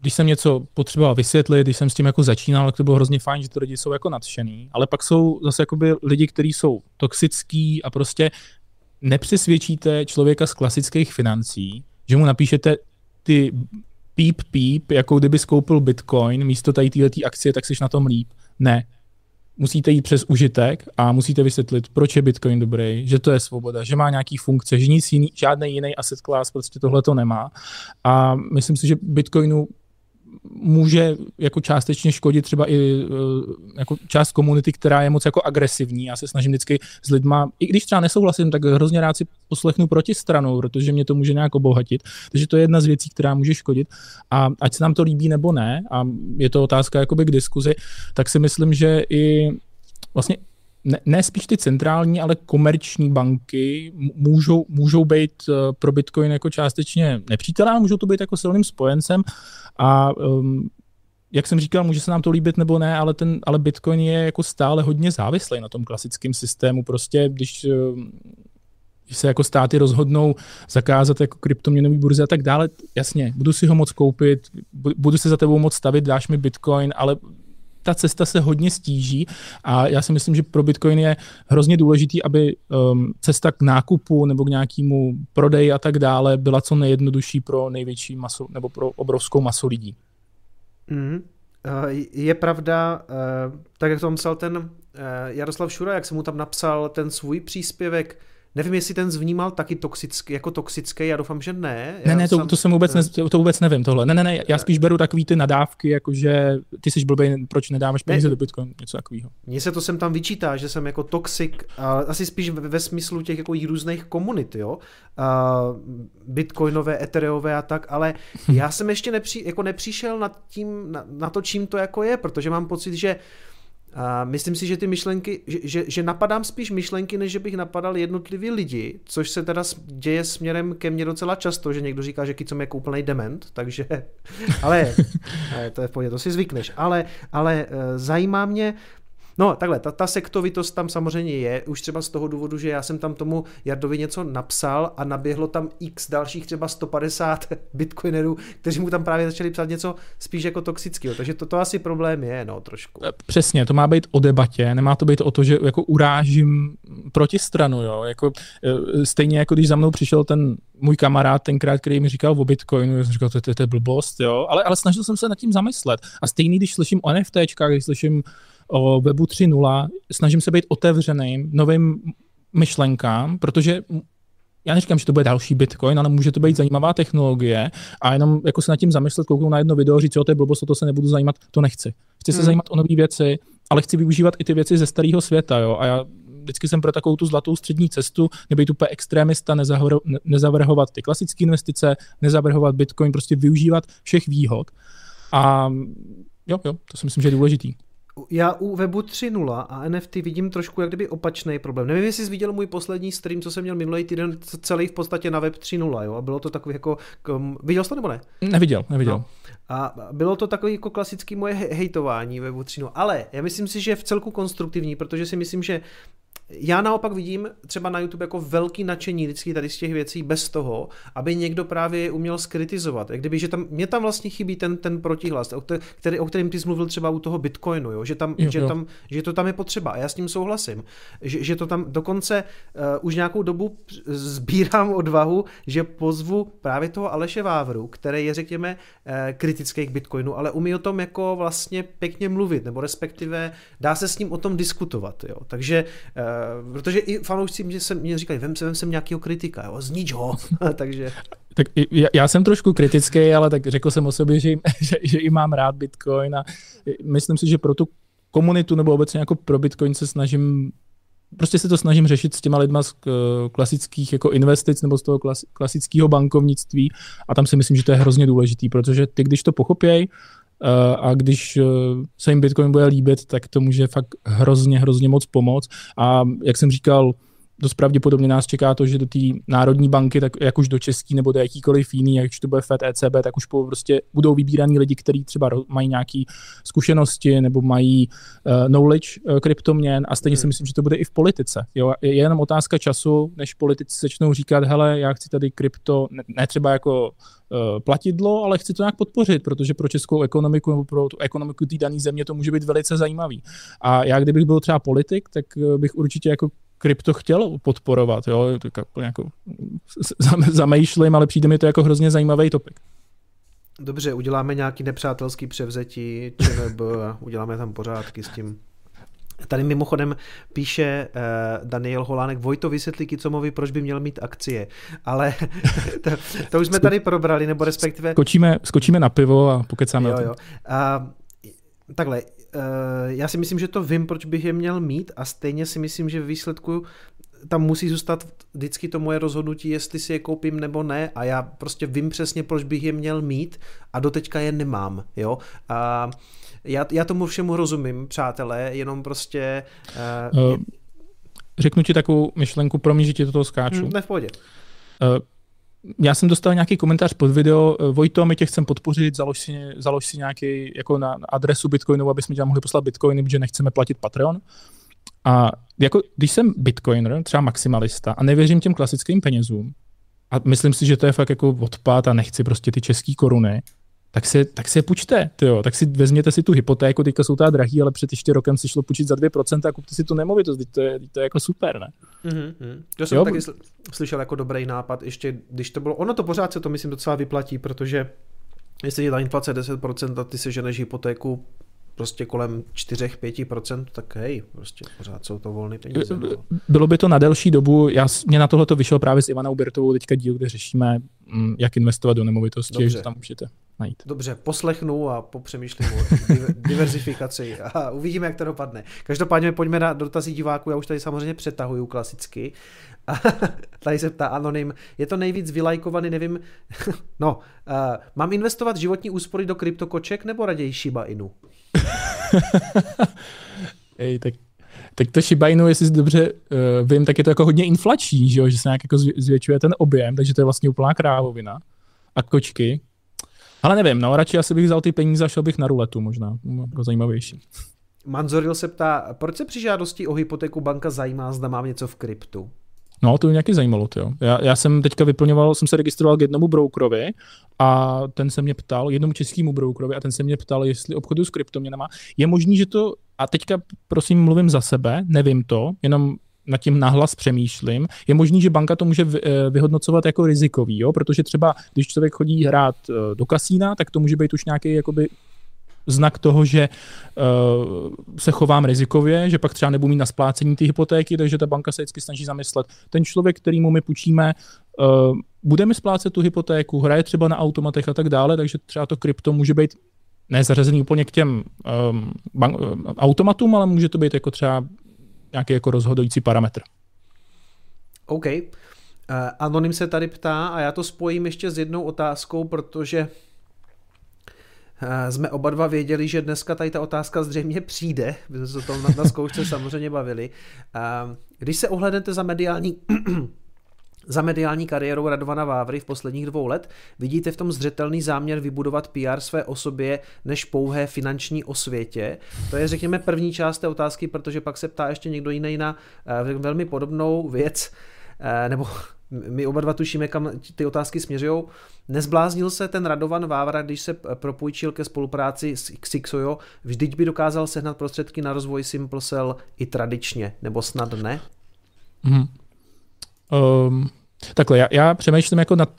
když jsem něco potřeboval vysvětlit, když jsem s tím jako začínal, tak to bylo hrozně fajn, že ty lidi jsou jako nadšený, ale pak jsou zase jakoby lidi, kteří jsou toxický a prostě nepřesvědčíte člověka z klasických financí, že mu napíšete ty píp píp, jako kdyby skoupil Bitcoin místo tady této akcie, tak jsi na tom líp. Ne. Musíte jít přes užitek a musíte vysvětlit, proč je Bitcoin dobrý, že to je svoboda, že má nějaký funkce, že nic jiný, žádný jiný asset class prostě tohle to nemá. A myslím si, že Bitcoinu může jako částečně škodit třeba i eh, jako část komunity, která je moc jako agresivní. Já se snažím vždycky s lidma, i když třeba nesouhlasím, tak hrozně rád si poslechnu protistranu, protože mě to může nějak obohatit. Takže to je jedna z věcí, která může škodit. A ať se nám to líbí nebo ne, a je to otázka jakoby k diskuzi, tak si myslím, že i vlastně ne, ne spíš ty centrální, ale komerční banky můžou, můžou být eh, pro Bitcoin jako částečně nepřítelé, můžou to být jako silným spojencem a um, jak jsem říkal, může se nám to líbit nebo ne, ale, ten, ale Bitcoin je jako stále hodně závislý na tom klasickém systému. Prostě když, ehm, když se jako státy rozhodnou zakázat jako kryptoměnový burzy a tak dále, jasně, budu si ho moc koupit, budu se za tebou moc stavit, dáš mi Bitcoin, ale ta cesta se hodně stíží a já si myslím, že pro Bitcoin je hrozně důležitý, aby um, cesta k nákupu nebo k nějakému prodeji a tak dále byla co nejjednodušší pro největší masu nebo pro obrovskou masu lidí. Mm. Je pravda, uh, tak jak to psal ten uh, Jaroslav Šura, jak jsem mu tam napsal ten svůj příspěvek, Nevím, jestli ten zvnímal taky toxický, jako toxický, já doufám, že ne. Já ne, ne, to, sam... to, jsem vůbec ne, to vůbec nevím tohle. Ne, ne, ne, já spíš beru takový ty nadávky, jakože ty jsi blbý, proč nedáváš peníze ne, do Bitcoin, něco takového. Mně se to sem tam vyčítá, že jsem jako toxic, a asi spíš ve, ve smyslu těch jako různých komunit, jo. A Bitcoinové, Ethereové a tak, ale já jsem ještě nepří, jako nepřišel nad tím, na, na to, čím to jako je, protože mám pocit, že a myslím si, že ty myšlenky, že, že, že napadám spíš myšlenky, než že bych napadal jednotlivý lidi, což se teda děje směrem ke mně docela často, že někdo říká, že Kicom je jako úplný dement, takže, [LAUGHS] [LAUGHS] ale, to je v pohodě, to si zvykneš, ale, ale eh, zajímá mě, No, takhle, ta, ta sektovitost tam samozřejmě je, už třeba z toho důvodu, že já jsem tam tomu Jardovi něco napsal a naběhlo tam x dalších třeba 150 [LAUGHS] bitcoinerů, kteří mu tam právě začali psát něco spíš jako toxického, takže to, to asi problém je, no, trošku. E, přesně, to má být o debatě, nemá to být o to, že jako urážím protistranu, jo, jako e, stejně jako když za mnou přišel ten můj kamarád tenkrát, který mi říkal o Bitcoinu, jsem říkal, to, to, to je blbost, jo, ale, ale snažil jsem se nad tím zamyslet. A stejný, když slyším o NFTčkách, když slyším o webu 3.0, snažím se být otevřeným novým myšlenkám, protože já neříkám, že to bude další Bitcoin, ale může to být zajímavá technologie a jenom jako se nad tím zamyslet, kouknout na jedno video, říct, co to je blbost, o to se nebudu zajímat, to nechci. Chci hmm. se zajímat o nové věci, ale chci využívat i ty věci ze starého světa, jo. A já vždycky jsem pro takovou tu zlatou střední cestu, nebejt úplně extrémista, nezavrhovat ty klasické investice, nezavrhovat Bitcoin, prostě využívat všech výhod. A jo, jo, to si myslím, že je důležitý já u webu 3.0 a NFT vidím trošku jak kdyby opačný problém. Nevím, jestli jsi viděl můj poslední stream, co jsem měl minulý týden, celý v podstatě na web 3.0, jo, a bylo to takový jako, viděl jsi to nebo ne? Neviděl, neviděl. No. A bylo to takový jako klasický moje hejtování webu 3.0, ale já myslím si, že je v celku konstruktivní, protože si myslím, že já naopak vidím třeba na YouTube jako velký nadšení vždycky tady z těch věcí bez toho, aby někdo právě uměl skritizovat. Jak kdyby, že tam, mě tam vlastně chybí ten, ten protihlas, o, který, o kterém ty jsi mluvil třeba u toho Bitcoinu, jo? Že, tam, jo, že, jo. Tam, že to tam je potřeba a já s tím souhlasím. Že, že to tam dokonce uh, už nějakou dobu sbírám odvahu, že pozvu právě toho Aleše Vávru, který je, řekněme, uh, kritický k Bitcoinu, ale umí o tom jako vlastně pěkně mluvit, nebo respektive dá se s ním o tom diskutovat. Jo? Takže uh, Uh, protože i fanoušci mě, se, mě říkají, vem se, vem sem nějakého kritika, jo, znič ho, [LAUGHS] takže... Tak já, jsem trošku kritický, ale tak řekl jsem o sobě, že, [LAUGHS] že, že i mám rád Bitcoin a myslím si, že pro tu komunitu nebo obecně jako pro Bitcoin se snažím prostě se to snažím řešit s těma lidma z klasických jako investic nebo z toho klasického bankovnictví a tam si myslím, že to je hrozně důležitý, protože ty, když to pochopějí, Eh, a když eh, se jim Bitcoin bude líbit, tak to může fakt hrozně, hrozně moc pomoct. A jak jsem říkal, dost pravděpodobně nás čeká to, že do té národní banky, tak jak už do český nebo do jakýkoliv jiný, jak už to bude FED, ECB, tak už prostě budou vybíraní lidi, kteří třeba mají nějaké zkušenosti nebo mají uh, knowledge uh, kryptoměn a stejně hmm. si myslím, že to bude i v politice. Jo? Je jenom otázka času, než politici začnou říkat, hele, já chci tady krypto, ne, ne třeba jako uh, platidlo, ale chci to nějak podpořit, protože pro českou ekonomiku nebo pro tu ekonomiku té dané země to může být velice zajímavý. A já, kdybych byl třeba politik, tak bych určitě jako krypto chtěl podporovat, jo, tak jako zamýšlím, ale přijde mi to jako hrozně zajímavý topik. Dobře, uděláme nějaký nepřátelský převzetí, ČNB, [LAUGHS] uděláme tam pořádky s tím. Tady mimochodem píše uh, Daniel Holánek, Vojto vysvětlí Kicomovi, proč by měl mít akcie. Ale [LAUGHS] to, to už jsme tady probrali, nebo respektive... Skočíme, skočíme na pivo a pokecáme jo, jo. Uh, takhle, uh, já si myslím, že to vím, proč bych je měl mít a stejně si myslím, že v výsledku tam musí zůstat vždycky to moje rozhodnutí, jestli si je koupím nebo ne a já prostě vím přesně, proč bych je měl mít a doteďka je nemám, jo. A já, já tomu všemu rozumím, přátelé, jenom prostě... Uh, uh, řeknu ti takovou myšlenku, pro mě, že ti do toho skáču. Hmm, ne v pohodě. Uh, já jsem dostal nějaký komentář pod video, Vojto, my tě chcem podpořit, založ si, založ si nějaký jako na adresu Bitcoinu, aby jsme tě mohli poslat Bitcoiny, protože nechceme platit Patreon. A jako, když jsem bitcoiner, třeba maximalista a nevěřím těm klasickým penězům a myslím si, že to je fakt jako odpad a nechci prostě ty české koruny, tak se, tak se půjčte, tyjo, tak si vezměte si tu hypotéku, teďka jsou ta drahý, ale před ještě rokem si šlo půjčit za 2% a kupte si tu nemovitost, to je, to je jako super, ne? Mm-hmm. To jsem jo? taky slyšel jako dobrý nápad, ještě když to bylo, ono to pořád se to myslím docela vyplatí, protože jestli je ta inflace 10% a ty se ženeš hypotéku prostě kolem 4-5%, tak hej, prostě pořád jsou to volné peníze. No. Bylo by to na delší dobu, já, mě na tohle to vyšel právě s Ivanou Bertovou teďka díl, kde řešíme, mm, jak investovat do nemovitosti, že tam můžete najít. Dobře, poslechnu a popřemýšlím o [LAUGHS] diverzifikaci a uvidíme, jak to dopadne. Každopádně pojďme na dotazy diváků, já už tady samozřejmě přetahuju klasicky. A [LAUGHS] tady se ptá Anonym, je to nejvíc vylajkovaný, nevím, [LAUGHS] no, uh, mám investovat životní úspory do kryptokoček nebo raději Shiba Inu? Ej, tak, tak to Shiba Inu, jestli dobře uh, vím, tak je to jako hodně inflační, že, jo? že se nějak jako zvětšuje ten objem, takže to je vlastně úplná krávovina. A kočky. Ale nevím, no radši asi bych vzal ty peníze a šel bych na ruletu možná, jako zajímavější. Manzoril se ptá, proč se při žádosti o hypotéku banka zajímá, zda mám něco v kryptu? No, to mě nějaký zajímalo, jo. Já, já, jsem teďka vyplňoval, jsem se registroval k jednomu brokerovi a ten se mě ptal, jednomu českému brokerovi a ten se mě ptal, jestli obchodu s kryptoměnama. Je možný, že to, a teďka prosím mluvím za sebe, nevím to, jenom nad tím nahlas přemýšlím. Je možný, že banka to může eh, vyhodnocovat jako rizikový, jo? protože třeba když člověk chodí hrát eh, do kasína, tak to může být už nějaký jakoby znak toho, že uh, se chovám rizikově, že pak třeba nebudu mít na splácení ty hypotéky, takže ta banka se vždycky snaží zamyslet. Ten člověk, kterýmu my půjčíme, uh, budeme splácet tu hypotéku, hraje třeba na automatech a tak dále, takže třeba to krypto může být ne zařazený úplně k těm um, bank, um, automatům, ale může to být jako třeba nějaký jako rozhodující parametr. OK. Uh, Anonym se tady ptá a já to spojím ještě s jednou otázkou, protože jsme oba dva věděli, že dneska tady ta otázka zřejmě přijde, [LAUGHS] my jsme se o tom na, na zkoušce samozřejmě bavili. Když se ohlednete za mediální za mediální kariérou Radovana Vávry v posledních dvou let vidíte v tom zřetelný záměr vybudovat PR své osobě než pouhé finanční osvětě. To je, řekněme, první část té otázky, protože pak se ptá ještě někdo jiný na eh, velmi podobnou věc, eh, nebo my oba dva tušíme, kam ty otázky směřují. Nezbláznil se ten Radovan Vávra, když se propůjčil ke spolupráci s Xixojo, vždyť by dokázal sehnat prostředky na rozvoj Simplcell i tradičně, nebo snad ne? Hmm. Um, takhle, já, já přemýšlím jako nad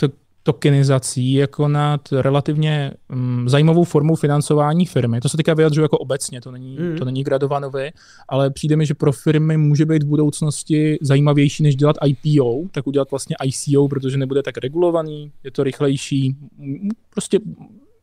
tokenizací jako nad relativně um, zajímavou formou financování firmy. To se týká vyjadřuje jako obecně, to není, mm. to není gradovanovi, ale přijde mi, že pro firmy může být v budoucnosti zajímavější, než dělat IPO, tak udělat vlastně ICO, protože nebude tak regulovaný, je to rychlejší, prostě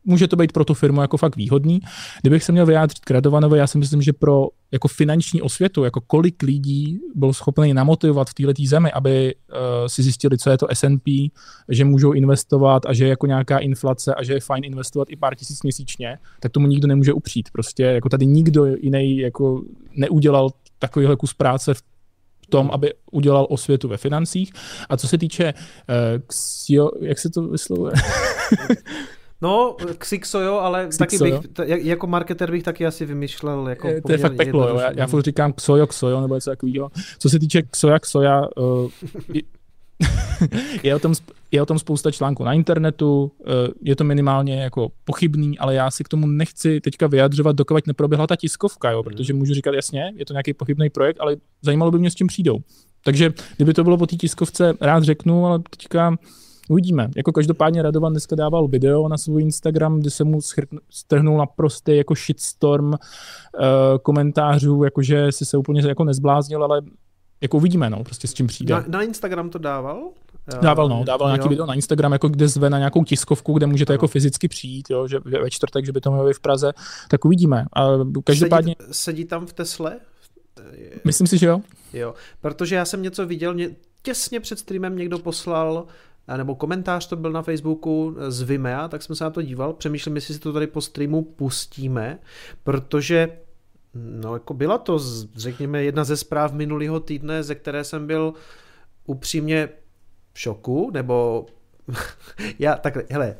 může to být pro tu firmu jako fakt výhodný. Kdybych se měl vyjádřit k Radovanovi, já si myslím, že pro jako finanční osvětu, jako kolik lidí byl schopný namotivovat v této zemi, aby uh, si zjistili, co je to S&P, že můžou investovat a že je jako nějaká inflace a že je fajn investovat i pár tisíc měsíčně, tak tomu nikdo nemůže upřít. Prostě jako tady nikdo jiný jako neudělal takovýhle kus práce v tom, aby udělal osvětu ve financích. A co se týče, uh, ksio, jak se to vyslovuje? No, Xixo jo, ale Xixo, taky bych, t- jako marketer bych taky asi vymýšlel. Jako to je fakt peklo, jo. Já, já furt říkám Xojo, Xojo, nebo něco takového. Co se týče Xoja, Xoja, uh, [LAUGHS] je, o tom, je o tom spousta článků na internetu, uh, je to minimálně jako pochybný, ale já si k tomu nechci teďka vyjadřovat, dokud neproběhla ta tiskovka, jo, protože můžu říkat jasně, je to nějaký pochybný projekt, ale zajímalo by mě, s čím přijdou. Takže kdyby to bylo po té tiskovce, rád řeknu, ale teďka Uvidíme. Jako každopádně Radovan dneska dával video na svůj Instagram, kde se mu strhnul naprostý jako shitstorm uh, komentářů, jakože si se úplně jako nezbláznil, ale jako uvidíme, no, prostě s čím přijde. Na, na Instagram to dával? Dával, no, dával jo. nějaký video na Instagram, jako kde zve na nějakou tiskovku, kde můžete ano. jako fyzicky přijít, jo, že ve čtvrtek, že by to mělo v Praze, tak uvidíme. A každopádně... Sedí, sedí tam v Tesle? Myslím si, že jo. Jo, protože já jsem něco viděl, mě, těsně před streamem někdo poslal nebo komentář to byl na Facebooku z Vimea, tak jsem se na to díval. Přemýšlím, jestli si to tady po streamu pustíme, protože no, jako byla to, řekněme, jedna ze zpráv minulého týdne, ze které jsem byl upřímně v šoku, nebo [LAUGHS] já takhle, hele,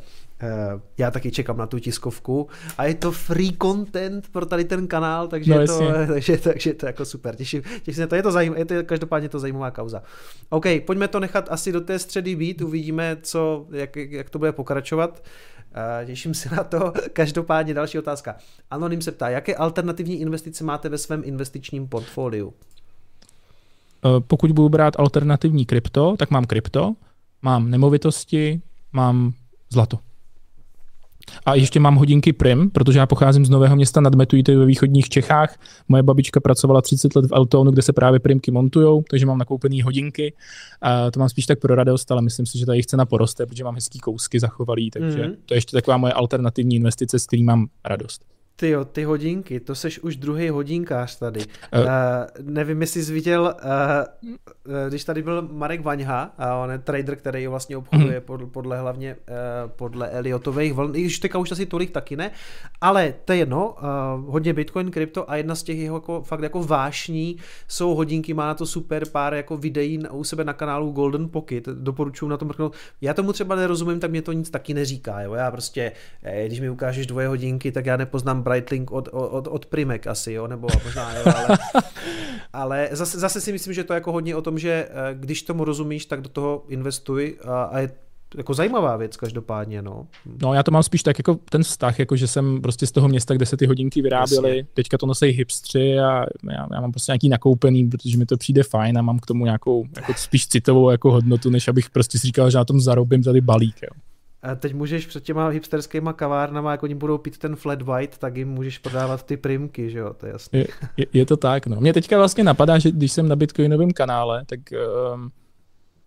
já taky čekám na tu tiskovku a je to free content pro tady ten kanál, takže, no, je, to, [LAUGHS] takže, takže to je jako super. Těším, těším se to, je to, zajím, je to každopádně to zajímavá kauza. OK, pojďme to nechat asi do té středy být, uvidíme, co, jak, jak to bude pokračovat. Uh, těším se na to. [LAUGHS] Každopádně další otázka. Anonym se ptá, jaké alternativní investice máte ve svém investičním portfoliu? Eh, pokud budu brát alternativní krypto, tak mám krypto, mám nemovitosti, mám zlato. A ještě mám hodinky Prim, protože já pocházím z Nového města nad Metují, ve východních Čechách. Moje babička pracovala 30 let v Eltonu, kde se právě Primky montujou, takže mám nakoupený hodinky. A to mám spíš tak pro radost, ale myslím si, že ta jejich cena poroste, protože mám hezký kousky zachovalý, takže mm-hmm. to je ještě taková moje alternativní investice, s kterým mám radost. Ty jo, ty hodinky, to seš už druhý hodinkář tady. Uh, uh, nevím, jestli jsi viděl, uh, když tady byl Marek Vaňha, a on je trader, který vlastně obchoduje uh podle, podle hlavně uh, podle Eliotových vln, i když teďka už asi tolik taky ne, ale to je jedno, uh, hodně Bitcoin, krypto a jedna z těch jeho jako, fakt jako vášní jsou hodinky, má na to super pár jako videí u sebe na kanálu Golden Pocket, doporučuji na to mrknout. Já tomu třeba nerozumím, tak mě to nic taky neříká, jo? já prostě, když mi ukážeš dvoje hodinky, tak já nepoznám Breitling od, od, od Primek asi, jo, nebo možná, jo, ale, [LAUGHS] ale zase, zase si myslím, že to je jako hodně o tom, že eh, když tomu rozumíš, tak do toho investuj a, a je jako zajímavá věc každopádně, no. No já to mám spíš tak jako ten vztah, jako že jsem prostě z toho města, kde se ty hodinky vyráběly, Jasně. teďka to nosí hipstři a já, já, mám prostě nějaký nakoupený, protože mi to přijde fajn a mám k tomu nějakou jako spíš citovou jako hodnotu, než abych prostě si říkal, že na tom zarobím tady balík, jo. Teď můžeš před těma hipsterskýma kavárnama, jako oni budou pít ten flat white, tak jim můžeš prodávat ty primky, že jo, to je jasné. Je, je, je, to tak, no. Mě teďka vlastně napadá, že když jsem na Bitcoinovém kanále, tak um,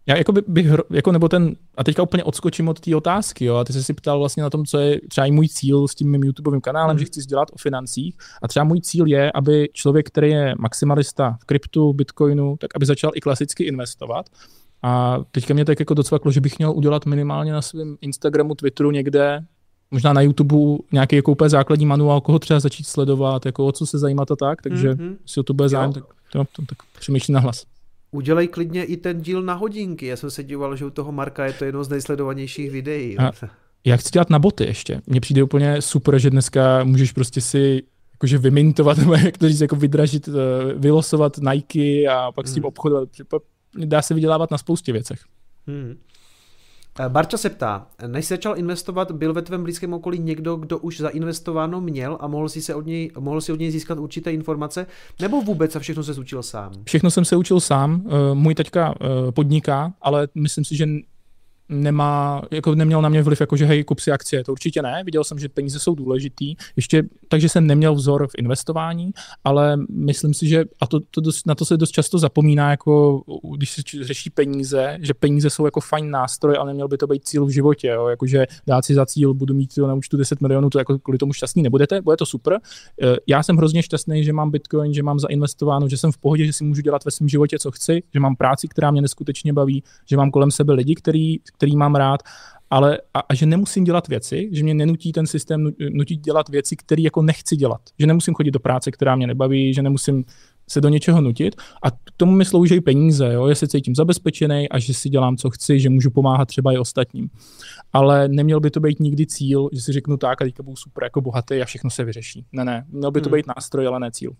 já jako by, bych, jako nebo ten, a teďka úplně odskočím od té otázky, jo, a ty jsi si ptal vlastně na tom, co je třeba i můj cíl s tím mým YouTubeovým kanálem, mm. že chci dělat o financích a třeba můj cíl je, aby člověk, který je maximalista v kryptu, bitcoinu, tak aby začal i klasicky investovat a teďka mě tak jako docvaklo, že bych měl udělat minimálně na svém Instagramu, Twitteru někde, možná na YouTube nějaký jako úplně základní manuál, koho třeba začít sledovat, jako o co se zajímat a tak, takže mm-hmm. si o to bude zájem, tak, to, to, tak přemýšlím na hlas. Udělej klidně i ten díl na hodinky. Já jsem se díval, že u toho Marka je to jedno z nejsledovanějších videí. A já chci dělat na boty ještě. Mně přijde úplně super, že dneska můžeš prostě si jakože vymintovat, [LAUGHS] nebo jak to říct, jako vydražit, eh, vylosovat Nike a pak s tím hmm. obchodovat dá se vydělávat na spoustě věcech. Hmm. Eh, Barča se ptá, než jsi začal investovat, byl ve tvém blízkém okolí někdo, kdo už zainvestováno měl a mohl si, se od něj, mohl si od něj získat určité informace, nebo vůbec a všechno se učil sám? Všechno jsem se učil sám, eh, můj teďka eh, podniká, ale myslím si, že nemá, jako neměl na mě vliv, jako že hej, kup si akcie, to určitě ne, viděl jsem, že peníze jsou důležitý, ještě, takže jsem neměl vzor v investování, ale myslím si, že, a to, to dost, na to se dost často zapomíná, jako když se řeší peníze, že peníze jsou jako fajn nástroj, ale neměl by to být cíl v životě, jo? jakože dát si za cíl, budu mít na účtu 10 milionů, to jako kvůli tomu šťastný nebudete, bude to super. Eh, já jsem hrozně šťastný, že mám Bitcoin, že mám zainvestováno, že jsem v pohodě, že si můžu dělat ve svém životě, co chci, že mám práci, která mě neskutečně baví, že mám kolem sebe lidi, který, který mám rád, ale a, a že nemusím dělat věci, že mě nenutí ten systém nutit dělat věci, které jako nechci dělat. Že nemusím chodit do práce, která mě nebaví, že nemusím se do něčeho nutit. A k tomu mi slouží peníze, jo? že se cítím zabezpečený a že si dělám, co chci, že můžu pomáhat třeba i ostatním. Ale neměl by to být nikdy cíl, že si řeknu tak a teďka budu super jako bohatý a všechno se vyřeší. Ne, ne, měl by to hmm. být nástroj, ale ne cíl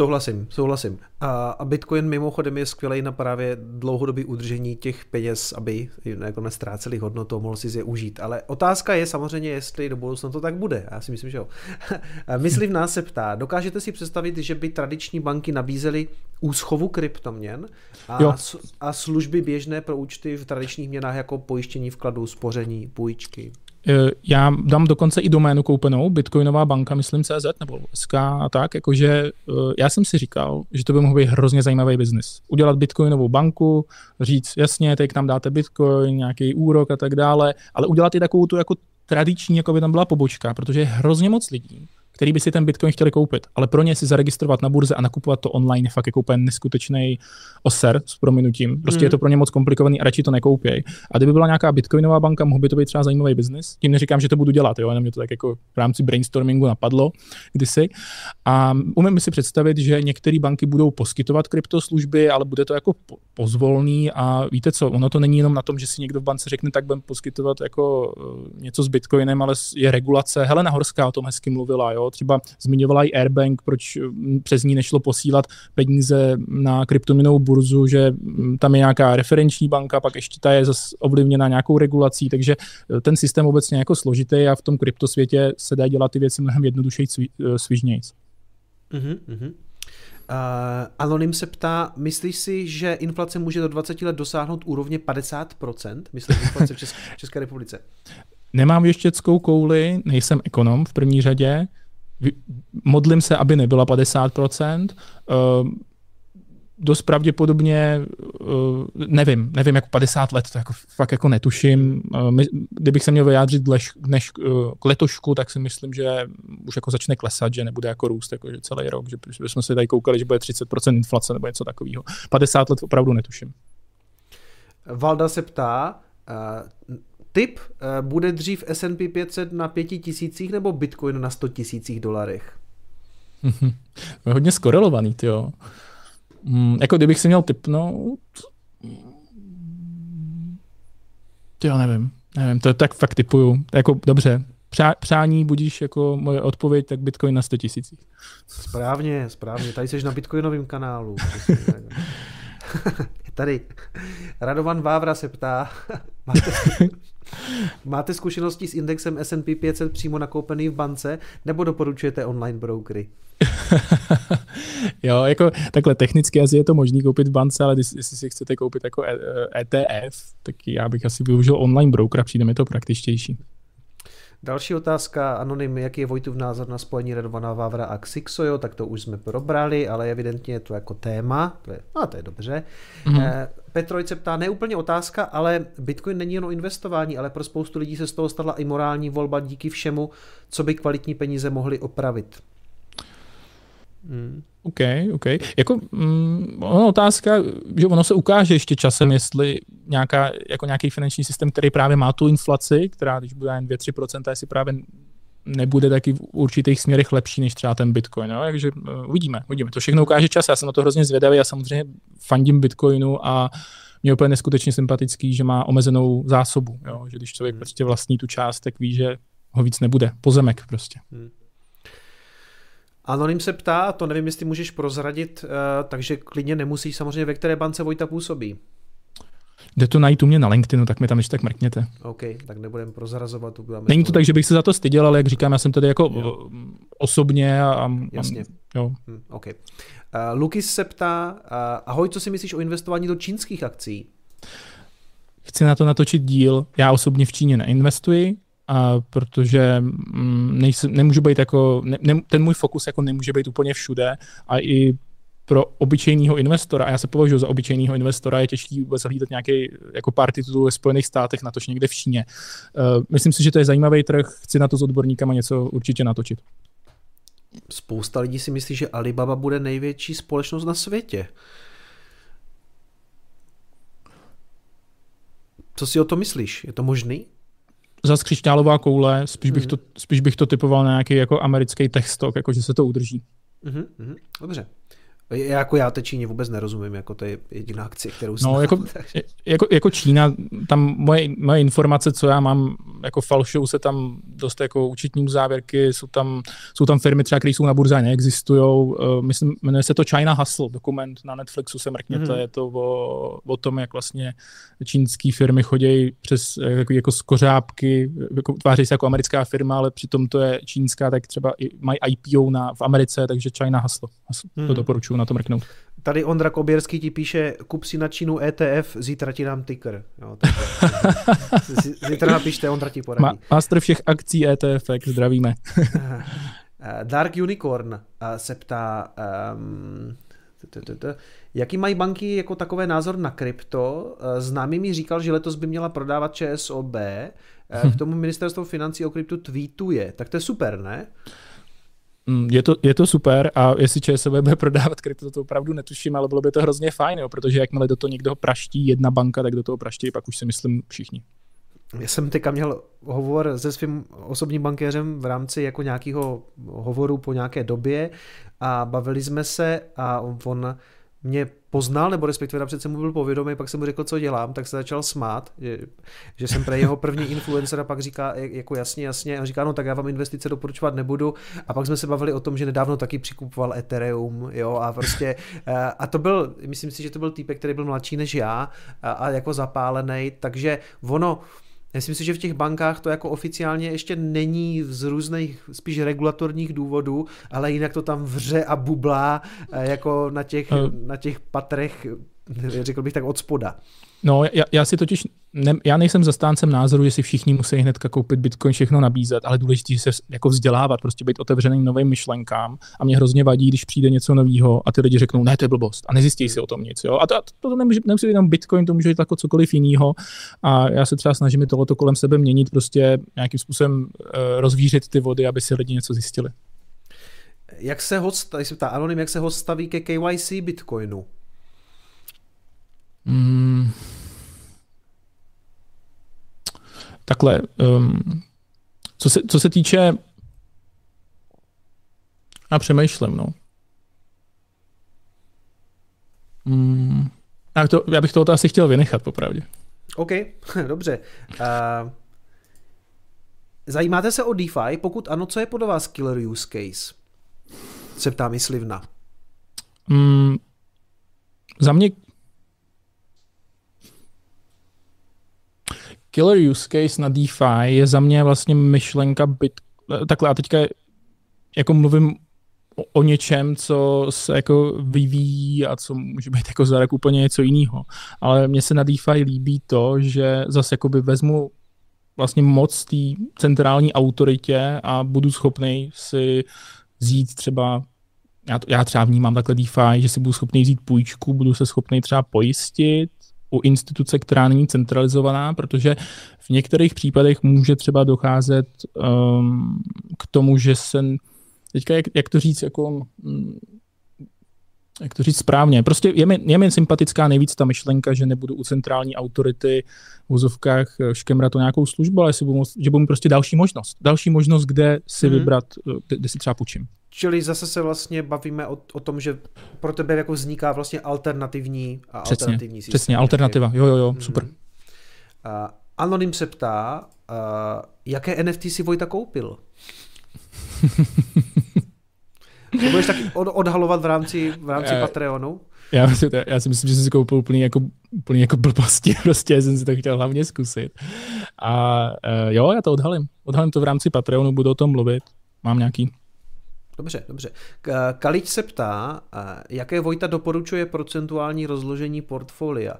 Souhlasím, souhlasím. A, a Bitcoin mimochodem je skvělý na právě dlouhodobý udržení těch peněz, aby jako nestráceli hodnotu a mohl si je užít. Ale otázka je samozřejmě, jestli do budoucna to tak bude. Já si myslím, že jo. [LAUGHS] Myslí v nás se ptá, dokážete si představit, že by tradiční banky nabízely úschovu kryptoměn a, jo. a služby běžné pro účty v tradičních měnách jako pojištění vkladů, spoření, půjčky? Eh, já dám dokonce i doménu koupenou, Bitcoinová banka, myslím CZ nebo SK a tak, jakože eh, já jsem si říkal, že to by mohl být hrozně zajímavý biznis. Udělat Bitcoinovou banku, říct, jasně, teď tam dáte Bitcoin, nějaký úrok a tak dále, ale udělat i takovou tu jako tradiční, jako by tam byla pobočka, protože je hrozně moc lidí, který by si ten Bitcoin chtěli koupit. Ale pro ně si zaregistrovat na burze a nakupovat to online je fakt jako úplně neskutečný oser s prominutím. Prostě mm. je to pro ně moc komplikovaný a radši to nekoupěj. A kdyby byla nějaká Bitcoinová banka, mohl by to být třeba zajímavý biznis. Tím neříkám, že to budu dělat, jo, jenom mě to tak jako v rámci brainstormingu napadlo kdysi. A umím si představit, že některé banky budou poskytovat kryptoslužby, ale bude to jako pozvolný a víte co, ono to není jenom na tom, že si někdo v bance řekne, tak budeme poskytovat jako eh, něco s Bitcoinem, ale je regulace. Helena Horská o tom hezky mluvila, jo, třeba zmiňovala i Airbank, proč mm, přes ní nešlo posílat peníze na kryptoměnovou burzu, že mm, tam je nějaká referenční banka, pak ještě ta je zase ovlivněna nějakou regulací, takže eh, ten systém obecně jako složitý a v tom kryptosvětě se dá dělat ty věci mnohem jednodušeji eh, svižnějc. Uh-huh, uh-huh. Uh, Anonym se ptá, myslíš si, že inflace může do 20 let dosáhnout úrovně 50%? Myslím inflace v České, České republice. [LAUGHS] Nemám věštěckou kouli, nejsem ekonom v první řadě, modlím se, aby nebyla 50%. Uh, dost pravděpodobně, uh, nevím, nevím, jako 50 let, to jako, fakt jako netuším. Uh, my, kdybych se měl vyjádřit lež, než uh, k letošku, tak si myslím, že už jako začne klesat, že nebude jako růst jako, že celý rok, že, že bychom si tady koukali, že bude 30% inflace nebo něco takového. 50 let opravdu netuším. Valda se ptá, Tip, eh, bude dřív S&P 500 na pěti tisících nebo Bitcoin na 100 tisících dolarech? [LAUGHS] je hodně skorelovaný, jo. Mm, jako kdybych si měl typnout, jo, nevím, nevím, to tak fakt typuju. Jako, dobře, Přá, přání budíš jako moje odpověď, tak Bitcoin na 100 tisících. Správně, správně. Tady jsi na Bitcoinovém kanálu. [LAUGHS] [LAUGHS] Tady Radovan Vávra se ptá, máte, máte zkušenosti s indexem S&P 500 přímo nakoupený v bance, nebo doporučujete online brokery? [LAUGHS] jo, jako takhle technicky asi je to možný koupit v bance, ale jestli si chcete koupit jako ETF, tak já bych asi využil online broker, přijde mi to praktičtější. Další otázka, anonym, jaký je Vojtův názor na spojení Radovaná Vávra a Xixojo, tak to už jsme probrali, ale evidentně je to jako téma, to je, no, to je dobře. Mm-hmm. Eh, Petrojce ptá, neúplně otázka, ale Bitcoin není jen o investování, ale pro spoustu lidí se z toho stala i morální volba díky všemu, co by kvalitní peníze mohly opravit. Hmm. OK, OK. Jako, mm, ono otázka, že ono se ukáže ještě časem, jestli nějaká, jako nějaký finanční systém, který právě má tu inflaci, která když bude jen 2-3%, jestli právě nebude taky v určitých směrech lepší než třeba ten Bitcoin. No? Takže uh, uvidíme, uvidíme. To všechno ukáže čas. Já jsem na to hrozně zvědavý. Já samozřejmě fandím Bitcoinu a mě úplně neskutečně sympatický, že má omezenou zásobu. Jo? Že když člověk hmm. prostě vlastní tu část, tak ví, že ho víc nebude. Pozemek prostě. Hmm. Anonym se ptá, to nevím, jestli můžeš prozradit, uh, takže klidně nemusíš samozřejmě, ve které bance Vojta působí. Jde to najít u mě na LinkedInu, tak mi tam ještě tak mrkněte. OK, tak nebudeme prozrazovat. Tu Není to tak, že bych se za to styděl, ale jak říkám, já jsem tady jako jo. osobně a... Jasně. A, jo. Hm, OK. Uh, Lukis se ptá, uh, ahoj, co si myslíš o investování do čínských akcí? Chci na to natočit díl. Já osobně v Číně neinvestuji, a protože mm, nejsem, nemůžu být jako, ne, ten můj fokus jako nemůže být úplně všude a i pro obyčejného investora, a já se považuji za obyčejného investora, je těžký vůbec hlídat nějaký jako pár titulů ve Spojených státech, natož někde v Číně. Uh, myslím si, že to je zajímavý trh, chci na to s odborníkama něco určitě natočit. Spousta lidí si myslí, že Alibaba bude největší společnost na světě. Co si o to myslíš? Je to možný? Zas křišťálová koule, spíš bych, mm. to, spíš bych to typoval na nějaký jako americký tech stock, jako že se to udrží. Mm-hmm, dobře. Jako já té Číně vůbec nerozumím, jako to je jediná akce, kterou znám. No, jako, [LAUGHS] jako, jako Čína, tam moje, moje informace, co já mám jako falšou se tam dost jako účetní závěrky, jsou tam, jsou tam firmy třeba, které jsou na burze a neexistují. Uh, myslím, jmenuje se to China Hustle, dokument na Netflixu se mrkněte, mm-hmm. je to o, o tom, jak vlastně čínské firmy chodí přes jako, jako skořápky, jako, tváří se jako americká firma, ale přitom to je čínská, tak třeba i, mají IPO na, v Americe, takže China Hustle. Mm-hmm. To doporučuji na to mrknout. Tady Ondra Koběrský ti píše, kup si na Čínu ETF, zítra ti dám ticker. Jo, [LAUGHS] zítra napište, Ondra ti poradí. Master všech akcí ETF, zdravíme. [LAUGHS] Dark Unicorn eh, se ptá, um, Jaký mají banky jako takové názor na krypto? Eh, známý mi říkal, že letos by měla prodávat ČSOB, eh, [LAUGHS] k tomu ministerstvo financí o kryptu tweetuje. Tak to je super, ne? Mm, je to, je to super a jestli ČSOB bude prodávat krypto, to opravdu netuším, ale bylo by to hrozně fajn, jo, protože jakmile do toho někdo praští jedna banka, tak do toho praští pak už si myslím všichni. Já jsem teďka měl hovor se svým osobním bankéřem v rámci jako nějakého hovoru po nějaké době a bavili jsme se a on mě poznal, nebo respektive napřed jsem mu byl povědomý, pak jsem mu řekl, co dělám, tak se začal smát, že, že jsem pro jeho první influencer a pak říká jako jasně, jasně, a říká, no tak já vám investice doporučovat nebudu. A pak jsme se bavili o tom, že nedávno taky přikupoval Ethereum, jo, a prostě, eh, a to byl, myslím si, že to byl týpek, který byl mladší než já a, a jako zapálený, takže ono, Myslím si, že v těch bankách to jako oficiálně ještě není z různých spíš regulatorních důvodů, ale jinak to tam vře a bublá eh, jako na těch, uh, na těch patrech, [LAUGHS] řekl bych tak od spoda. No, já, já si totiž, ne, já nejsem zastáncem názoru, že si všichni musí hnedka koupit Bitcoin, všechno nabízet, ale důležité se jako vzdělávat, prostě být otevřený novým myšlenkám a mě hrozně vadí, když přijde něco nového a ty lidi řeknou, ne, to je blbost a nezjistí si o tom nic. Jo? A to, to, to nemůže, nemusí být jenom Bitcoin, to může být jako cokoliv jiného a já se třeba snažím tohleto kolem sebe měnit, prostě nějakým způsobem uh, rozvířit ty vody, aby si lidi něco zjistili. Jak se host, tady se ptá Anonym, jak se host staví ke KYC Bitcoinu? Mm. Takhle, um, co, se, co se týče, já přemýšlím, no. Mm, já, to, já bych to asi chtěl vynechat, popravdě. OK, [LAUGHS] dobře. Uh, zajímáte se o DeFi? Pokud ano, co je podle vás killer use case? Se ptá myslivna. Mm, za mě killer use case na DeFi je za mě vlastně myšlenka bit, takhle a teďka jako mluvím o, o něčem, co se jako vyvíjí a co může být jako za rok úplně něco jiného. Ale mně se na DeFi líbí to, že zase jakoby vezmu vlastně moc té centrální autoritě a budu schopný si vzít třeba já, to, já třeba vnímám takhle DeFi, že si budu schopný vzít půjčku, budu se schopný třeba pojistit, u instituce, která není centralizovaná, protože v některých případech může třeba docházet um, k tomu, že se teďka, jak, jak to říct, jako mm, jak to říct správně. Prostě je mi, je mi sympatická nejvíc ta myšlenka, že nebudu u centrální autority v vozovkách eh, škemrat to nějakou službu, ale budu, že budu prostě další možnost. Další možnost, kde si hmm. vybrat, eh, kde, kde si třeba půjčím. Čili zase se vlastně bavíme o, o tom, že pro tebe jako vzniká vlastně alternativní a přesně, alternativní systém. Přesně, alternativa, jo, jo, jo, hmm. super. Uh, Anonym se ptá, uh, jaké NFT si Vojta koupil? [LAUGHS] to budeš taky od, odhalovat v rámci, v rámci uh, Patreonu? Já, já si myslím, že jsem si koupil úplný jako, úplný jako blbosti, [LAUGHS] prostě jsem si to chtěl hlavně zkusit. A uh, jo, já to odhalím. Odhalím to v rámci Patreonu, budu o tom mluvit. Mám nějaký Dobře, dobře. Kalič se ptá, jaké Vojta doporučuje procentuální rozložení portfolia.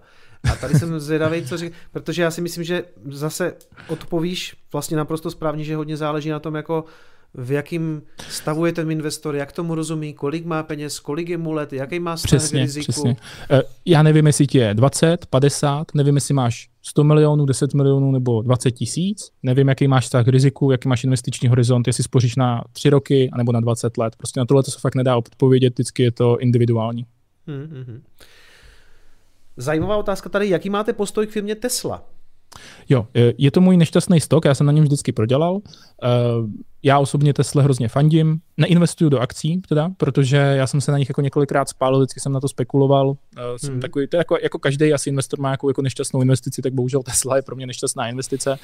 A tady jsem zvědavý, co říká, protože já si myslím, že zase odpovíš vlastně naprosto správně, že hodně záleží na tom, jako v jakém stavu je ten investor, jak tomu rozumí, kolik má peněz, kolik je mu let, jaký má vztah k riziku. Přesně. Eh, já nevím, jestli ti je 20, 50, nevím, jestli máš 100 milionů, 10 milionů nebo 20 tisíc, nevím, jaký máš vztah k riziku, jaký máš investiční horizont, jestli spoříš na 3 roky nebo na 20 let. Prostě na tohle to se fakt nedá odpovědět, vždycky je to individuální. Hmm, hmm. Zajímavá otázka tady, jaký máte postoj k firmě Tesla? Jo, je to můj nešťastný stok, já jsem na něm vždycky prodělal. Eh, já osobně Tesla hrozně fandím, neinvestuju do akcí teda, protože já jsem se na nich jako několikrát spálil, vždycky jsem na to spekuloval. Eh, jsem hmm. takový, to je jako, jako každý asi investor má jako, jako nešťastnou investici, tak bohužel Tesla je pro mě nešťastná investice.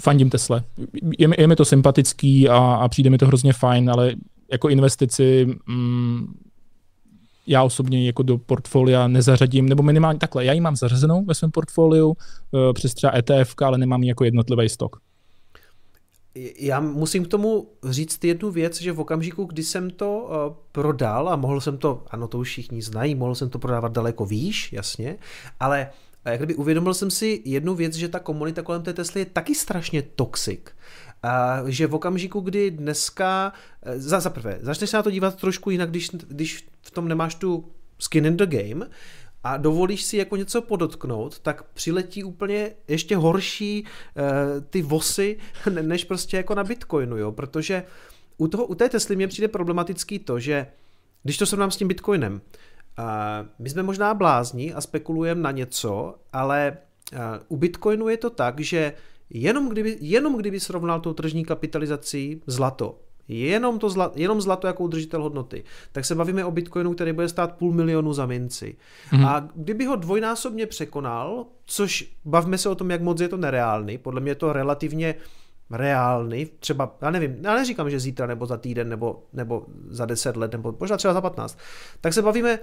Fandím Tesla. Je, je mi to sympatický a, a přijde mi to hrozně fajn, ale jako investici mm, já osobně jako do portfolia nezařadím, nebo minimálně takhle, já ji mám zařazenou ve svém portfoliu uh, přes třeba ETF, ale nemám ji jako jednotlivý stok. Já musím k tomu říct jednu věc, že v okamžiku, kdy jsem to uh, prodal a mohl jsem to, ano to už všichni znají, mohl jsem to prodávat daleko výš, jasně, ale jak kdyby uvědomil jsem si jednu věc, že ta komunita kolem té Tesly je taky strašně toxic. A že v okamžiku, kdy dneska, eh, za, za prvé, začneš se na to dívat trošku jinak, když, když v tom nemáš tu skin in the game, a dovolíš si jako něco podotknout, tak přiletí úplně ještě horší uh, ty vosy, [LAUGHS] než prostě jako na Bitcoinu, jo, protože u, toho, u té Tesly mě přijde problematický to, že když to srovnám s tím Bitcoinem, uh, my jsme možná blázni a spekulujeme na něco, ale uh, u Bitcoinu je to tak, že jenom kdyby, jenom kdyby srovnal tou tržní kapitalizací zlato, jenom, to zla, jenom zlato jako udržitel hodnoty, tak se bavíme o bitcoinu, který bude stát půl milionu za minci. Mm-hmm. A kdyby ho dvojnásobně překonal, což bavme se o tom, jak moc je to nereálný, podle mě je to relativně reálný, třeba, já nevím, já neříkám, že zítra nebo za týden nebo, nebo za deset let nebo možná třeba za 15, tak se bavíme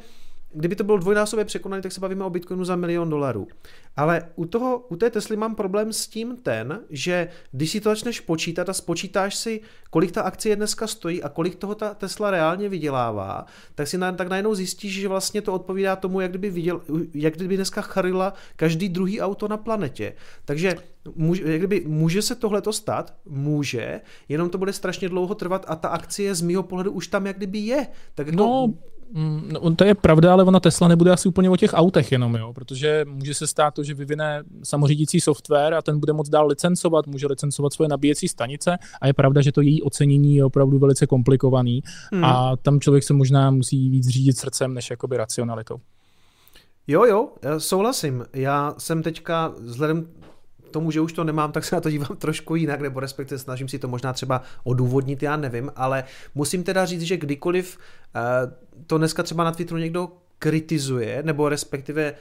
kdyby to bylo dvojnásobně překonané, tak se bavíme o Bitcoinu za milion dolarů. Ale u, toho, u té Tesly mám problém s tím ten, že když si to začneš počítat a spočítáš si, kolik ta akcie dneska stojí a kolik toho ta Tesla reálně vydělává, tak si na, tak najednou zjistíš, že vlastně to odpovídá tomu, jak kdyby, viděl, jak kdyby dneska charila každý druhý auto na planetě. Takže může, jak kdyby, může se tohleto stát? Může, jenom to bude strašně dlouho trvat a ta akcie z mýho pohledu už tam jak kdyby je. Tak jako, no, no, to je pravda, ale ona Tesla nebude asi úplně o těch autech jenom, jo, protože může se stát to, že vyvine samořídící software a ten bude moc dál licencovat, může licencovat svoje nabíjecí stanice a je pravda, že to její ocenění je opravdu velice komplikovaný hmm. a tam člověk se možná musí víc řídit srdcem než jakoby racionalitou. Jo, jo, souhlasím. Já jsem teďka, vzhledem tomu, že už to nemám, tak se na to dívám [LAUGHS] trošku jinak, nebo respektive snažím si to možná třeba odůvodnit, já nevím, ale musím teda říct, že kdykoliv uh, to dneska třeba na Twitteru někdo kritizuje, nebo respektive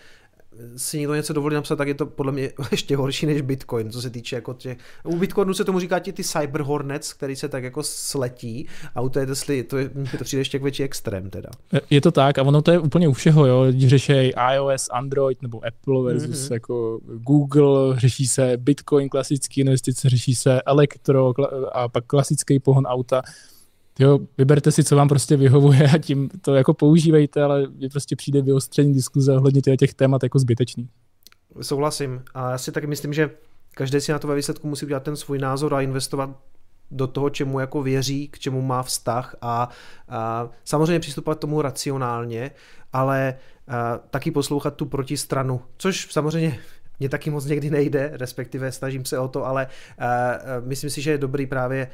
si někdo něco dovolí napsat, tak je to podle mě [LAUGHS] ještě horší než Bitcoin, co se týče jako těch... U Bitcoinu se tomu říká ti ty cyber hornets, který se tak jako sletí a u té Tesly to, je, to přijde ještě k větší extrém teda. Je to tak a ono to je úplně u všeho, jo, když řeší iOS, Android nebo Apple versus mm-hmm. jako Google, řeší se Bitcoin, klasické investice, řeší se elektro a pak klasický pohon auta jo, vyberte si, co vám prostě vyhovuje a tím to jako používejte, ale vy prostě přijde vyostření diskuze ohledně těch témat jako zbytečný. Souhlasím a já si taky myslím, že každý si na to ve výsledku musí udělat ten svůj názor a investovat do toho, čemu jako věří, k čemu má vztah a, a samozřejmě přistupovat tomu racionálně, ale a, taky poslouchat tu protistranu, což samozřejmě mě taky moc někdy nejde, respektive snažím se o to, ale uh, myslím si, že je dobrý právě,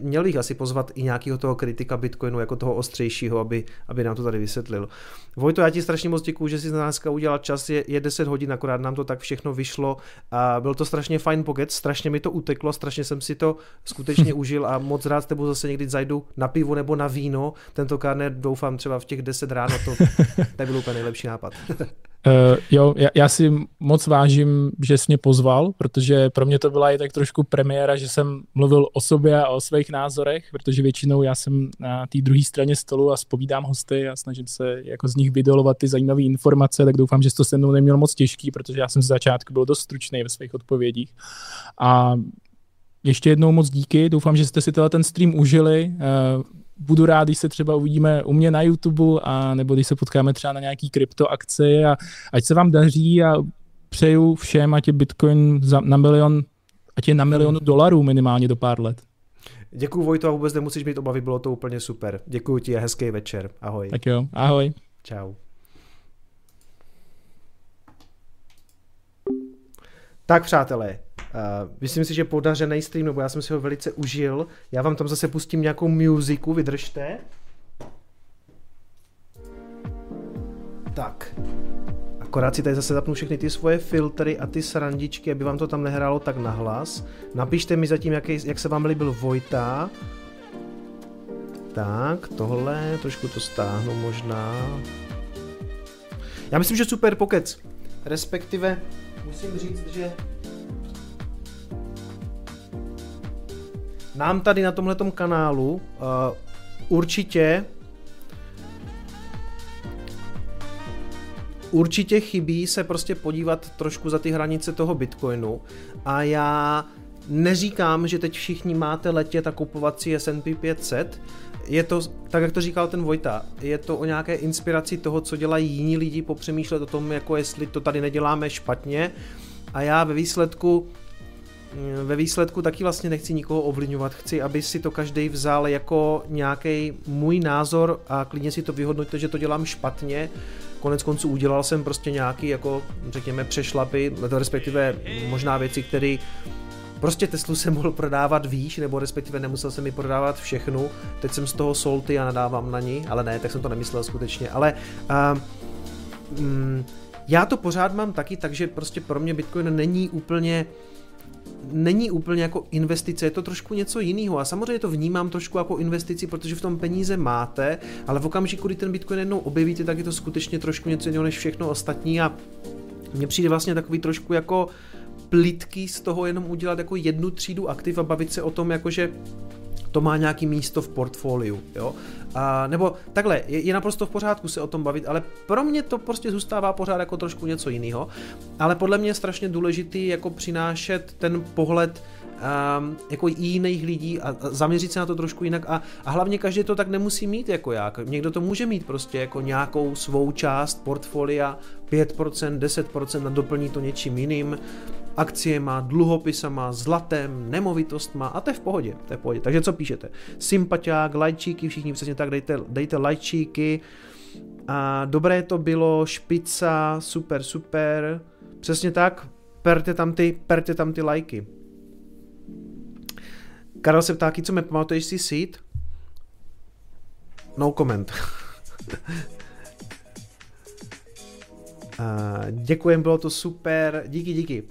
měl bych asi pozvat i nějakého toho kritika Bitcoinu, jako toho ostřejšího, aby, aby nám to tady vysvětlil. Vojto, já ti strašně moc děkuju, že jsi na dneska udělal čas, je, je 10 hodin, akorát nám to tak všechno vyšlo a byl to strašně fajn pokec, strašně mi to uteklo, strašně jsem si to skutečně [LAUGHS] užil a moc rád s tebou zase někdy zajdu na pivo nebo na víno, tentokrát ne, doufám třeba v těch 10 ráno, to, [LAUGHS] to byl úplně nejlepší nápad. [LAUGHS] Uh, jo, já, já si moc vážím, že jsi mě pozval, protože pro mě to byla i tak trošku premiéra, že jsem mluvil o sobě a o svých názorech, protože většinou já jsem na té druhé straně stolu a spovídám hosty a snažím se jako z nich vydolovat ty zajímavé informace, tak doufám, že jsi to se mnou neměl moc těžký, protože já jsem z začátku byl dost stručný ve svých odpovědích. A ještě jednou moc díky, doufám, že jste si ten stream užili. Uh, budu rád, když se třeba uvidíme u mě na YouTube, a nebo když se potkáme třeba na nějaký kryptoakci a ať se vám daří a přeju všem, ať je Bitcoin za, na milion, ať je na milionu dolarů minimálně do pár let. Děkuji Vojto a vůbec nemusíš mít obavy, bylo to úplně super. Děkuji ti a hezký večer. Ahoj. Tak jo, ahoj. Čau. Tak přátelé, Uh, myslím si, že podařený stream, nebo já jsem si ho velice užil. Já vám tam zase pustím nějakou muziku, vydržte. Tak. Akorát si tady zase zapnu všechny ty svoje filtry a ty srandičky, aby vám to tam nehrálo tak nahlas. Napište mi zatím, jaký, jak se vám líbil Vojta. Tak, tohle, trošku to stáhnu možná. Já myslím, že super pokec. Respektive musím říct, že nám tady na tomhletom kanálu uh, určitě určitě chybí se prostě podívat trošku za ty hranice toho Bitcoinu. A já neříkám, že teď všichni máte letět a kupovat si S&P 500, je to, tak jak to říkal ten Vojta, je to o nějaké inspiraci toho, co dělají jiní lidi, popřemýšlet o tom, jako jestli to tady neděláme špatně. A já ve výsledku ve výsledku taky vlastně nechci nikoho ovlivňovat, chci, aby si to každý vzal jako nějaký můj názor a klidně si to vyhodnoťte, že to dělám špatně. Konec konců udělal jsem prostě nějaký, jako řekněme, přešlapy, respektive možná věci, které Prostě Teslu jsem mohl prodávat výš, nebo respektive nemusel jsem mi prodávat všechnu. Teď jsem z toho solty a nadávám na ní, ale ne, tak jsem to nemyslel skutečně. Ale uh, mm, já to pořád mám taky, takže prostě pro mě Bitcoin není úplně není úplně jako investice, je to trošku něco jiného. A samozřejmě to vnímám trošku jako investici, protože v tom peníze máte, ale v okamžiku, kdy ten Bitcoin jednou objevíte, tak je to skutečně trošku něco jiného než všechno ostatní a mně přijde vlastně takový trošku jako plitký z toho jenom udělat jako jednu třídu aktiv a bavit se o tom, jakože to má nějaký místo v portfoliu, jo. A, nebo takhle, je, je naprosto v pořádku se o tom bavit, ale pro mě to prostě zůstává pořád jako trošku něco jiného. Ale podle mě je strašně důležitý jako přinášet ten pohled um, jako jiných lidí a, a zaměřit se na to trošku jinak a, a hlavně každý to tak nemusí mít jako já. Někdo to může mít prostě jako nějakou svou část portfolia, 5%, 10% a doplní to něčím jiným akciema, dluhopisama, zlatem, nemovitostma a to je v pohodě, to je v pohodě. Takže co píšete? Sympatiák, lajčíky, všichni přesně tak, dejte, dejte lajčíky. A dobré to bylo, špica, super, super. Přesně tak, perte tam ty, perte tam ty lajky. Karel se ptá, co mi pamatuješ si sít? No comment. Uh, [LAUGHS] děkujem, bylo to super, díky, díky.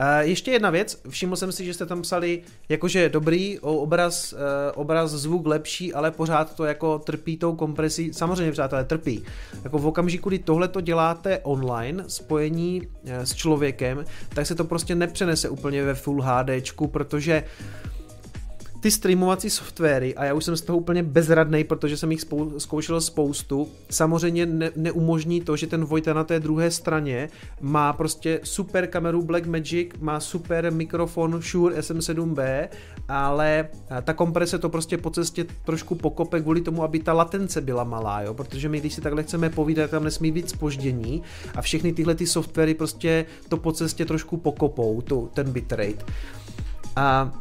Uh, ještě jedna věc, všiml jsem si, že jste tam psali, jakože dobrý, obraz, uh, obraz, zvuk lepší, ale pořád to jako trpí tou kompresí, samozřejmě přátelé, trpí. Jako v okamžiku, kdy tohle to děláte online, spojení uh, s člověkem, tak se to prostě nepřenese úplně ve Full HDčku, protože uh, ty streamovací softwary, a já už jsem z toho úplně bezradný, protože jsem jich spou- zkoušel spoustu, samozřejmě ne- neumožní to, že ten Vojta na té druhé straně má prostě super kameru Blackmagic, má super mikrofon Shure SM7B, ale ta komprese to prostě po cestě trošku pokope kvůli tomu, aby ta latence byla malá, jo? protože my když si takhle chceme povídat, tam nesmí být spoždění a všechny tyhle ty softwary prostě to po cestě trošku pokopou, tu, ten bitrate. A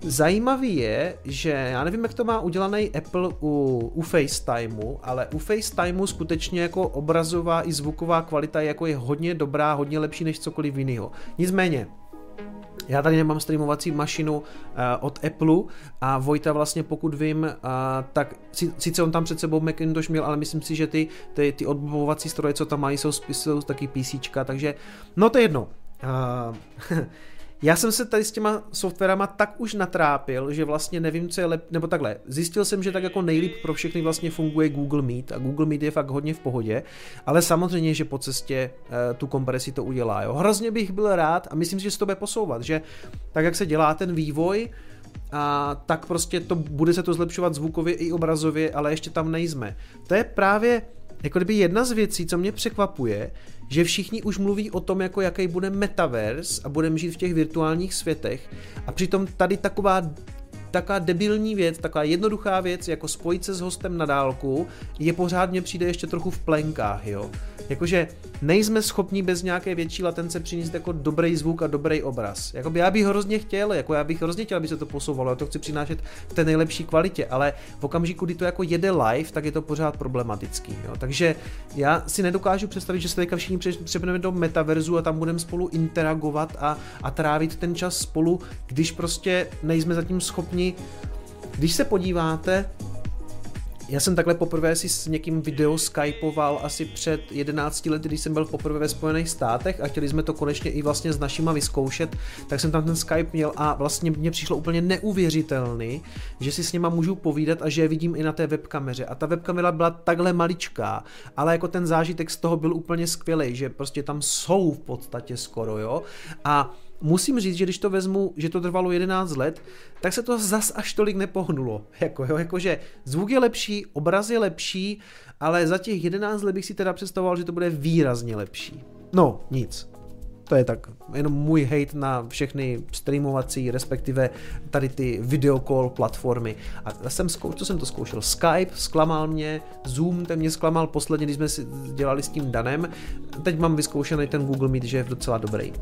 Zajímavý je, že já nevím, jak to má udělaný Apple u, u FaceTimeu, ale u FaceTimeu skutečně jako obrazová i zvuková kvalita je jako je hodně dobrá, hodně lepší než cokoliv jiného. Nicméně, já tady nemám streamovací mašinu uh, od Apple a Vojta vlastně pokud vím, uh, tak sice on tam před sebou Macintosh měl, ale myslím si, že ty, ty, ty odbovovací stroje, co tam mají, jsou, jsou taky PC, takže no to je jedno. Uh, [LAUGHS] Já jsem se tady s těma softwarama tak už natrápil, že vlastně nevím, co je lep, nebo takhle. Zjistil jsem, že tak jako nejlíp pro všechny vlastně funguje Google Meet a Google Meet je fakt hodně v pohodě, ale samozřejmě, že po cestě e, tu kompresi to udělá. Jo. Hrozně bych byl rád a myslím si, že se to bude posouvat, že tak, jak se dělá ten vývoj, a tak prostě to bude se to zlepšovat zvukově i obrazově, ale ještě tam nejsme. To je právě jako kdyby jedna z věcí, co mě překvapuje, že všichni už mluví o tom, jako jaký bude metaverse a budeme žít v těch virtuálních světech a přitom tady taková taková debilní věc, taková jednoduchá věc, jako spojit se s hostem na dálku, je pořád mě přijde ještě trochu v plenkách, jo. Jakože nejsme schopni bez nějaké větší latence přinést jako dobrý zvuk a dobrý obraz. Jakoby já bych hrozně chtěl, jako já bych hrozně chtěl, aby se to posouvalo, já to chci přinášet v té nejlepší kvalitě, ale v okamžiku, kdy to jako jede live, tak je to pořád problematický. Jo. Takže já si nedokážu představit, že se teďka všichni přepneme do metaverzu a tam budeme spolu interagovat a, a trávit ten čas spolu, když prostě nejsme zatím schopni. Když se podíváte já jsem takhle poprvé si s někým video skypoval asi před 11 lety, když jsem byl poprvé ve Spojených státech a chtěli jsme to konečně i vlastně s našima vyzkoušet, tak jsem tam ten Skype měl a vlastně mně přišlo úplně neuvěřitelný, že si s něma můžu povídat a že je vidím i na té webkameře. A ta webkamera byla takhle maličká, ale jako ten zážitek z toho byl úplně skvělý, že prostě tam jsou v podstatě skoro, jo. A musím říct, že když to vezmu, že to trvalo 11 let, tak se to zas až tolik nepohnulo. [LAUGHS] Jako, jo, jakože zvuk je lepší, obraz je lepší, ale za těch 11 let bych si teda představoval, že to bude výrazně lepší. No, nic. To je tak jenom můj hate na všechny streamovací, respektive tady ty videocall platformy. A jsem zkoušel, co jsem to zkoušel? Skype zklamal mě, Zoom ten mě zklamal posledně, když jsme si dělali s tím Danem. Teď mám vyzkoušený ten Google Meet, že je docela dobrý.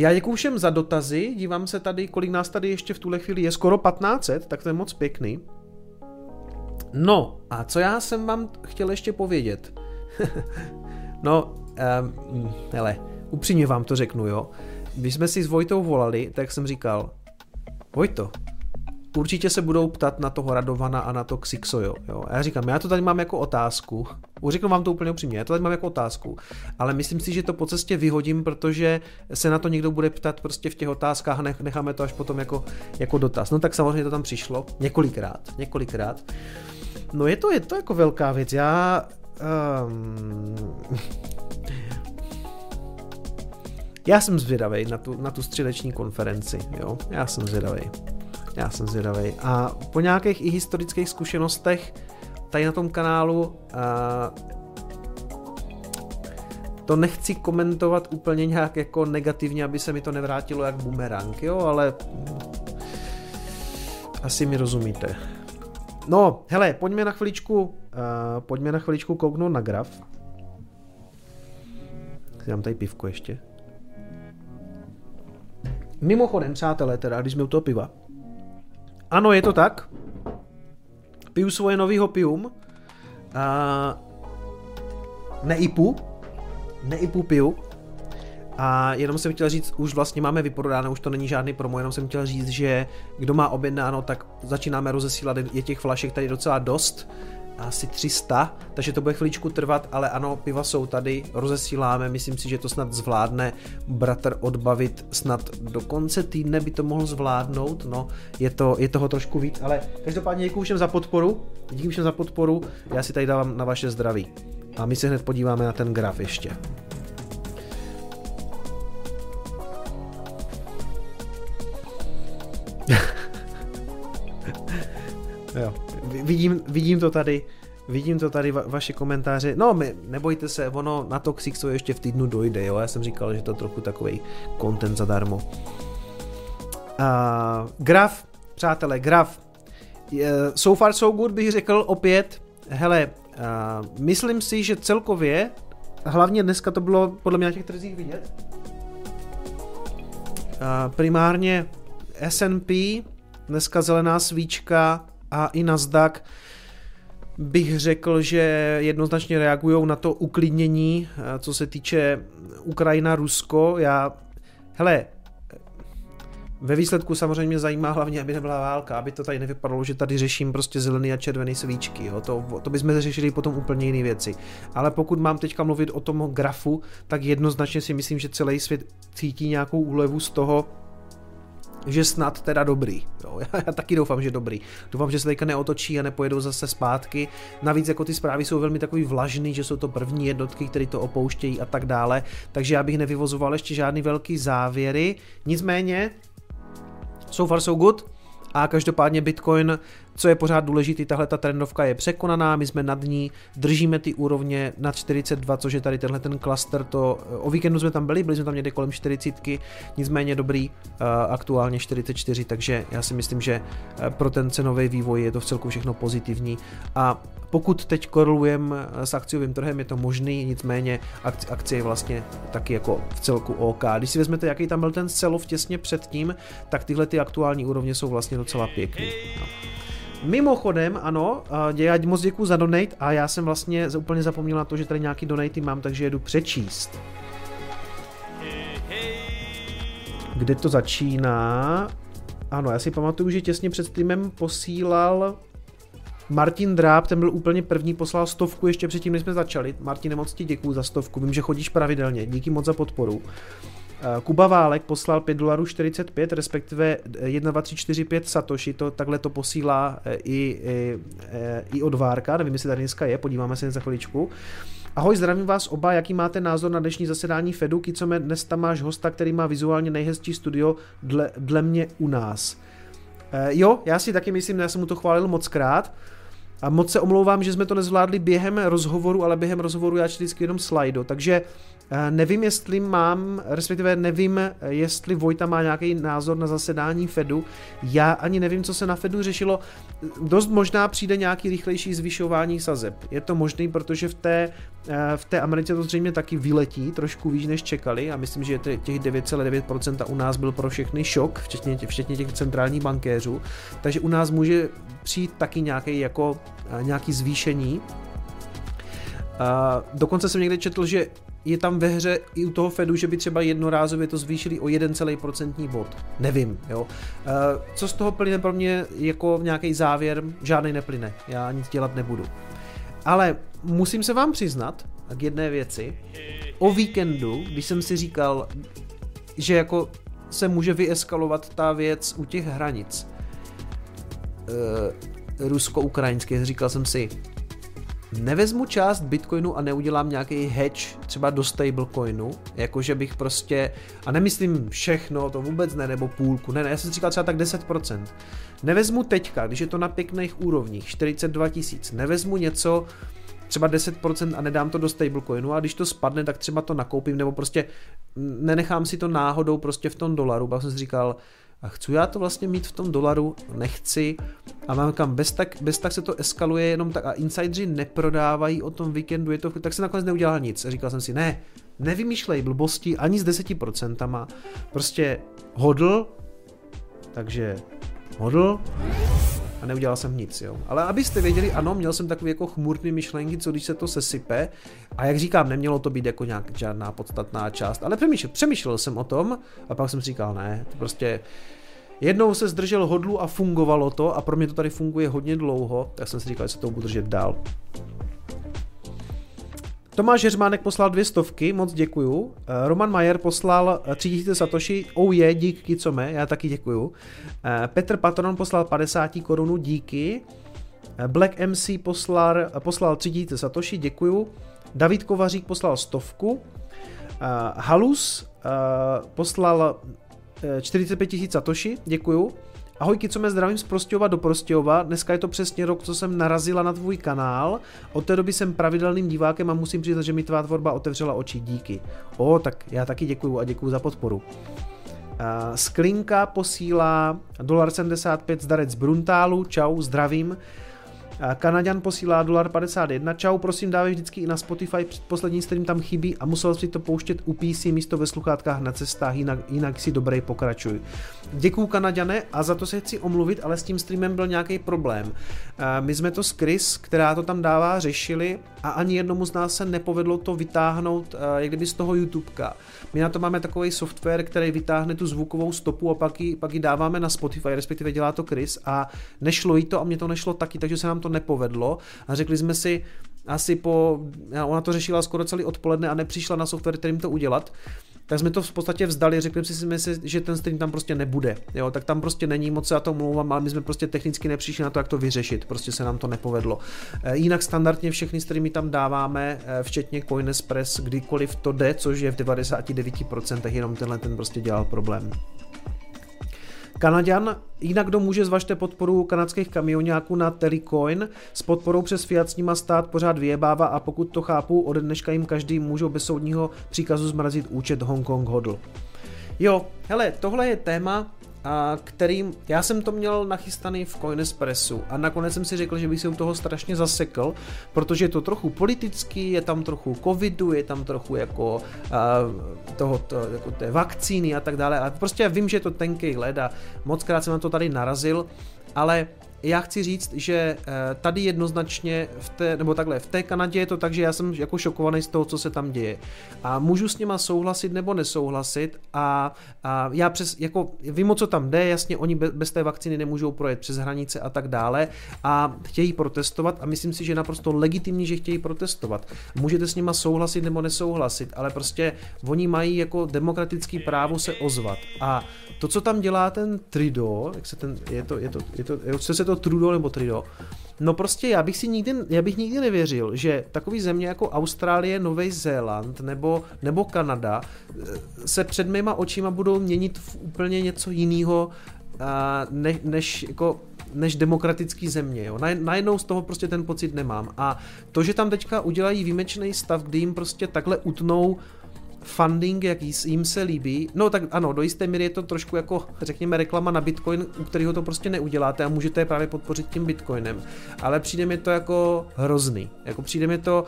Já děkuji všem za dotazy, dívám se tady, kolik nás tady ještě v tuhle chvíli je, skoro 1500, tak to je moc pěkný. No, a co já jsem vám chtěl ještě povědět? [LAUGHS] no, um, hele, upřímně vám to řeknu, jo. Když jsme si s Vojtou volali, tak jsem říkal, Vojto, určitě se budou ptat na toho Radovana a na to Xixojo. Jo? A já říkám, já to tady mám jako otázku, řeknu vám to úplně upřímně, já to tady mám jako otázku, ale myslím si, že to po cestě vyhodím, protože se na to někdo bude ptat prostě v těch otázkách a necháme to až potom jako, jako dotaz. No tak samozřejmě to tam přišlo, několikrát, několikrát. No je to, je to jako velká věc, já... Um, já jsem zvědavý na tu, na tu středeční konferenci, jo, já jsem zvědavý. Já jsem zvědavý. A po nějakých i historických zkušenostech tady na tom kanálu uh, to nechci komentovat úplně nějak jako negativně, aby se mi to nevrátilo jak bumerang, jo, ale asi mi rozumíte. No, hele, pojďme na chviličku, uh, pojďme na chviličku kouknout na graf. Dám tady pivku ještě. Mimochodem, přátelé, teda, když jsme u toho piva, ano, je to tak. Piju svoje nový hopium. A neipu. Neipu piju. A jenom jsem chtěl říct, už vlastně máme vyprodáno, už to není žádný promo, jenom jsem chtěl říct, že kdo má objednáno, tak začínáme rozesílat, je těch flašek tady docela dost asi 300, takže to bude chviličku trvat, ale ano, piva jsou tady, rozesíláme, myslím si, že to snad zvládne bratr odbavit snad do konce týdne by to mohl zvládnout, no, je, to, je toho trošku víc, ale každopádně děkuji všem za podporu, díky všem za podporu, já si tady dávám na vaše zdraví. A my se hned podíváme na ten graf ještě. [LAUGHS] jo vidím, vidím to tady, vidím to tady, va, vaše komentáře. No, my, nebojte se, ono na Toxic co ještě v týdnu dojde, jo. Já jsem říkal, že to je trochu takový content zadarmo. Uh, graf, přátelé, graf. Uh, so far so good bych řekl opět. Hele, uh, myslím si, že celkově, hlavně dneska to bylo podle mě na těch trzích vidět, primárně S&P, dneska zelená svíčka, a i Nasdaq bych řekl, že jednoznačně reagují na to uklidnění, eh, co se týče Ukrajina-Rusko. Já, hele, ve výsledku samozřejmě zajímá hlavně, aby nebyla válka, aby to tady nevypadalo, že tady řeším prostě zelený a červený svíčky. Jo. To, to bychom řešili potom úplně jiné věci. Ale pokud mám teďka mluvit o tom grafu, tak jednoznačně si myslím, že celý svět cítí nějakou úlevu z toho, že snad teda dobrý. Jo, já, [LAUGHS] já taky doufám, že dobrý. Doufám, že se teďka neotočí a nepojedou zase zpátky. Navíc jako ty zprávy jsou velmi takový vlažný, že jsou to první jednotky, které to opouštějí a tak dále. Takže já bych nevyvozoval ještě žádný velký závěry. Nicméně, so far so good. A každopádně Bitcoin co je pořád důležitý, tahle ta trendovka je překonaná, my jsme nad ní, držíme ty úrovně nad 42, což je tady tenhle ten klaster, to o víkendu jsme tam byli, byli jsme tam někde kolem 40, nicméně dobrý, eh, aktuálně 44, takže já si myslím, že eh, pro ten cenový vývoj je to v celku všechno pozitivní a pokud teď korelujeme eh, s akciovým trhem, je to možný, nicméně akcie je vlastně taky jako v celku OK. Když si vezmete, jaký tam byl ten celov těsně předtím, tak tyhle ty aktuální úrovně jsou vlastně docela pěkný. No. Mimochodem, ano, já moc děkuji za donate a já jsem vlastně úplně zapomněl na to, že tady nějaký donaty mám, takže jedu přečíst. Kde to začíná? Ano, já si pamatuju, že těsně před streamem posílal Martin Dráb, ten byl úplně první, poslal stovku ještě předtím, než jsme začali. Martin, moc ti děkuju za stovku, vím, že chodíš pravidelně, díky moc za podporu. Eh, Kuba Válek poslal 5 dolarů 45, respektive 1, 2, 3, 4, 5 Satoshi, to, takhle to posílá eh, i, i, eh, i od Várka, nevím, jestli tady dneska je, podíváme se za chviličku. Ahoj, zdravím vás oba, jaký máte názor na dnešní zasedání Fedu? Kicome, dnes tam máš hosta, který má vizuálně nejhezčí studio dle, dle mě u nás. E, jo, já si taky myslím, já jsem mu to chválil moc krát. A moc se omlouvám, že jsme to nezvládli během rozhovoru, ale během rozhovoru já čtu vždycky jenom slajdo, takže Eh, nevím, jestli mám, respektive nevím, jestli Vojta má nějaký názor na zasedání Fedu. Já ani nevím, co se na Fedu řešilo. Dost možná přijde nějaký rychlejší zvyšování sazeb. Je to možný, protože v té, eh, v té Americe to zřejmě taky vyletí trošku víc, než čekali. A myslím, že těch 9,9% u nás byl pro všechny šok, včetně, včetně těch centrálních bankéřů. Takže u nás může přijít taky nějaký, jako, eh, nějaký zvýšení. Uh, dokonce jsem někde četl, že je tam ve hře i u toho Fedu, že by třeba jednorázově to zvýšili o 1,5% bod. Nevím, jo. Eh, co z toho plyne pro mě jako nějaký závěr? Žádný neplyne. Já nic dělat nebudu. Ale musím se vám přiznat k jedné věci. O víkendu, když jsem si říkal, že jako se může vyeskalovat ta věc u těch hranic e, rusko-ukrajinské, říkal jsem si, nevezmu část Bitcoinu a neudělám nějaký hedge třeba do stablecoinu, jakože bych prostě, a nemyslím všechno, to vůbec ne, nebo půlku, ne, ne, já jsem říkal třeba tak 10%. Nevezmu teďka, když je to na pěkných úrovních, 42 tisíc, nevezmu něco, třeba 10% a nedám to do stablecoinu a když to spadne, tak třeba to nakoupím, nebo prostě nenechám si to náhodou prostě v tom dolaru, pak jsem si říkal, a chci já to vlastně mít v tom dolaru, nechci. A mám kam, bez tak, bez tak se to eskaluje jenom tak a insidři neprodávají o tom víkendu, je to, tak se nakonec neudělal nic. A říkal jsem si, ne, nevymýšlej blbosti ani s 10%, prostě hodl, takže hodl a neudělal jsem nic, jo. Ale abyste věděli, ano, měl jsem takový jako chmurný myšlenky, co když se to sesype a jak říkám, nemělo to být jako nějak žádná podstatná část, ale přemýšlel, přemýšlel jsem o tom a pak jsem říkal, ne, to prostě Jednou se zdržel hodlu a fungovalo to a pro mě to tady funguje hodně dlouho, tak jsem si říkal, že se to budu držet dál. Tomáš Heřmánek poslal dvě stovky, moc děkuju. Eh, Roman Majer poslal 3000 Satoshi, oh je, dík Kicome, já taky děkuju. Eh, Petr Patron poslal 50 korunu, díky. Eh, Black MC poslal, poslal 3000 Satoshi, děkuju. David Kovařík poslal stovku. Halus poslal 45 000 Satoshi, děkuju. Ahoj, co mě zdravím z Prostějova do Prostějova. Dneska je to přesně rok, co jsem narazila na tvůj kanál. Od té doby jsem pravidelným divákem a musím přiznat, že mi tvá tvorba otevřela oči. Díky. O, tak já taky děkuju a děkuju za podporu. Sklinka posílá dolar 75 zdarec z Bruntálu. Čau, zdravím. Kanaďan posílá dolar 51. Čau, prosím, dávej vždycky i na Spotify, poslední stream tam chybí a musel si to pouštět u PC místo ve sluchátkách na cestách, jinak, jinak si dobrý pokračuj. Děkuju Kanaďane a za to se chci omluvit, ale s tím streamem byl nějaký problém. My jsme to s Chris, která to tam dává, řešili a ani jednomu z nás se nepovedlo to vytáhnout jak kdyby z toho YouTubeka. My na to máme takový software, který vytáhne tu zvukovou stopu a pak ji, pak ji dáváme na Spotify, respektive dělá to Chris a nešlo jí to a mě to nešlo taky, takže se nám to nepovedlo a řekli jsme si, asi po, ona to řešila skoro celý odpoledne a nepřišla na software, kterým to udělat, tak jsme to v podstatě vzdali, řekli jsme si, že ten stream tam prostě nebude, jo, tak tam prostě není moc, já to mluvám, ale my jsme prostě technicky nepřišli na to, jak to vyřešit, prostě se nám to nepovedlo. E, jinak standardně všechny streamy tam dáváme, e, včetně Coinespress, kdykoliv to jde, což je v 99%, jenom tenhle ten prostě dělal problém. Kanaďan, jinak kdo může, zvažte podporu kanadských kamionáků na Telecoin. S podporou přes Fiat s nima stát pořád vyjebává a pokud to chápu, ode dneška jim každý můžou bez soudního příkazu zmrazit účet Hongkong hodl. Jo, hele, tohle je téma, a kterým, já jsem to měl nachystaný v Coinespressu a nakonec jsem si řekl, že bych si u toho strašně zasekl, protože je to trochu politický, je tam trochu covidu, je tam trochu jako uh, toho, to, jako té vakcíny a tak dále, ale prostě vím, že je to tenký led a moc krát jsem na to tady narazil, ale já chci říct, že eh, tady jednoznačně v té, nebo takhle, v té Kanadě je to tak, že já jsem jako šokovaný z toho, co se tam děje. A můžu s nima souhlasit nebo nesouhlasit a, a já přes, jako vím, o co tam jde, jasně, oni bez té vakcíny nemůžou projet přes hranice a tak dále a chtějí protestovat a myslím si, že je naprosto legitimní, že chtějí protestovat. Můžete s nima souhlasit nebo nesouhlasit, ale prostě oni mají jako demokratický právo se ozvat. A to, co tam dělá ten Trido, jak se ten, je to, je to, je to, je to co se to Trudo nebo Trido, No prostě já bych si nikdy, já bych nikdy nevěřil, že takový země jako Austrálie, Nový Zéland nebo, nebo Kanada eh, se před mýma očima budou měnit v úplně něco jiného, ne, než, jako, než demokratický země. Jo. Najednou z toho prostě ten pocit nemám. A to, že tam teďka udělají výjimečný stav, kdy jim prostě takhle utnou funding, jak jim se líbí. No tak ano, do jisté míry je to trošku jako, řekněme, reklama na Bitcoin, u kterého to prostě neuděláte a můžete je právě podpořit tím Bitcoinem. Ale přijde mi to jako hrozný. Jako přijde mi to,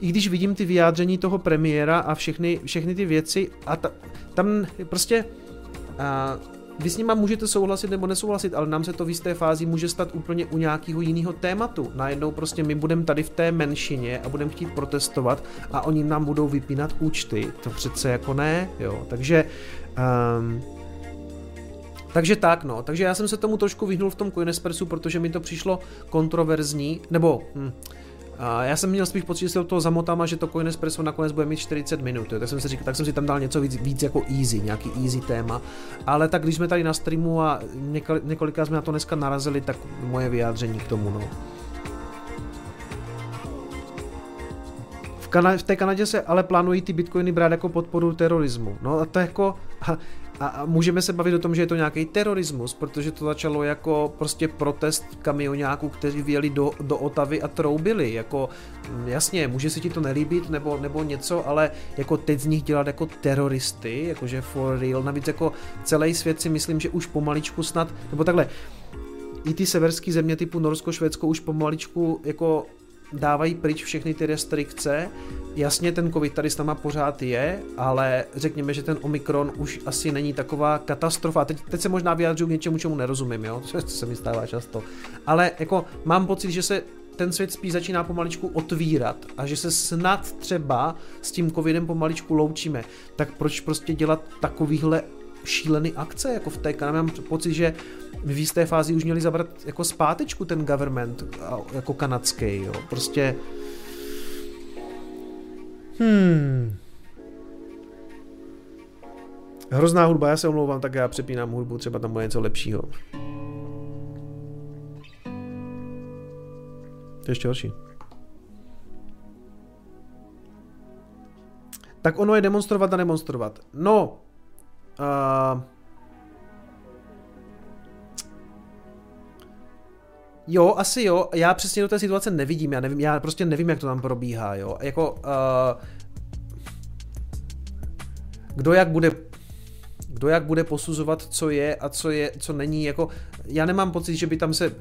i když vidím ty vyjádření toho premiéra a všechny, všechny ty věci a ta, tam prostě a, vy s nima můžete souhlasit nebo nesouhlasit, ale nám se to v jisté fázi může stát úplně u nějakého jiného tématu. Najednou prostě my budeme tady v té menšině a budeme chtít protestovat a oni nám budou vypínat účty. To přece jako ne, jo. Takže um, takže tak, no. Takže já jsem se tomu trošku vyhnul v tom Coinespressu, protože mi to přišlo kontroverzní, nebo hm, a já jsem měl spíš pocit, že se do toho zamotám a že to Coin Espresso nakonec bude mít 40 minut, tak jsem si říkal, tak jsem si tam dal něco víc, víc jako easy, nějaký easy téma, ale tak když jsme tady na streamu a několikrát jsme na to dneska narazili, tak moje vyjádření k tomu, no. V té Kanadě se ale plánují ty bitcoiny brát jako podporu terorismu. No a to jako, a můžeme se bavit o tom, že je to nějaký terorismus, protože to začalo jako prostě protest kamionáků, kteří vyjeli do, do Otavy a troubili. Jako, mm, jasně, může se ti to nelíbit nebo, nebo něco, ale jako teď z nich dělat jako teroristy, jakože for real. Navíc jako celý svět si myslím, že už pomaličku snad, nebo takhle, i ty severské země typu Norsko, Švédsko už pomaličku jako dávají pryč všechny ty restrikce. Jasně, ten covid tady s náma pořád je, ale řekněme, že ten Omikron už asi není taková katastrofa. Teď, teď se možná vyjádřuju k něčemu, čemu nerozumím, jo? [LAUGHS] To se mi stává často. Ale jako mám pocit, že se ten svět spíš začíná pomaličku otvírat a že se snad třeba s tím covidem pomaličku loučíme. Tak proč prostě dělat takovýhle šílený akce, jako v té Kanadě. Mám pocit, že v jisté fázi už měli zabrat jako zpátečku ten government, jako kanadský, jo. Prostě... Hmm. Hrozná hudba, já se omlouvám, tak já přepínám hudbu, třeba tam bude něco lepšího. To je ještě horší. Tak ono je demonstrovat a demonstrovat. No, Uh, Jo, asi jo. Já přesně do té situace nevidím. Já nevím, já prostě nevím, jak to tam probíhá, jo. Jako, uh, kdo jak bude kdo jak bude posuzovat, co je a co je, co není, jako já nemám pocit, že by tam se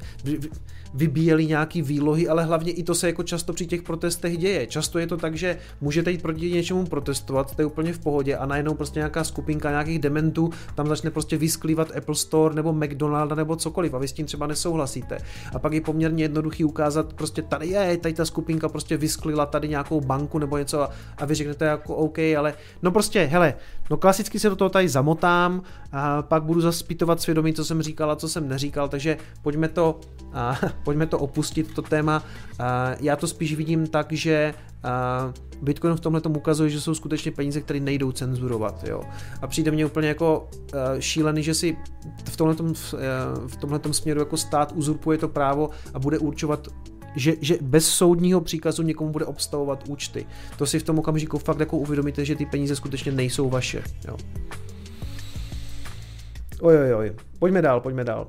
vybíjeli nějaký výlohy, ale hlavně i to se jako často při těch protestech děje. Často je to tak, že můžete jít proti něčemu protestovat, to je úplně v pohodě a najednou prostě nějaká skupinka nějakých dementů tam začne prostě vysklívat Apple Store nebo McDonalda nebo cokoliv a vy s tím třeba nesouhlasíte. A pak je poměrně jednoduchý ukázat prostě tady je, tady ta skupinka prostě vysklila tady nějakou banku nebo něco a, a vy řeknete jako OK, ale no prostě, hele, no klasicky se do toho tady zamotám a pak budu zaspitovat svědomí, co jsem říkal a co jsem neříkal, takže pojďme to, a, [LAUGHS] pojďme to opustit, to téma. A, já to spíš vidím tak, že a, Bitcoin v tomhle ukazuje, že jsou skutečně peníze, které nejdou cenzurovat. Jo. A přijde mně úplně jako uh, šílený, že si v tomhle uh, v tomhletom směru jako stát uzurpuje to právo a bude určovat že, že bez soudního příkazu někomu bude obstavovat účty. To si v tom okamžiku fakt jako uvědomíte, že ty peníze skutečně nejsou vaše. Jo. Oj, oj, oj. Pojďme dál, pojďme dál.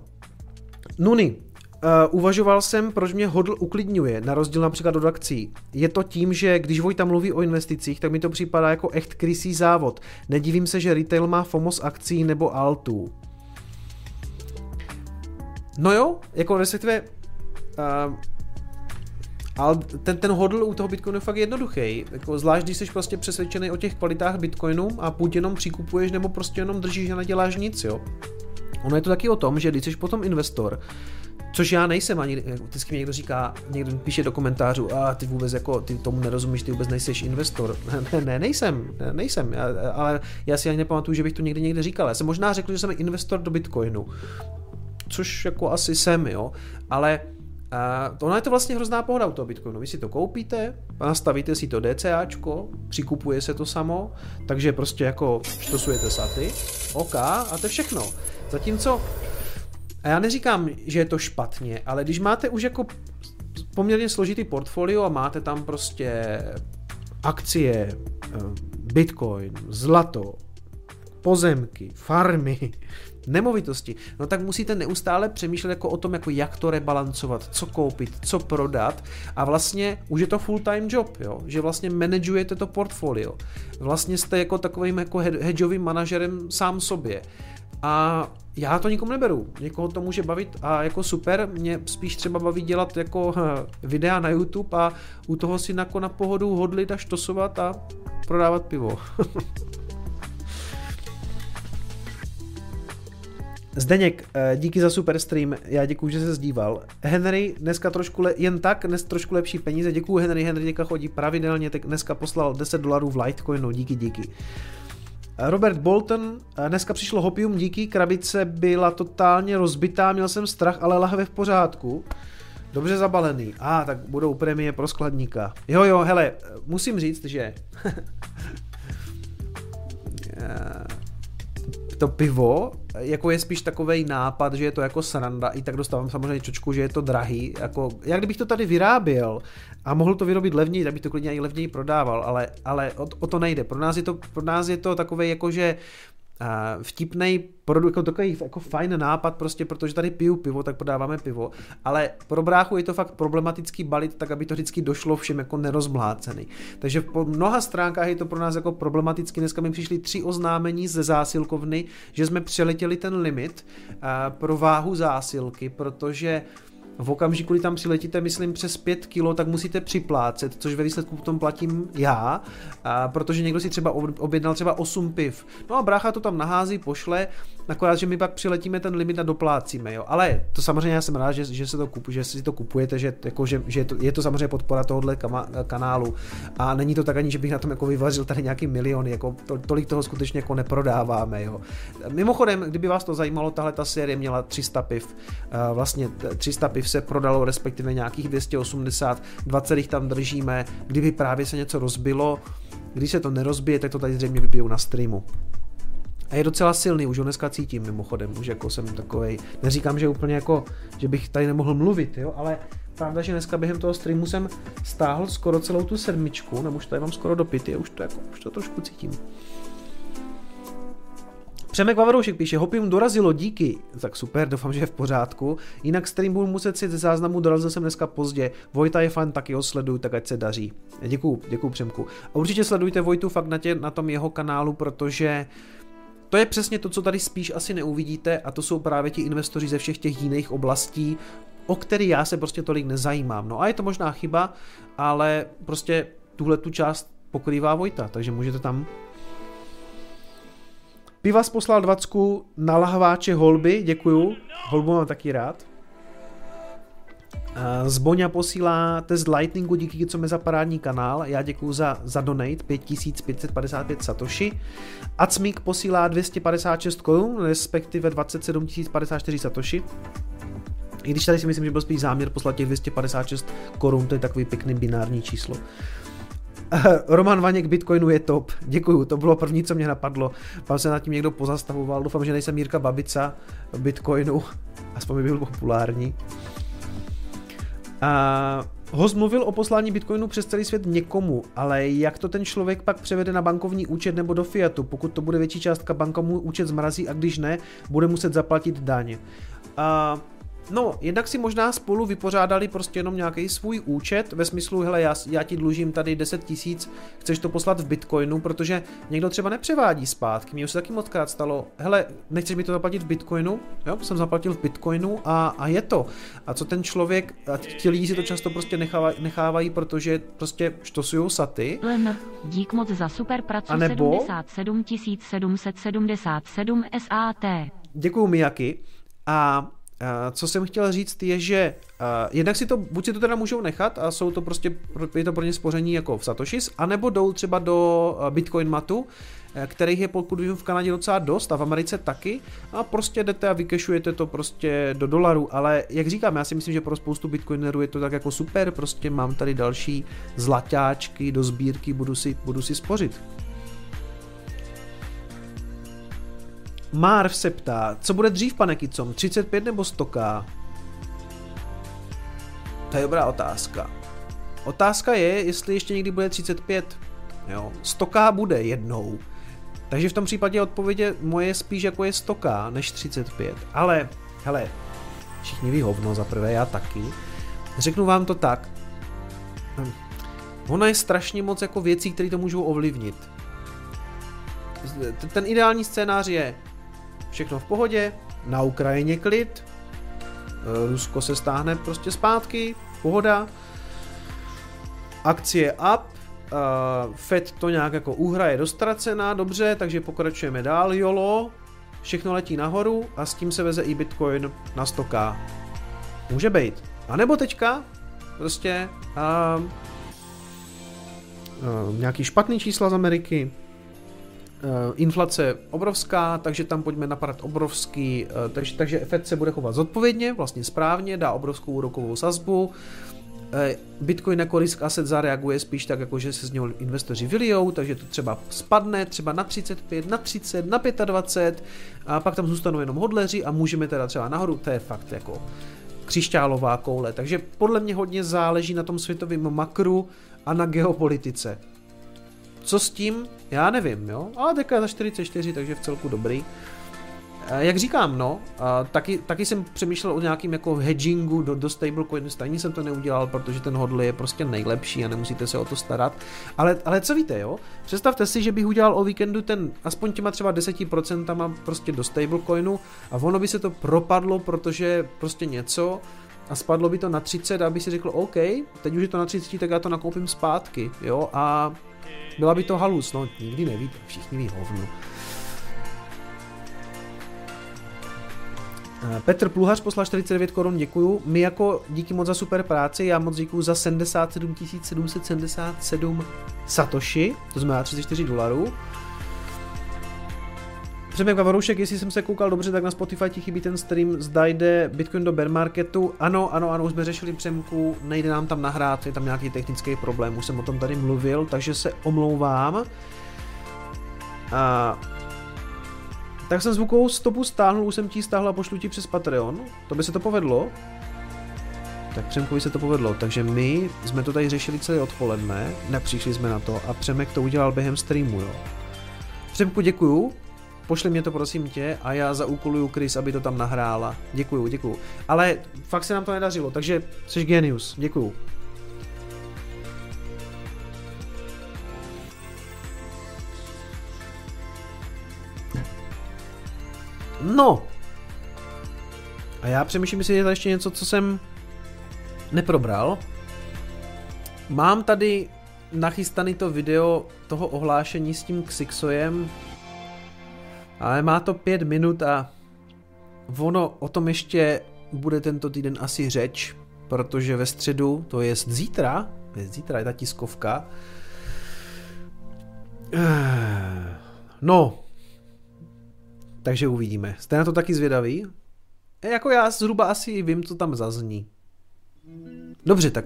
Nuny, Uh, uvažoval jsem, proč mě hodl uklidňuje, na rozdíl například od akcí. Je to tím, že když Vojta mluví o investicích, tak mi to připadá jako echt krysý závod. Nedivím se, že retail má FOMOS akcí nebo altů. No jo, jako respektive uh, ale ten, ten hodl u toho Bitcoinu je fakt jednoduchý. Jako zvlášť, když jsi prostě přesvědčený o těch kvalitách Bitcoinu a buď jenom přikupuješ, nebo prostě jenom držíš a neděláš nic, jo. Ono je to taky o tom, že když jsi potom investor, Což já nejsem ani, vždycky mi někdo říká, někdo píše do komentářů, a ty vůbec jako, ty tomu nerozumíš, ty vůbec nejseš investor. [LAUGHS] ne, ne, nejsem, ne, nejsem, já, ale já si ani nepamatuju, že bych to někdy někde říkal. Já jsem možná řekl, že jsem investor do Bitcoinu, což jako asi jsem, jo, ale a ono je to vlastně hrozná pohoda u toho Bitcoinu. Vy si to koupíte, nastavíte si to DCAčko, přikupuje se to samo, takže prostě jako štosujete saty, OK, a to je všechno. Zatímco, a já neříkám, že je to špatně, ale když máte už jako poměrně složitý portfolio a máte tam prostě akcie, eh, bitcoin, zlato, pozemky, farmy, nemovitosti, no tak musíte neustále přemýšlet jako o tom, jako jak to rebalancovat, co koupit, co prodat a vlastně už je to full time job, jo? že vlastně manažujete to portfolio. Vlastně jste jako takovým jako hedžovým manažerem sám sobě. A já to nikomu neberu. Někoho to může bavit a jako super, mě spíš třeba baví dělat jako [LAUGHS] videa na YouTube a u toho si jako na pohodu hodlit a štosovat a prodávat pivo. [LAUGHS] Zdeněk, eh, díky za super stream, já děkuji, že se zdíval. Henry, dneska trošku le, jen tak, dnes trošku lepší peníze, děkuji Henry, Henry teďka chodí pravidelně, tak dneska poslal 10 dolarů v Litecoinu, díky, díky. Robert Bolton, eh, dneska přišlo hopium, díky, krabice byla totálně rozbitá, měl jsem strach, ale lahve v pořádku. Dobře zabalený. A, ah, tak budou prémie pro skladníka. Jo, jo, hele, musím říct, že [LAUGHS] to pivo jako je spíš takový nápad, že je to jako sranda, i tak dostávám samozřejmě čočku, že je to drahý, jako, jak kdybych to tady vyráběl a mohl to vyrobit levněji, tak bych to klidně i levněji prodával, ale, ale o, o, to nejde. Pro nás je to, pro nás je to takový jako, že vtipný produkt, jako takový jako fajn nápad prostě, protože tady piju pivo, tak podáváme pivo, ale pro bráchu je to fakt problematický balit, tak aby to vždycky došlo všem jako nerozmlácený. Takže po mnoha stránkách je to pro nás jako problematicky. Dneska mi přišly tři oznámení ze zásilkovny, že jsme přeletěli ten limit pro váhu zásilky, protože v okamžiku, kdy tam přiletíte, myslím, přes 5 kilo, tak musíte připlácet, což ve výsledku potom platím já, a protože někdo si třeba objednal třeba 8 piv. No a brácha to tam nahází, pošle, Akorát, že my pak přiletíme ten limit a doplácíme, jo. Ale to samozřejmě já jsem rád, že, že, se to kupu, že si to kupujete, že, jako, že, že je, to, je to samozřejmě podpora tohohle kanálu. A není to tak ani, že bych na tom jako vyvařil tady nějaký milion, jako to, tolik toho skutečně jako neprodáváme, jo. Mimochodem, kdyby vás to zajímalo, tahle ta série měla 300 piv. Vlastně 300 piv se prodalo, respektive nějakých 280, 20 jich tam držíme. Kdyby právě se něco rozbilo, když se to nerozbije, tak to tady zřejmě vypijou na streamu. A je docela silný, už ho dneska cítím mimochodem, už jako jsem takovej, neříkám, že úplně jako, že bych tady nemohl mluvit, jo, ale pravda, že dneska během toho streamu jsem stáhl skoro celou tu sedmičku, nebo už tady mám skoro do pity, už to jako, už to trošku cítím. Přemek Vavaroušek píše, Hopium dorazilo, díky. Tak super, doufám, že je v pořádku. Jinak stream budu muset si ze záznamu, dorazil jsem dneska pozdě. Vojta je fan, taky ho sleduju, tak ať se daří. Děkuju, děkuju Přemku. A určitě sledujte Vojtu fakt na, tě, na tom jeho kanálu, protože to je přesně to, co tady spíš asi neuvidíte a to jsou právě ti investoři ze všech těch jiných oblastí, o který já se prostě tolik nezajímám. No a je to možná chyba, ale prostě tuhle tu část pokrývá Vojta, takže můžete tam Pivas poslal dvacku na lahváče holby, děkuju. Holbu mám taky rád. Zboňa posílá test Lightningu, díky co mi za parádní kanál. Já děkuji za, za donate 5555 satoshi. Acmik posílá 256 korun, respektive 27 054 satoshi. I když tady si myslím, že byl spíš záměr poslat těch 256 korun, to je takový pěkný binární číslo. Roman Vaněk Bitcoinu je top. Děkuju, to bylo první, co mě napadlo. Pan se nad tím někdo pozastavoval. Doufám, že nejsem Mírka Babica Bitcoinu. Aspoň by byl populární. A host mluvil o poslání Bitcoinu přes celý svět někomu, ale jak to ten člověk pak převede na bankovní účet nebo do fiatu? Pokud to bude větší částka, banka mu účet zmrazí a když ne, bude muset zaplatit daň. A No, jednak si možná spolu vypořádali prostě jenom nějaký svůj účet ve smyslu, hele, já, já ti dlužím tady 10 tisíc, chceš to poslat v bitcoinu, protože někdo třeba nepřevádí zpátky. Mně už se taky moc krát stalo, hele, nechceš mi to zaplatit v bitcoinu? Jo, jsem zaplatil v bitcoinu a, a je to. A co ten člověk, a ti lidi si to často prostě nechávají, nechávají protože prostě štosují saty. Len, dík moc za super pracu a nebo, 77 777 SAT. Děkuju Miyaki. A co jsem chtěl říct je, že uh, jednak si to, buď si to teda můžou nechat a jsou to prostě, je to pro ně spoření jako v Satoshis, anebo jdou třeba do Bitcoin matu, Eh, kterých je pokud vím v Kanadě docela dost a v Americe taky a prostě jdete a vykešujete to prostě do dolaru, ale jak říkám, já si myslím, že pro spoustu bitcoinerů je to tak jako super, prostě mám tady další zlatáčky do sbírky, budu si, budu si spořit. Marv se ptá, co bude dřív, pane Kicom, 35 nebo 100k? To je dobrá otázka. Otázka je, jestli ještě někdy bude 35. Jo, 100k bude jednou. Takže v tom případě odpovědě moje spíš jako je 100k než 35. Ale, hele, všichni ví hovno za prvé, já taky. Řeknu vám to tak. Hm. Ono je strašně moc jako věcí, které to můžou ovlivnit. Ten ideální scénář je všechno v pohodě, na Ukrajině klid, Rusko se stáhne prostě zpátky, pohoda, akcie up, Uh, Fed to nějak jako uhraje dostracená, dobře, takže pokračujeme dál, jolo, všechno letí nahoru a s tím se veze i Bitcoin na 100k. Může být. A nebo teďka prostě uh, uh, nějaký špatný čísla z Ameriky, inflace obrovská, takže tam pojďme napadat obrovský, uh, takže, takže Fed se bude chovat zodpovědně, vlastně správně, dá obrovskou úrokovou sazbu, Eh, Bitcoin jako risk asset zareaguje spíš tak, jako že se z něho investoři vylijou, takže to třeba spadne třeba na 35, na 30, na 25 a pak tam zůstanou jenom hodleři a můžeme teda třeba nahoru, to je fakt jako křišťálová koule. Takže podle mě hodně záleží na tom světovém makru a na geopolitice. Co s tím? Já nevím, jo? Ale teďka za 44, takže v celku dobrý. Jak říkám, no, taky, taky jsem přemýšlel o nějakým jako hedgingu do, do stablecoinu, stejně jsem to neudělal, protože ten hodl je prostě nejlepší a nemusíte se o to starat. Ale, ale co víte, jo? Představte si, že bych udělal o víkendu ten aspoň těma třeba 10% prostě do stablecoinu a ono by se to propadlo, protože prostě něco a spadlo by to na 30 aby si řekl, OK, teď už je to na 30, tak já to nakoupím zpátky, jo, a byla by to halus, no nikdy nevíte, všichni ví hovno. Eh, Petr Pluhař poslal 49 korun, děkuju. My jako díky moc za super práci, já moc děkuju za 77 777 satoshi, to znamená 34 dolarů. Přemek Vavarušek, jestli jsem se koukal dobře, tak na Spotify ti chybí ten stream, zda jde Bitcoin do bear marketu. Ano, ano, ano, už jsme řešili Přemku, nejde nám tam nahrát, je tam nějaký technický problém, už jsem o tom tady mluvil, takže se omlouvám. A tak jsem zvukovou stopu stáhnul, už jsem ti stáhl a pošlu ti přes Patreon. To by se to povedlo. Tak Přemkovi se to povedlo, takže my jsme to tady řešili celé odpoledne, nepřišli jsme na to a Přemek to udělal během streamu, jo. Přemku děkuju, pošli mě to prosím tě a já zaúkoluju Chris, aby to tam nahrála. Děkuju, děkuju. Ale fakt se nám to nedařilo, takže jsi genius, děkuju. No. A já přemýšlím, jestli je tady ještě něco, co jsem neprobral. Mám tady nachystaný to video toho ohlášení s tím Xixojem, ale má to pět minut a ono o tom ještě bude tento týden asi řeč, protože ve středu, to je zítra, je zítra je ta tiskovka, no, takže uvidíme. Jste na to taky zvědaví? Jako já zhruba asi vím, co tam zazní. Dobře, tak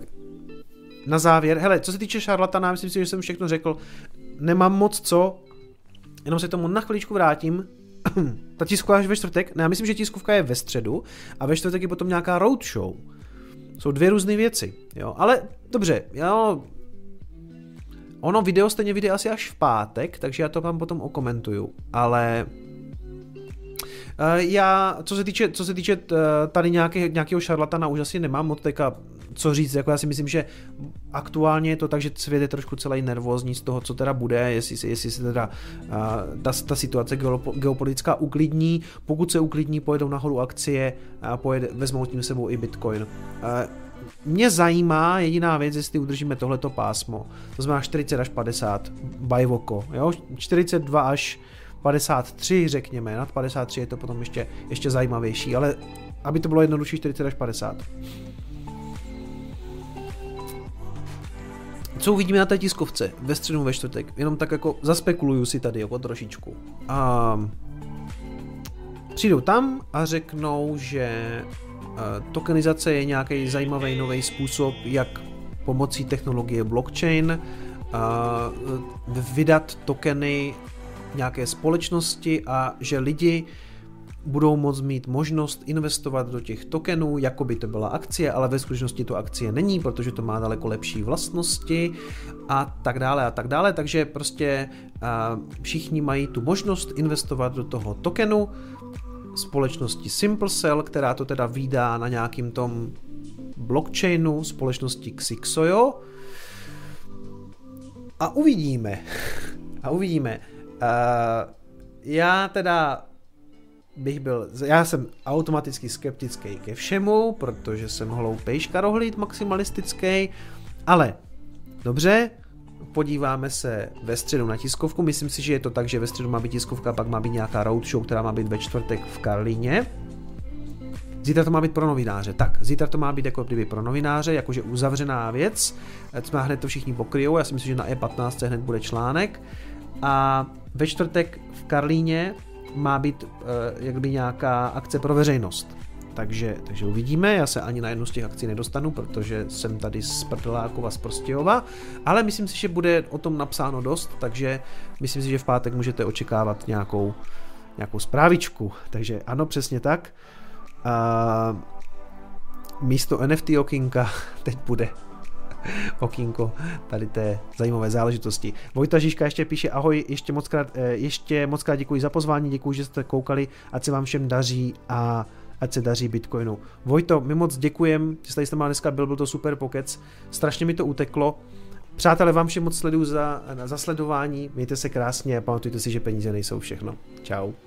na závěr, hele, co se týče šarlatana, myslím si, že jsem všechno řekl. Nemám moc co, jenom se tomu na chviličku vrátím. [CLEARS THROAT] Ta tiskovka až ve čtvrtek, ne, já myslím, že tiskovka je ve středu a ve čtvrtek je potom nějaká roadshow. Jsou dvě různé věci, jo, ale dobře, jo, ono video stejně vyjde asi až v pátek, takže já to vám potom okomentuju, ale Eh, já, co se týče, co se týče eh, tady nějaké, nějakého šarlatana, už asi nemám moc teďka co říct, jako já si myslím, že aktuálně je to tak, že svět je trošku celý nervózní z toho, co teda bude, jestli, jestli se teda uh, ta, ta situace geopolitická uklidní, pokud se uklidní, pojedou nahoru akcie a pojede, vezmou tím sebou i Bitcoin. Uh, mě zajímá jediná věc, jestli udržíme tohleto pásmo, to znamená 40 až 50 bajvoko, jo, 42 až 53, řekněme, nad 53 je to potom ještě, ještě zajímavější, ale aby to bylo jednodušší 40 až 50. Co uvidíme na té tiskovce ve středu ve čtvrtek? Jenom tak jako zaspekuluju si tady jako trošičku. A přijdou tam a řeknou, že tokenizace je nějaký zajímavý nový způsob, jak pomocí technologie blockchain vydat tokeny nějaké společnosti a že lidi budou moct mít možnost investovat do těch tokenů, jako by to byla akcie, ale ve skutečnosti to akcie není, protože to má daleko lepší vlastnosti a tak dále a tak dále, takže prostě všichni mají tu možnost investovat do toho tokenu společnosti SimpleCell, která to teda vydá na nějakým tom blockchainu společnosti Xixoyo [LAUGHS] a uvidíme. A uvidíme. Uh, já teda bych byl, já jsem automaticky skeptický ke všemu, protože jsem hloupej škarohlíd maximalistický, ale dobře, podíváme se ve středu na tiskovku, myslím si, že je to tak, že ve středu má být tiskovka, pak má být nějaká roadshow, která má být ve čtvrtek v Karlíně. Zítra to má být pro novináře. Tak, zítra to má být jako kdyby pro novináře, jakože uzavřená věc. Jsme hned to všichni pokryjou, já si myslím, že na E15 hned bude článek. A ve čtvrtek v Karlíně má být uh, jakby nějaká akce pro veřejnost. Takže, takže uvidíme, já se ani na jednu z těch akcí nedostanu, protože jsem tady z Prdelákova z Prostějova, ale myslím si, že bude o tom napsáno dost, takže myslím si, že v pátek můžete očekávat nějakou, nějakou zprávičku. Takže ano, přesně tak. A místo NFT okinka [LAUGHS] teď bude [LAUGHS] okýnko tady té zajímavé záležitosti. Vojta Žižka ještě píše ahoj, ještě moc krát, eh, ještě moc krát děkuji za pozvání, děkuji, že jste koukali, ať se vám všem daří a ať se daří Bitcoinu. Vojto, my moc děkujem, že jste mal dneska byl, byl to super pokec, strašně mi to uteklo. Přátelé, vám všem moc sleduju za, za sledování, mějte se krásně a pamatujte si, že peníze nejsou všechno. Ciao.